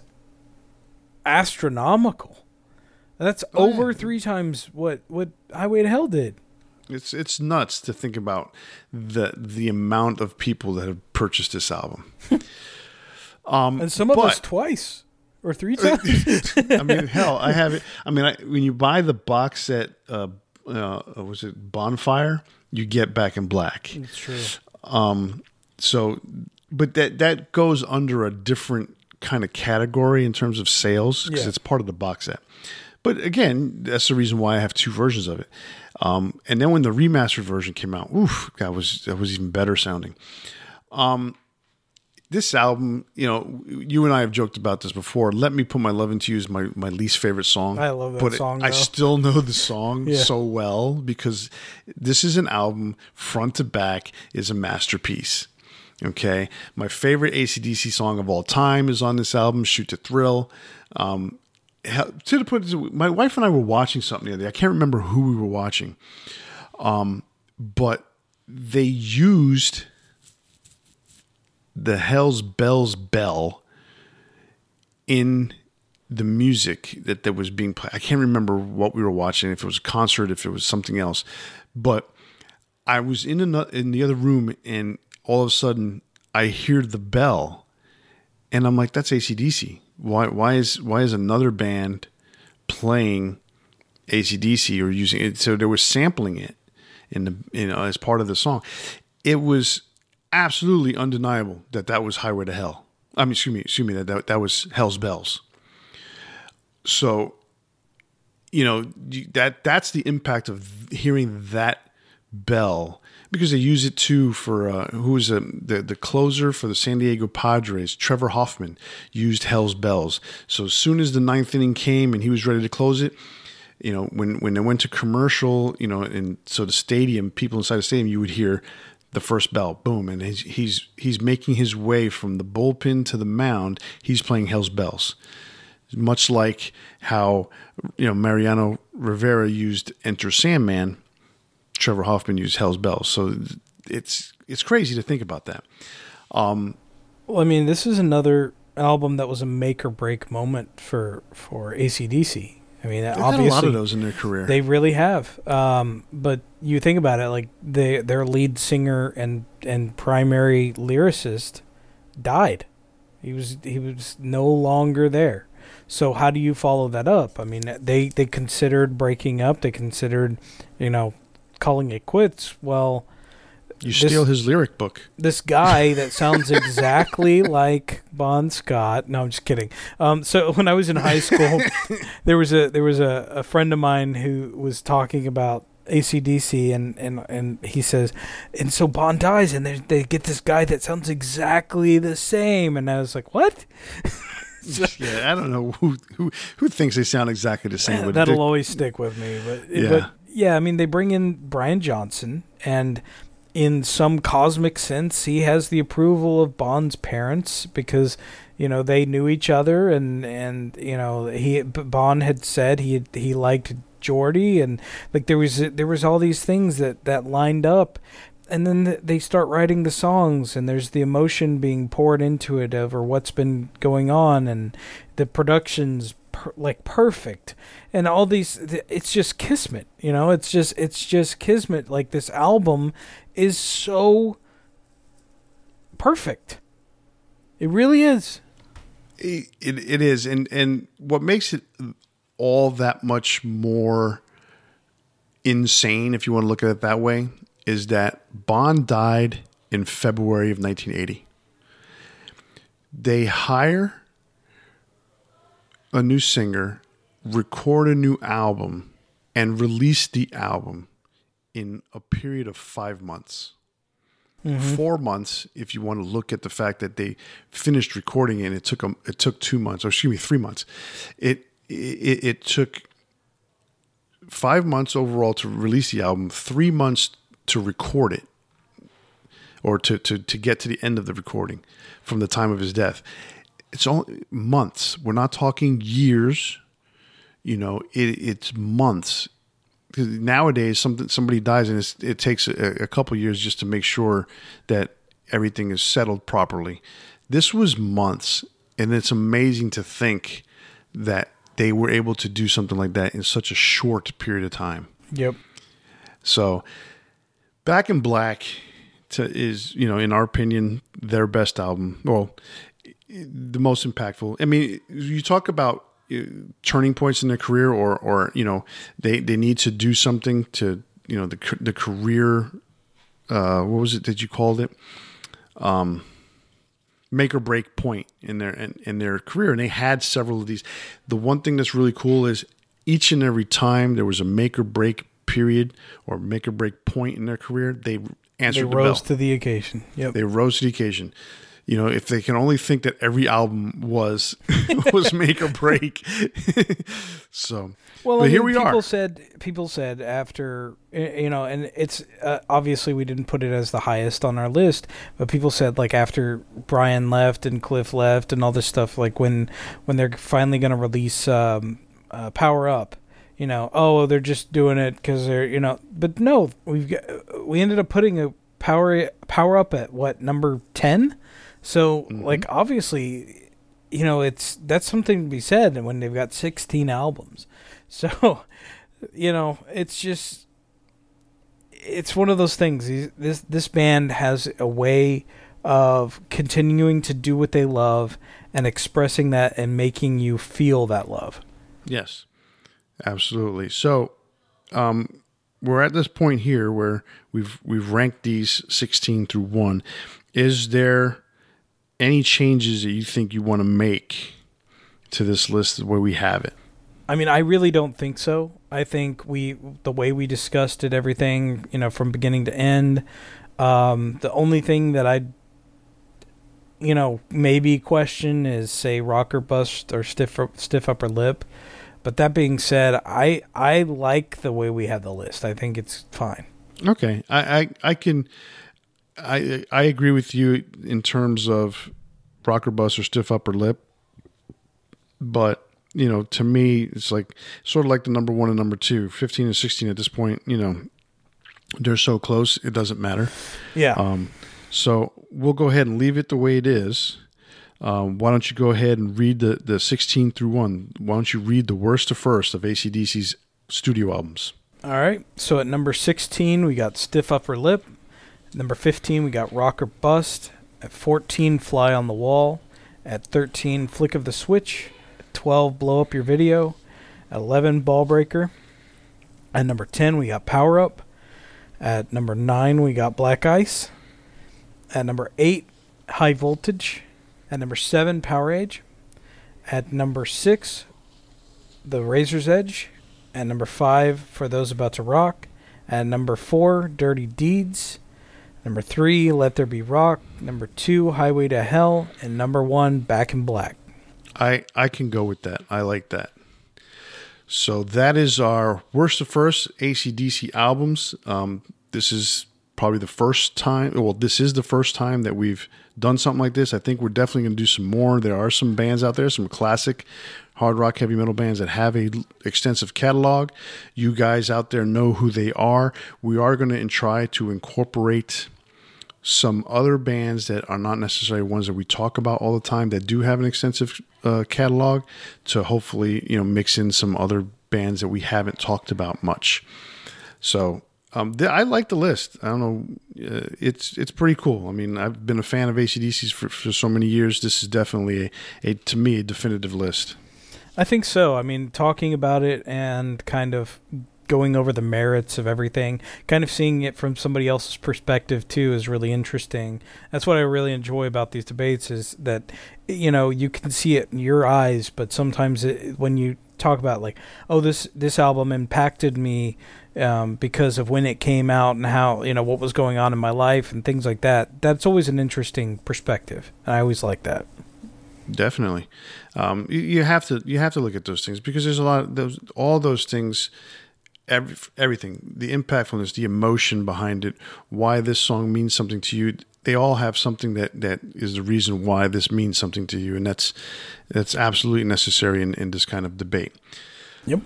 astronomical. That's oh, over yeah. three times what what Highway to Hell did. It's it's nuts to think about the the amount of people that have purchased this album. um, and some of but, us twice or three times. I mean, hell, I have it. I mean, I, when you buy the box set, uh, uh, was it Bonfire? You get Back in Black. It's true. Um, so, but that that goes under a different kind of category in terms of sales because yeah. it's part of the box set. But again, that's the reason why I have two versions of it. Um, and then when the remastered version came out, oof, that was that was even better sounding. Um, this album, you know, you and I have joked about this before. Let me put my love into you is my, my least favorite song. I love that but song. It, I still know the song yeah. so well because this is an album front to back is a masterpiece. Okay. My favorite AC/DC song of all time is on this album, Shoot to Thrill. Um, to the point, my wife and I were watching something the other day. I can't remember who we were watching. Um, but they used the Hell's Bells bell in the music that, that was being played. I can't remember what we were watching, if it was a concert, if it was something else. But I was in, another, in the other room and all of a sudden I hear the bell and I'm like, that's AC/DC. Why, why is, why is another band playing AC/DC or using it? So they were sampling it in the, you uh, know, as part of the song. It was absolutely undeniable that that was Highway to Hell. I mean, excuse me, excuse me. That that, that was Hell's Bells. So, you know, that that's the impact of hearing that bell because they use it too for uh, who uh, the the closer for the San Diego Padres, Trevor Hoffman, used Hell's Bells. So as soon as the ninth inning came and he was ready to close it, you know, when when they went to commercial, you know, and so the stadium, people inside the stadium, you would hear the first bell, boom, and he's he's he's making his way from the bullpen to the mound. He's playing Hell's Bells, much like how you know Mariano Rivera used Enter Sandman. Trevor Hoffman used Hell's Bells, so it's it's crazy to think about that. Um, well, I mean, this is another album that was a make or break moment for for AC/DC. I mean, they've obviously, a lot of those in their career. They really have. Um, but you think about it, like they, their lead singer and and primary lyricist died. He was he was no longer there. So how do you follow that up? I mean, they they considered breaking up. They considered, you know, calling it quits. Well, you steal his lyric book. This guy that sounds exactly like Bon Scott. No, I'm just kidding. Um, so when I was in high school, there was a there was a, a friend of mine who was talking about AC/DC and, and, and he says, and so Bon dies and they they get this guy that sounds exactly the same. And I was like, what? so, yeah, I don't know who, who who thinks they sound exactly the same. That'll always stick with me. But yeah. but yeah, I mean they bring in Brian Johnson and in some cosmic sense, he has the approval of Bon's parents because you know they knew each other, and and you know he Bon had said he he liked Geordie, and like there was there was all these things that that lined up, and then they start writing the songs, and there's the emotion being poured into it over what's been going on, and the production's per, like perfect and all these it's just kismet you know it's just it's just kismet like this album is so perfect. It really is. It, it, it is, and and what makes it all that much more insane, if you want to look at it that way, is that Bon died in February of 1980. They hire a new singer, record a new album, and release the album in a period of five months. Mm-hmm. Four months, if you want to look at the fact that they finished recording it, and it took them, it took two months, or excuse me, three months. It it, it took five months overall to release the album, three months to record it, or to to to get to the end of the recording from the time of his death. It's only months. We're not talking years. You know, it, it's months nowadays something somebody dies and it takes a, a couple years just to make sure that everything is settled properly. This was months, and it's amazing to think that they were able to do something like that in such a short period of time. Yep. So, Back in Black to, is, you know, in our opinion, their best album. Well, the most impactful. I mean, you talk about turning points in their career or or you know they they need to do something to you know the the career uh, what was it that you called it? Um, make or break point in their in, in their career. And they had several of these. The one thing that's really cool is each and every time there was a make or break period or make or break point in their career they answered they the rose bell. to the occasion. Yep. They rose to the occasion you know, if they can only think that every album was was make or break. so, well, but I mean, here we people are. said people said after you know, and it's uh, obviously we didn't put it as the highest on our list, but people said like after Brian left and Cliff left and all this stuff, like when when they're finally going to release um, uh, Power Up, you know, oh, they're just doing it because they're, you know, but no, we've got, we ended up putting a power power up at what number ten, so mm-hmm. like obviously, you know, it's that's something to be said when they've got 16 albums. So, you know, it's just it's one of those things. This this band has a way of continuing to do what they love and expressing that and making you feel that love. Yes. Absolutely. So, um, we're at this point here where we've we've ranked these 16 through 1. Is there any changes that you think you want to make to this list where we have it? I mean, I really don't think so. I think we the way we discussed it, everything you know from beginning to end. Um, the only thing that I, you know, maybe question is say Rock or Bust or stiff stiff upper lip. But that being said, I I like the way we have the list. I think it's fine. Okay, I I, I can. I I agree with you in terms of Rock or Bust or stiff upper lip, but you know, to me, it's like sort of like the number one and number two, 15 and 16 at this point, you know, they're so close, it doesn't matter. Yeah. Um, so we'll go ahead and leave it the way it is. Um, why don't you go ahead and read the, the 16 through 1? Why don't you read the worst to first of AC/DC's studio albums? All right. So at number 16, we got Stiff Upper Lip. Number 15, we got Rock or Bust. At 14, Fly on the Wall. At 13, Flick of the Switch. At 12, Blow Up Your Video. At 11, Ballbreaker. At number 10, we got Power Up. At number 9, we got Black Ice. At number 8, High Voltage. At number 7, Powerage. At number 6, The Razor's Edge. At number 5, For Those About to Rock. At number 4, Dirty Deeds. Number 3, Let There Be Rock. Number 2, Highway to Hell. And number 1, Back in Black. I, I can go with that. I like that. So that is our worst to first AC/DC albums. Um, this is probably the first time. Well, this is the first time that we've done something like this. I think we're definitely going to do some more. There are some bands out there, some classic hard rock heavy metal bands that have a extensive catalog. You guys out there know who they are. We are going to try to incorporate some other bands that are not necessarily ones that we talk about all the time that do have an extensive uh, catalog to hopefully you know mix in some other bands that we haven't talked about much. So um, th- I like the list. I don't know, uh, it's it's pretty cool. I mean, I've been a fan of AC/DC's for, for so many years. This is definitely a, a to me a definitive list. I think so. I mean, talking about it and kind of going over the merits of everything, kind of seeing it from somebody else's perspective too is really interesting. That's what I really enjoy about these debates is that you know, you can see it in your eyes, but sometimes it, when you talk about like, oh, this this album impacted me um, because of when it came out and how you know what was going on in my life and things like that. That's always an interesting perspective, and I always like that. Definitely, um, you, you, have to you have to look at those things because there's a lot of those all those things. Every, everything, the impactfulness, the emotion behind it, why this song means something to you. They all have something that, that is the reason why this means something to you, and that's that's absolutely necessary in, in this kind of debate. Yep.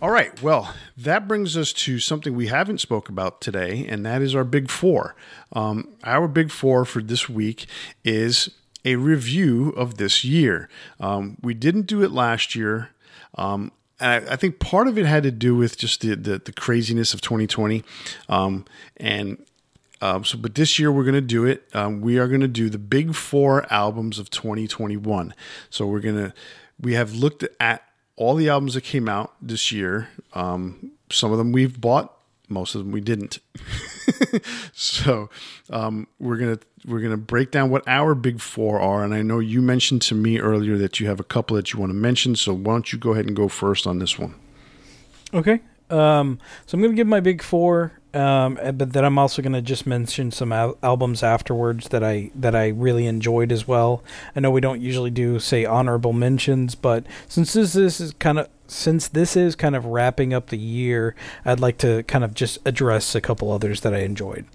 All right. Well, that brings us to something we haven't spoke about today, and that is our big four. Um, our big four for this week is a review of this year. Um, we didn't do it last year. Um, I, I, think part of it had to do with just the, the, the craziness of 2020. Um, and um, so, but this year we're going to do it. Um, we are going to do the big four albums of 2021. So we're going to, we have looked at all the albums that came out this year. Um, some of them we've bought, most of them we didn't. so um, we're gonna we're gonna break down what our big four are. And I know you mentioned to me earlier that you have a couple that you want to mention. So why don't you go ahead and go first on this one? Okay. Um, so I'm gonna give my big four. Um, eh, but then I'm also to just mention some al- albums afterwards that I that I really enjoyed as well. I know we don't usually do say honorable mentions, but since this, this is kind of since this is kind of wrapping up the year, I'd like to kind of just address a couple others that I enjoyed.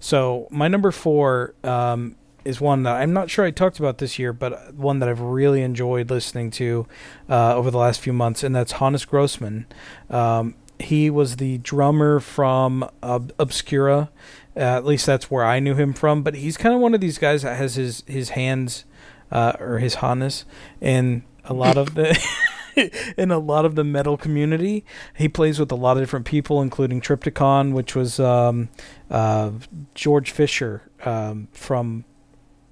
So my number four um, is one that I'm not sure I talked about this year, but one that I've really enjoyed listening to uh, over the last few months, and that's Hannes Grossmann. Um, he was the drummer from Ob- Obscura. Uh, at least that's where I knew him from. But he's kind of one of these guys that has his his hands uh, or his harness in a lot of the. in a lot of the metal community, he plays with a lot of different people, including Triptykon, which was um, uh, George Fisher um, from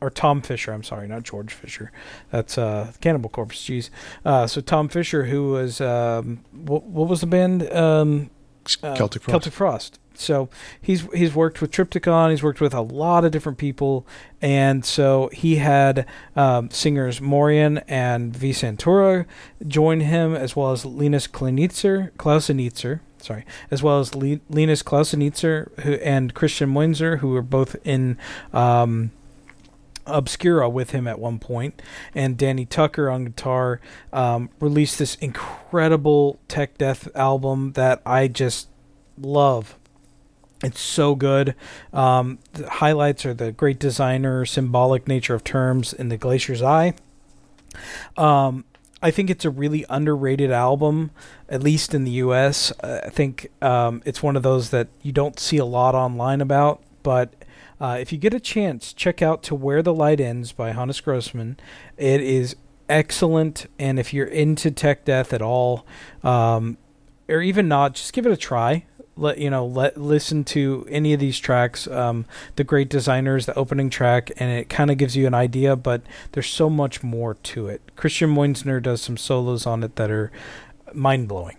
or Tom Fischer. I'm sorry, not George Fisher. That's uh, Cannibal Corpse. Jeez. Uh, so Tom Fischer, who was um, what, what was the band? Um, Celtic Frost. Celtic Frost. So he's he's worked with Triptykon. He's worked with a lot of different people, and so he had um, singers Morean and V Santura join him, as well as Linus Klausenitzer, Klausenitzer, sorry, as well as Linus Klausenitzer who, and Christian Muenzner, who were both in. Um, Obscura with him at one point, and Danny Tunker on guitar um, released this incredible tech death album that I just love. It's so good. Um, the highlights are the great designer, symbolic nature of terms in the Glacier's Eye. Um, I think it's a really underrated album, at least in the U.S. I think um, it's one of those that you don't see a lot online about, but uh, if you get a chance, check out To Where the Light Ends by Hannes Grossmann. It is excellent, and if you're into tech death at all, um, or even not, just give it a try. Let you know, let listen to any of these tracks. Um, the great designers, the opening track, and it kind of gives you an idea. But there's so much more to it. Christian Muenzner does some solos on it that are mind blowing.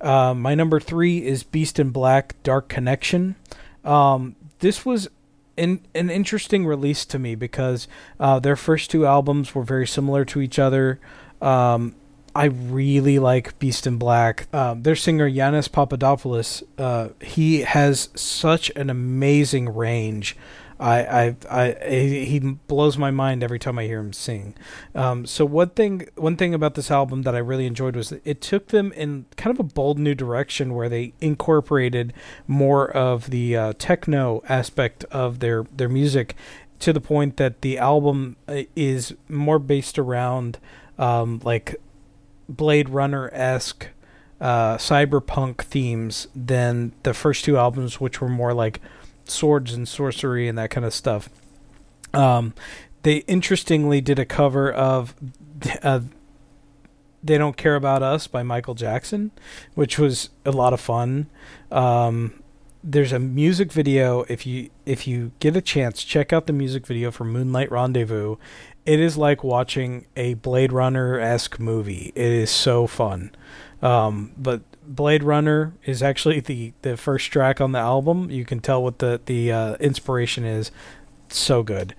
Uh, my number three is Beast in Black, Dark Connection. Um, this was an, an interesting release to me because uh, their first two albums were very similar to each other. Um, I really like Beast in Black. Uh, their singer Yannis Papadopoulos, uh, he has such an amazing range. I, I, I, he blows my mind every time I hear him sing. Um, so one thing, one thing about this album that I really enjoyed was it took them in kind of a bold new direction where they incorporated more of the uh, techno aspect of their their music, to the point that the album uh, is more based around um, like Blade Runner esque uh, cyberpunk themes than the first two albums, which were more like swords and sorcery and that kind of stuff. Um, they interestingly did a cover of uh, "They Don't Care About Us" by Michael Jackson, which was a lot of fun. Um, there's a music video. If you if you get a chance, check out the music video for Moonlight Rendezvous. It is like watching a Blade Runner esque movie. It is so fun. Um, but Blade Runner is actually the, the first track on the album. You can tell what the the uh, inspiration is. so good.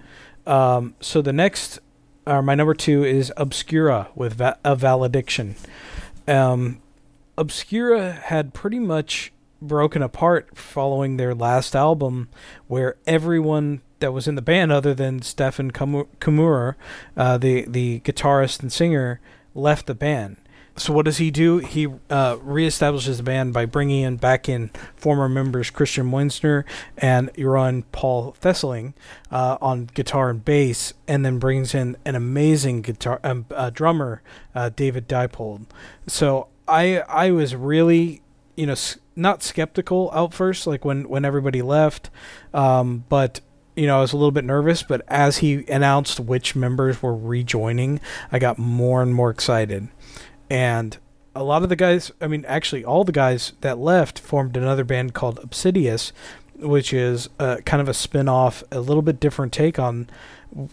Um, so the next, or my number two is Obscura with Va- a Valediction. Um, Obscura had pretty much broken apart following their last album, where everyone that was in the band, other than Steffen Kummerer, uh, the the guitarist and singer, left the band so what does he do? He uh, reestablishes the band by bringing in back in former members Christian Muenzner and Jeroen Paul Thesseling uh, on guitar and bass, and then brings in an amazing guitar um, uh, drummer, David Diepold. So I I was really you know s- not skeptical out first, like when when everybody left, um, but you know, I was a little bit nervous, but as he announced which members were rejoining, I got more and more excited and a lot of the guys, I mean, actually, all the guys that left formed another band called Obsidious, which is a, kind of a spin off, a little bit different take on,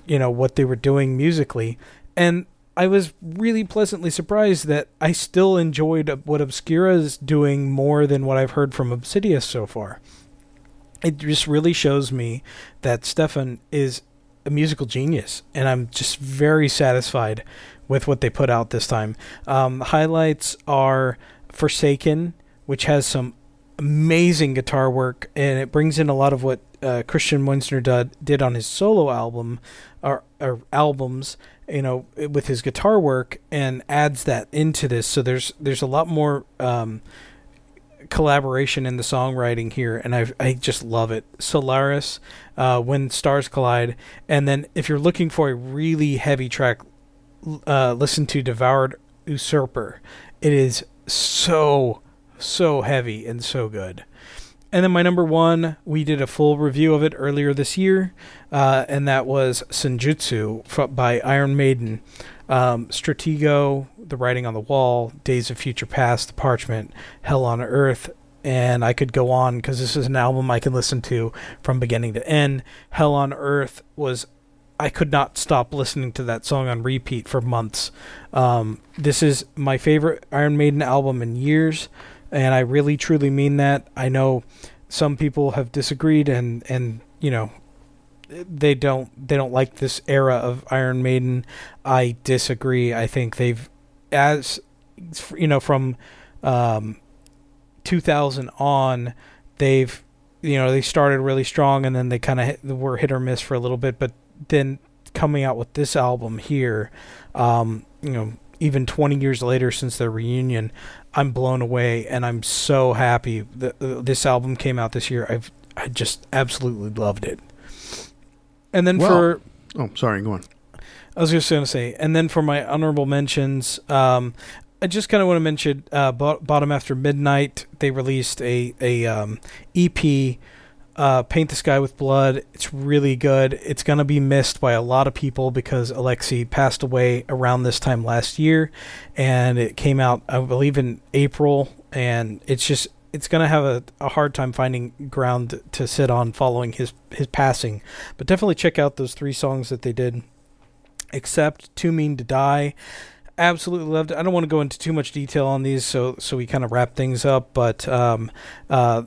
you know, what they were doing musically. And I was really pleasantly surprised that I still enjoyed what Obscura is doing more than what I've heard from Obsidious so far. It just really shows me that Stefan is a musical genius, and I'm just very satisfied with what they put out this time. Um, highlights are Forsaken, which has some amazing guitar work, and it brings in a lot of what uh, Christian Muenzner did, did on his solo album or, or, albums, you know, with his guitar work, and adds that into this. So there's there's a lot more. Um, collaboration in the songwriting here, and I I just love it. Solaris, uh, when stars collide, and then if you're looking for a really heavy track, uh, listen to Devoured Usurper. It is so so heavy and so good. And then my number one, we did a full review of it earlier this year, uh, and that was Senjutsu by Iron Maiden. Um, Stratego, The Writing on the Wall, Days of Future Past, The Parchment, Hell on Earth, and I could go on because this is an album I can listen to from beginning to end. Hell on Earth was I could not stop listening to that song on repeat for months. Um, this is my favorite Iron Maiden album in years, and I really truly mean that. I know some people have disagreed and and you know they don't they don't like this era of Iron Maiden. I disagree. I think they've as you know from um, 2000 on they've you know they started really strong and then they kind of were hit or miss for a little bit but then coming out with this album here um, you know even 20 years later since their reunion i'm blown away and i'm so happy that uh, this album came out this year i've i just absolutely loved it and then Well, for Oh, sorry. Go on. I was just going to say, and then for my honorable mentions, um, I just kind of want to mention uh, Bodom After Midnight. They released a a um, EP, uh, Paint the Sky with Blood. It's really good. It's going to be missed by a lot of people because Alexi passed away around this time last year, and it came out, I believe, in April. And it's just it's going to have a, a hard time finding ground to sit on following his his passing. But definitely check out those three songs that they did Accept Too Mean to Die. Absolutely loved it. I don't want to go into too much detail on these, so so we kind of wrap things up. But um, uh,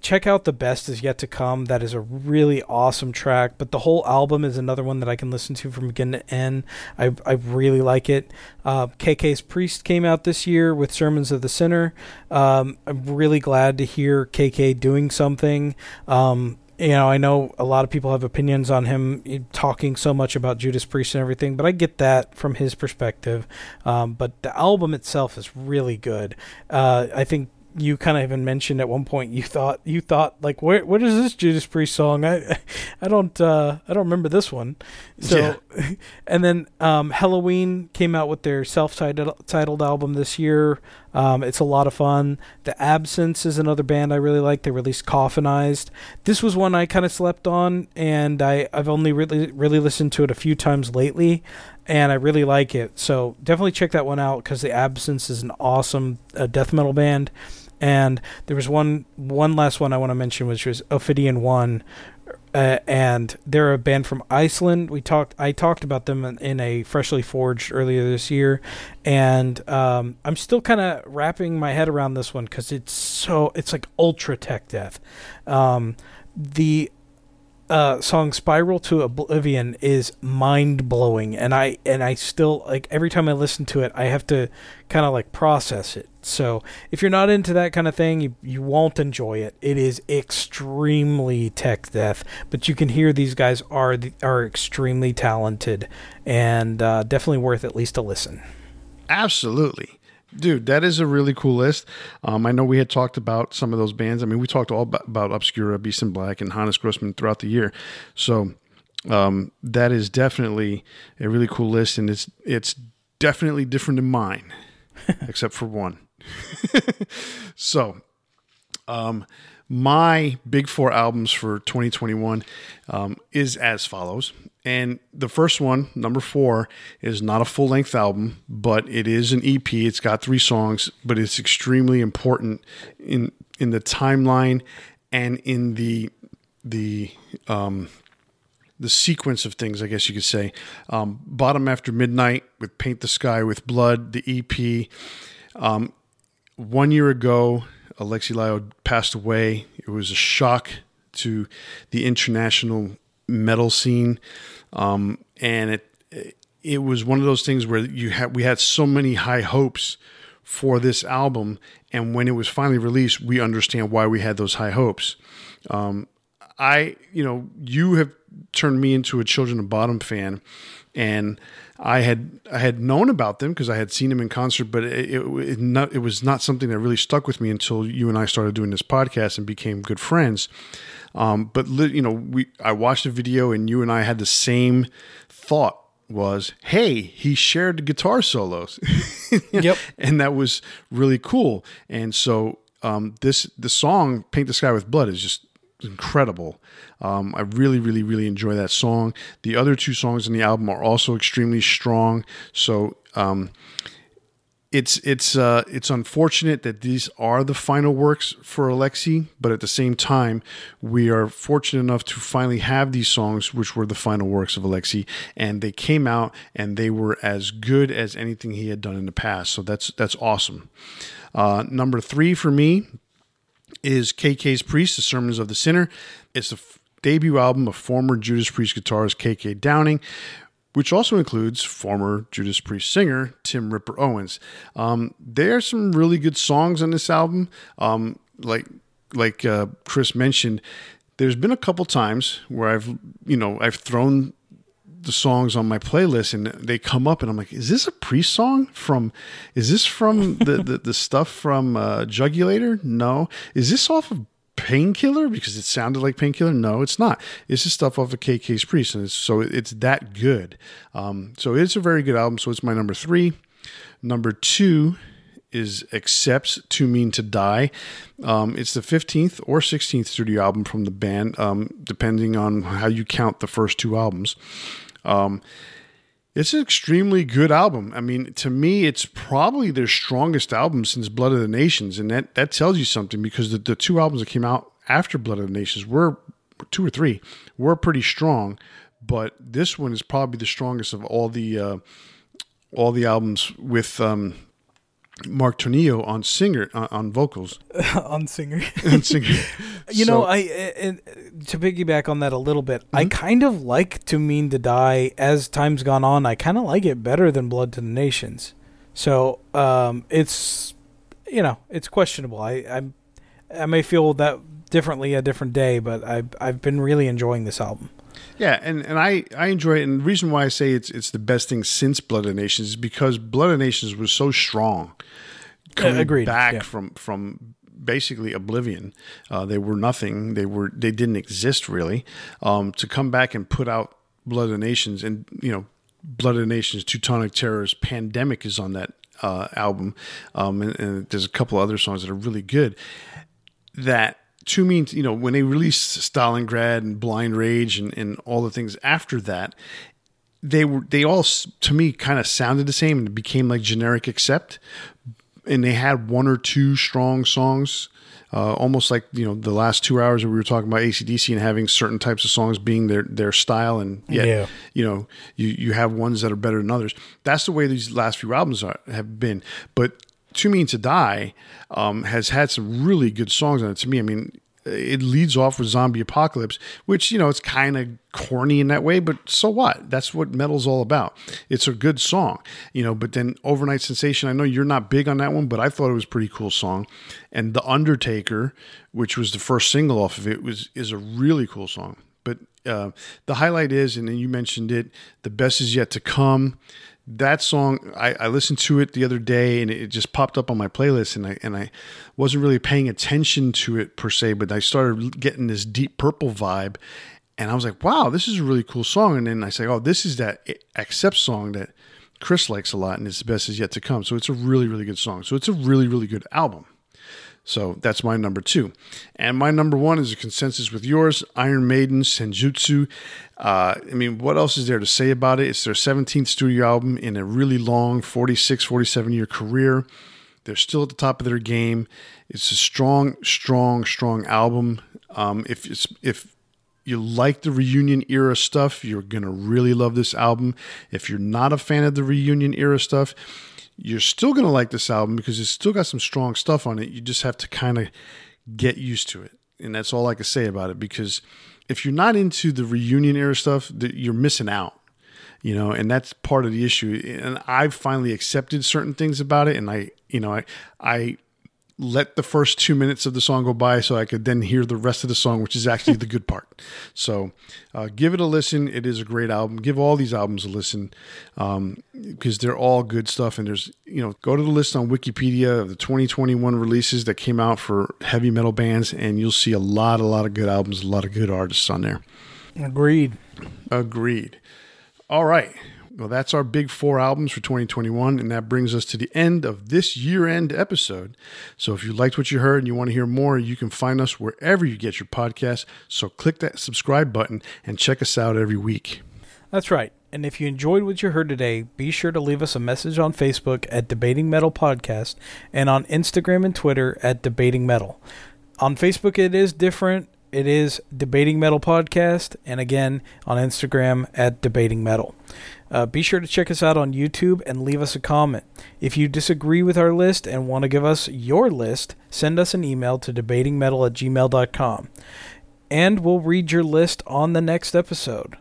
check out the best is yet to come. That is a really awesome track. But the whole album is another one that I can listen to from beginning to end. I I really like it. Uh, KK's Priest came out this year with Sermons of the Sinner. Um, I'm really glad to hear KK doing something. Um, you know, I know a lot of people have opinions on him eh, talking so much about Judas Priest and everything, but I get that from his perspective. Um, but the album itself is really good. Uh, I think you kind of even mentioned at one point you thought you thought like where what is this Judas Priest song? I I don't uh, I don't remember this one. So and then um, Helloween came out with their self-titled titled album this year. Um, it's a lot of fun. The Absence is another band I really like. They released Coffinized. This was one I kind of slept on, and I I've only really really listened to it a few times lately and I really like it. So definitely check that one out because the Absence is an awesome uh, death metal band. And there was one one last one I want to mention, which was Ophidian One, uh, and they're a band from Iceland. We talked I talked about them in, in a freshly forged earlier this year, and um, I'm still kind of wrapping my head around this one because it's so it's like ultra tech death. Um, the uh, song "Spiral to Oblivion" is mind blowing, and I and I still like every time I listen to it, I have to kind of like process it. So if you're not into that kind of thing, you you won't enjoy it. It is extremely tech death, but you can hear these guys are the, are extremely talented, and uh, definitely worth at least a listen. Absolutely. Dude, that is a really cool list. Um, I know we had talked about some of those bands. I mean, we talked all about, about Obscura, Beast in Black, and Hannes Grossmann throughout the year. So um, that is definitely a really cool list, and it's it's definitely different than mine, except for one. so, um, my big four albums for 2021 um, is as follows. And the first one, number four, is not a full length album, but it is an EP. It's got three songs, but it's extremely important in in the timeline and in the the um, the sequence of things, I guess you could say. Um, Bodom After Midnight with Paint the Sky with Blood, the EP. Um, one year ago, Alexi Laiho passed away. It was a shock to the international metal scene, um, and it it was one of those things where you had we had so many high hopes for this album, and when it was finally released, we understand why we had those high hopes. Um, I, you know, you have turned me into a Children of Bodom fan, and I had I had known about them because I had seen them in concert, but it it, it, not, it was not something that really stuck with me until you and I started doing this podcast and became good friends. Um, but you know, we I watched the video and you and I had the same thought was, hey, he shared guitar solos. Yep. and that was really cool. And so um, this the song "Paint the Sky with Blood" is just incredible. Um, I really, really, really enjoy that song. The other two songs in the album are also extremely strong. So um, it's it's uh, it's unfortunate that these are the final works for Alexi, but at the same time, we are fortunate enough to finally have these songs, which were the final works of Alexi, and they came out and they were as good as anything he had done in the past. So that's that's awesome. Uh, number three for me is KK's Priest, The Sermons of the Sinner. It's the f- debut album of former Judas Priest guitarist KK Downing, which also includes former Judas Priest singer Tim Ripper Owens. Um, there are some really good songs on this album. Um, like like uh, Chris mentioned, there's been a couple times where I've you know I've thrown the songs on my playlist and they come up and I'm like, is this a Priest song from? Is this from the the, the stuff from uh, Jugulator? No. Is this off of Painkiller because it sounded like Painkiller? No, it's not. It's the stuff off of KK's Priest, and it's, so it's that good. Um, so it's a very good album. So it's my number three. Number two is Accept's Too Mean to Die. Um, it's the 15th or 16th studio album from the band, um, depending on how you count the first two albums. Um, it's an extremely good album. I mean, to me, it's probably their strongest album since Blood of the Nations, and that that tells you something because the, the two albums that came out after Blood of the Nations were two or three were pretty strong, but this one is probably the strongest of all the uh, all the albums with um, Mark Tornillo on singer on, on vocals on singer. on singer. You So- know, I and to piggyback on that a little bit, I Mm-hmm. kind of like "Too Mean to Die" as time's gone on. I kind of like it better than "Blood to the Nations." So um, it's you know it's questionable. I I I may feel that differently a different day, but I've I've been really enjoying this album. Yeah, and, and I, I enjoy it. And the reason why I say it's it's the best thing since Blood of Nations is because Blood of Nations was so strong. Coming agreed, back yeah. from from basically oblivion, uh, they were nothing. They were they didn't exist really. Um, to come back and put out Blood of Nations, and you know, Blood of Nations, Teutonic Terrors, Pandemic is on that uh, album, um, and, and there's a couple other songs that are really good that to me, you know, when they released Stalingrad and Blind Rage and, and all the things after that, they were they all to me kind of sounded the same and became like generic except, and they had one or two strong songs. Uh, almost like you know the last two hours that we were talking about AC/DC and having certain types of songs being their their style and yet Yeah. you know you you have ones that are better than others. That's the way these last few albums are, have been. But "Too Mean to Die" um, has had some really good songs on it. To me, I mean, it leads off with "Zombie Apocalypse," which you know it's kind of corny in that way, but so what? That's what metal's all about. It's a good song, you know. But then "Overnight Sensation," I know you're not big on that one, but I thought it was pretty cool song. And "The Undertaker," which was the first single off of it, was is a really cool song. But uh, the highlight is, and then you mentioned it, "The Best Is Yet to Come." That song, I, I listened to it the other day, and it just popped up on my playlist, and I and I wasn't really paying attention to it per se, but I started getting this deep purple vibe, and I was like, "Wow, this is a really cool song." And then I say, "Oh, this is that Accept song that Chris likes a lot, and it's the best is yet to come." So it's a really really good song. So it's a really really good album. So that's my number two. And my number one is a consensus with yours Iron Maiden, Senjutsu. Uh, I mean, what else is there to say about it? It's their 17th studio album in a really long 46, 47 year career. They're still at the top of their game. It's a strong, strong, strong album. Um, if it's, if you like the reunion era stuff, you're to really love this album. If you're not a fan of the reunion era stuff, you're still to like this album because it's still got some strong stuff on it. You just have to kind of get used to it. And that's all I can say about it because if you're not into the reunion era stuff, you're missing out. You know, and that's part of the issue. And I've finally accepted certain things about it and I, you know, I I let the first 2 minutes of the song go by so I could then hear the rest of the song, which is actually the good part. So, uh, give it a listen. It is a great album. Give all these albums a listen um, because they're all good stuff. And there's, you know, go to the list on Wikipedia of the 2021 releases that came out for heavy metal bands, and you'll see a lot, a lot of good albums, a lot of good artists on there. Agreed. Agreed. All right. Well, that's our big four albums for 2021, and that brings us to the end of this year end episode. So, if you liked what you heard and you want to hear more, you can find us wherever you get your podcasts. So, click that subscribe button and check us out every week. That's right. And if you enjoyed what you heard today, be sure to leave us a message on Facebook at Debating Metal Podcast and on Instagram and Twitter at Debating Metal. On Facebook, it is different. it is Debating Metal Podcast, and again on Instagram at Debating Metal. Uh, be sure to check us out on YouTube and leave us a comment. If you disagree with our list and want to give us your list, send us an email to debatingmetal at gmail.com. And we'll read your list on the next episode.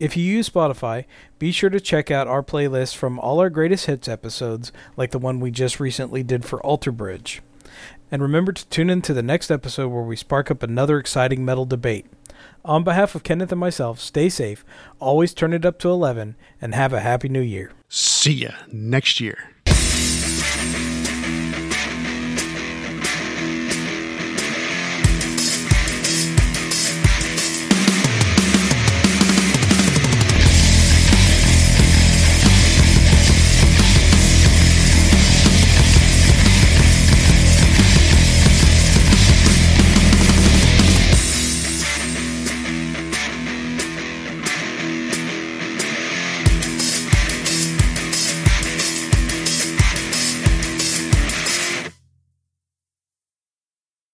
If you use Spotify, be sure to check out our playlist from all our greatest hits episodes, like the one we just recently did for Alter Bridge. And remember to tune in to the next episode where we spark up another exciting metal debate. On behalf of Kenneth and myself, stay safe, always turn it up to 11, and have a happy new year. See ya next year.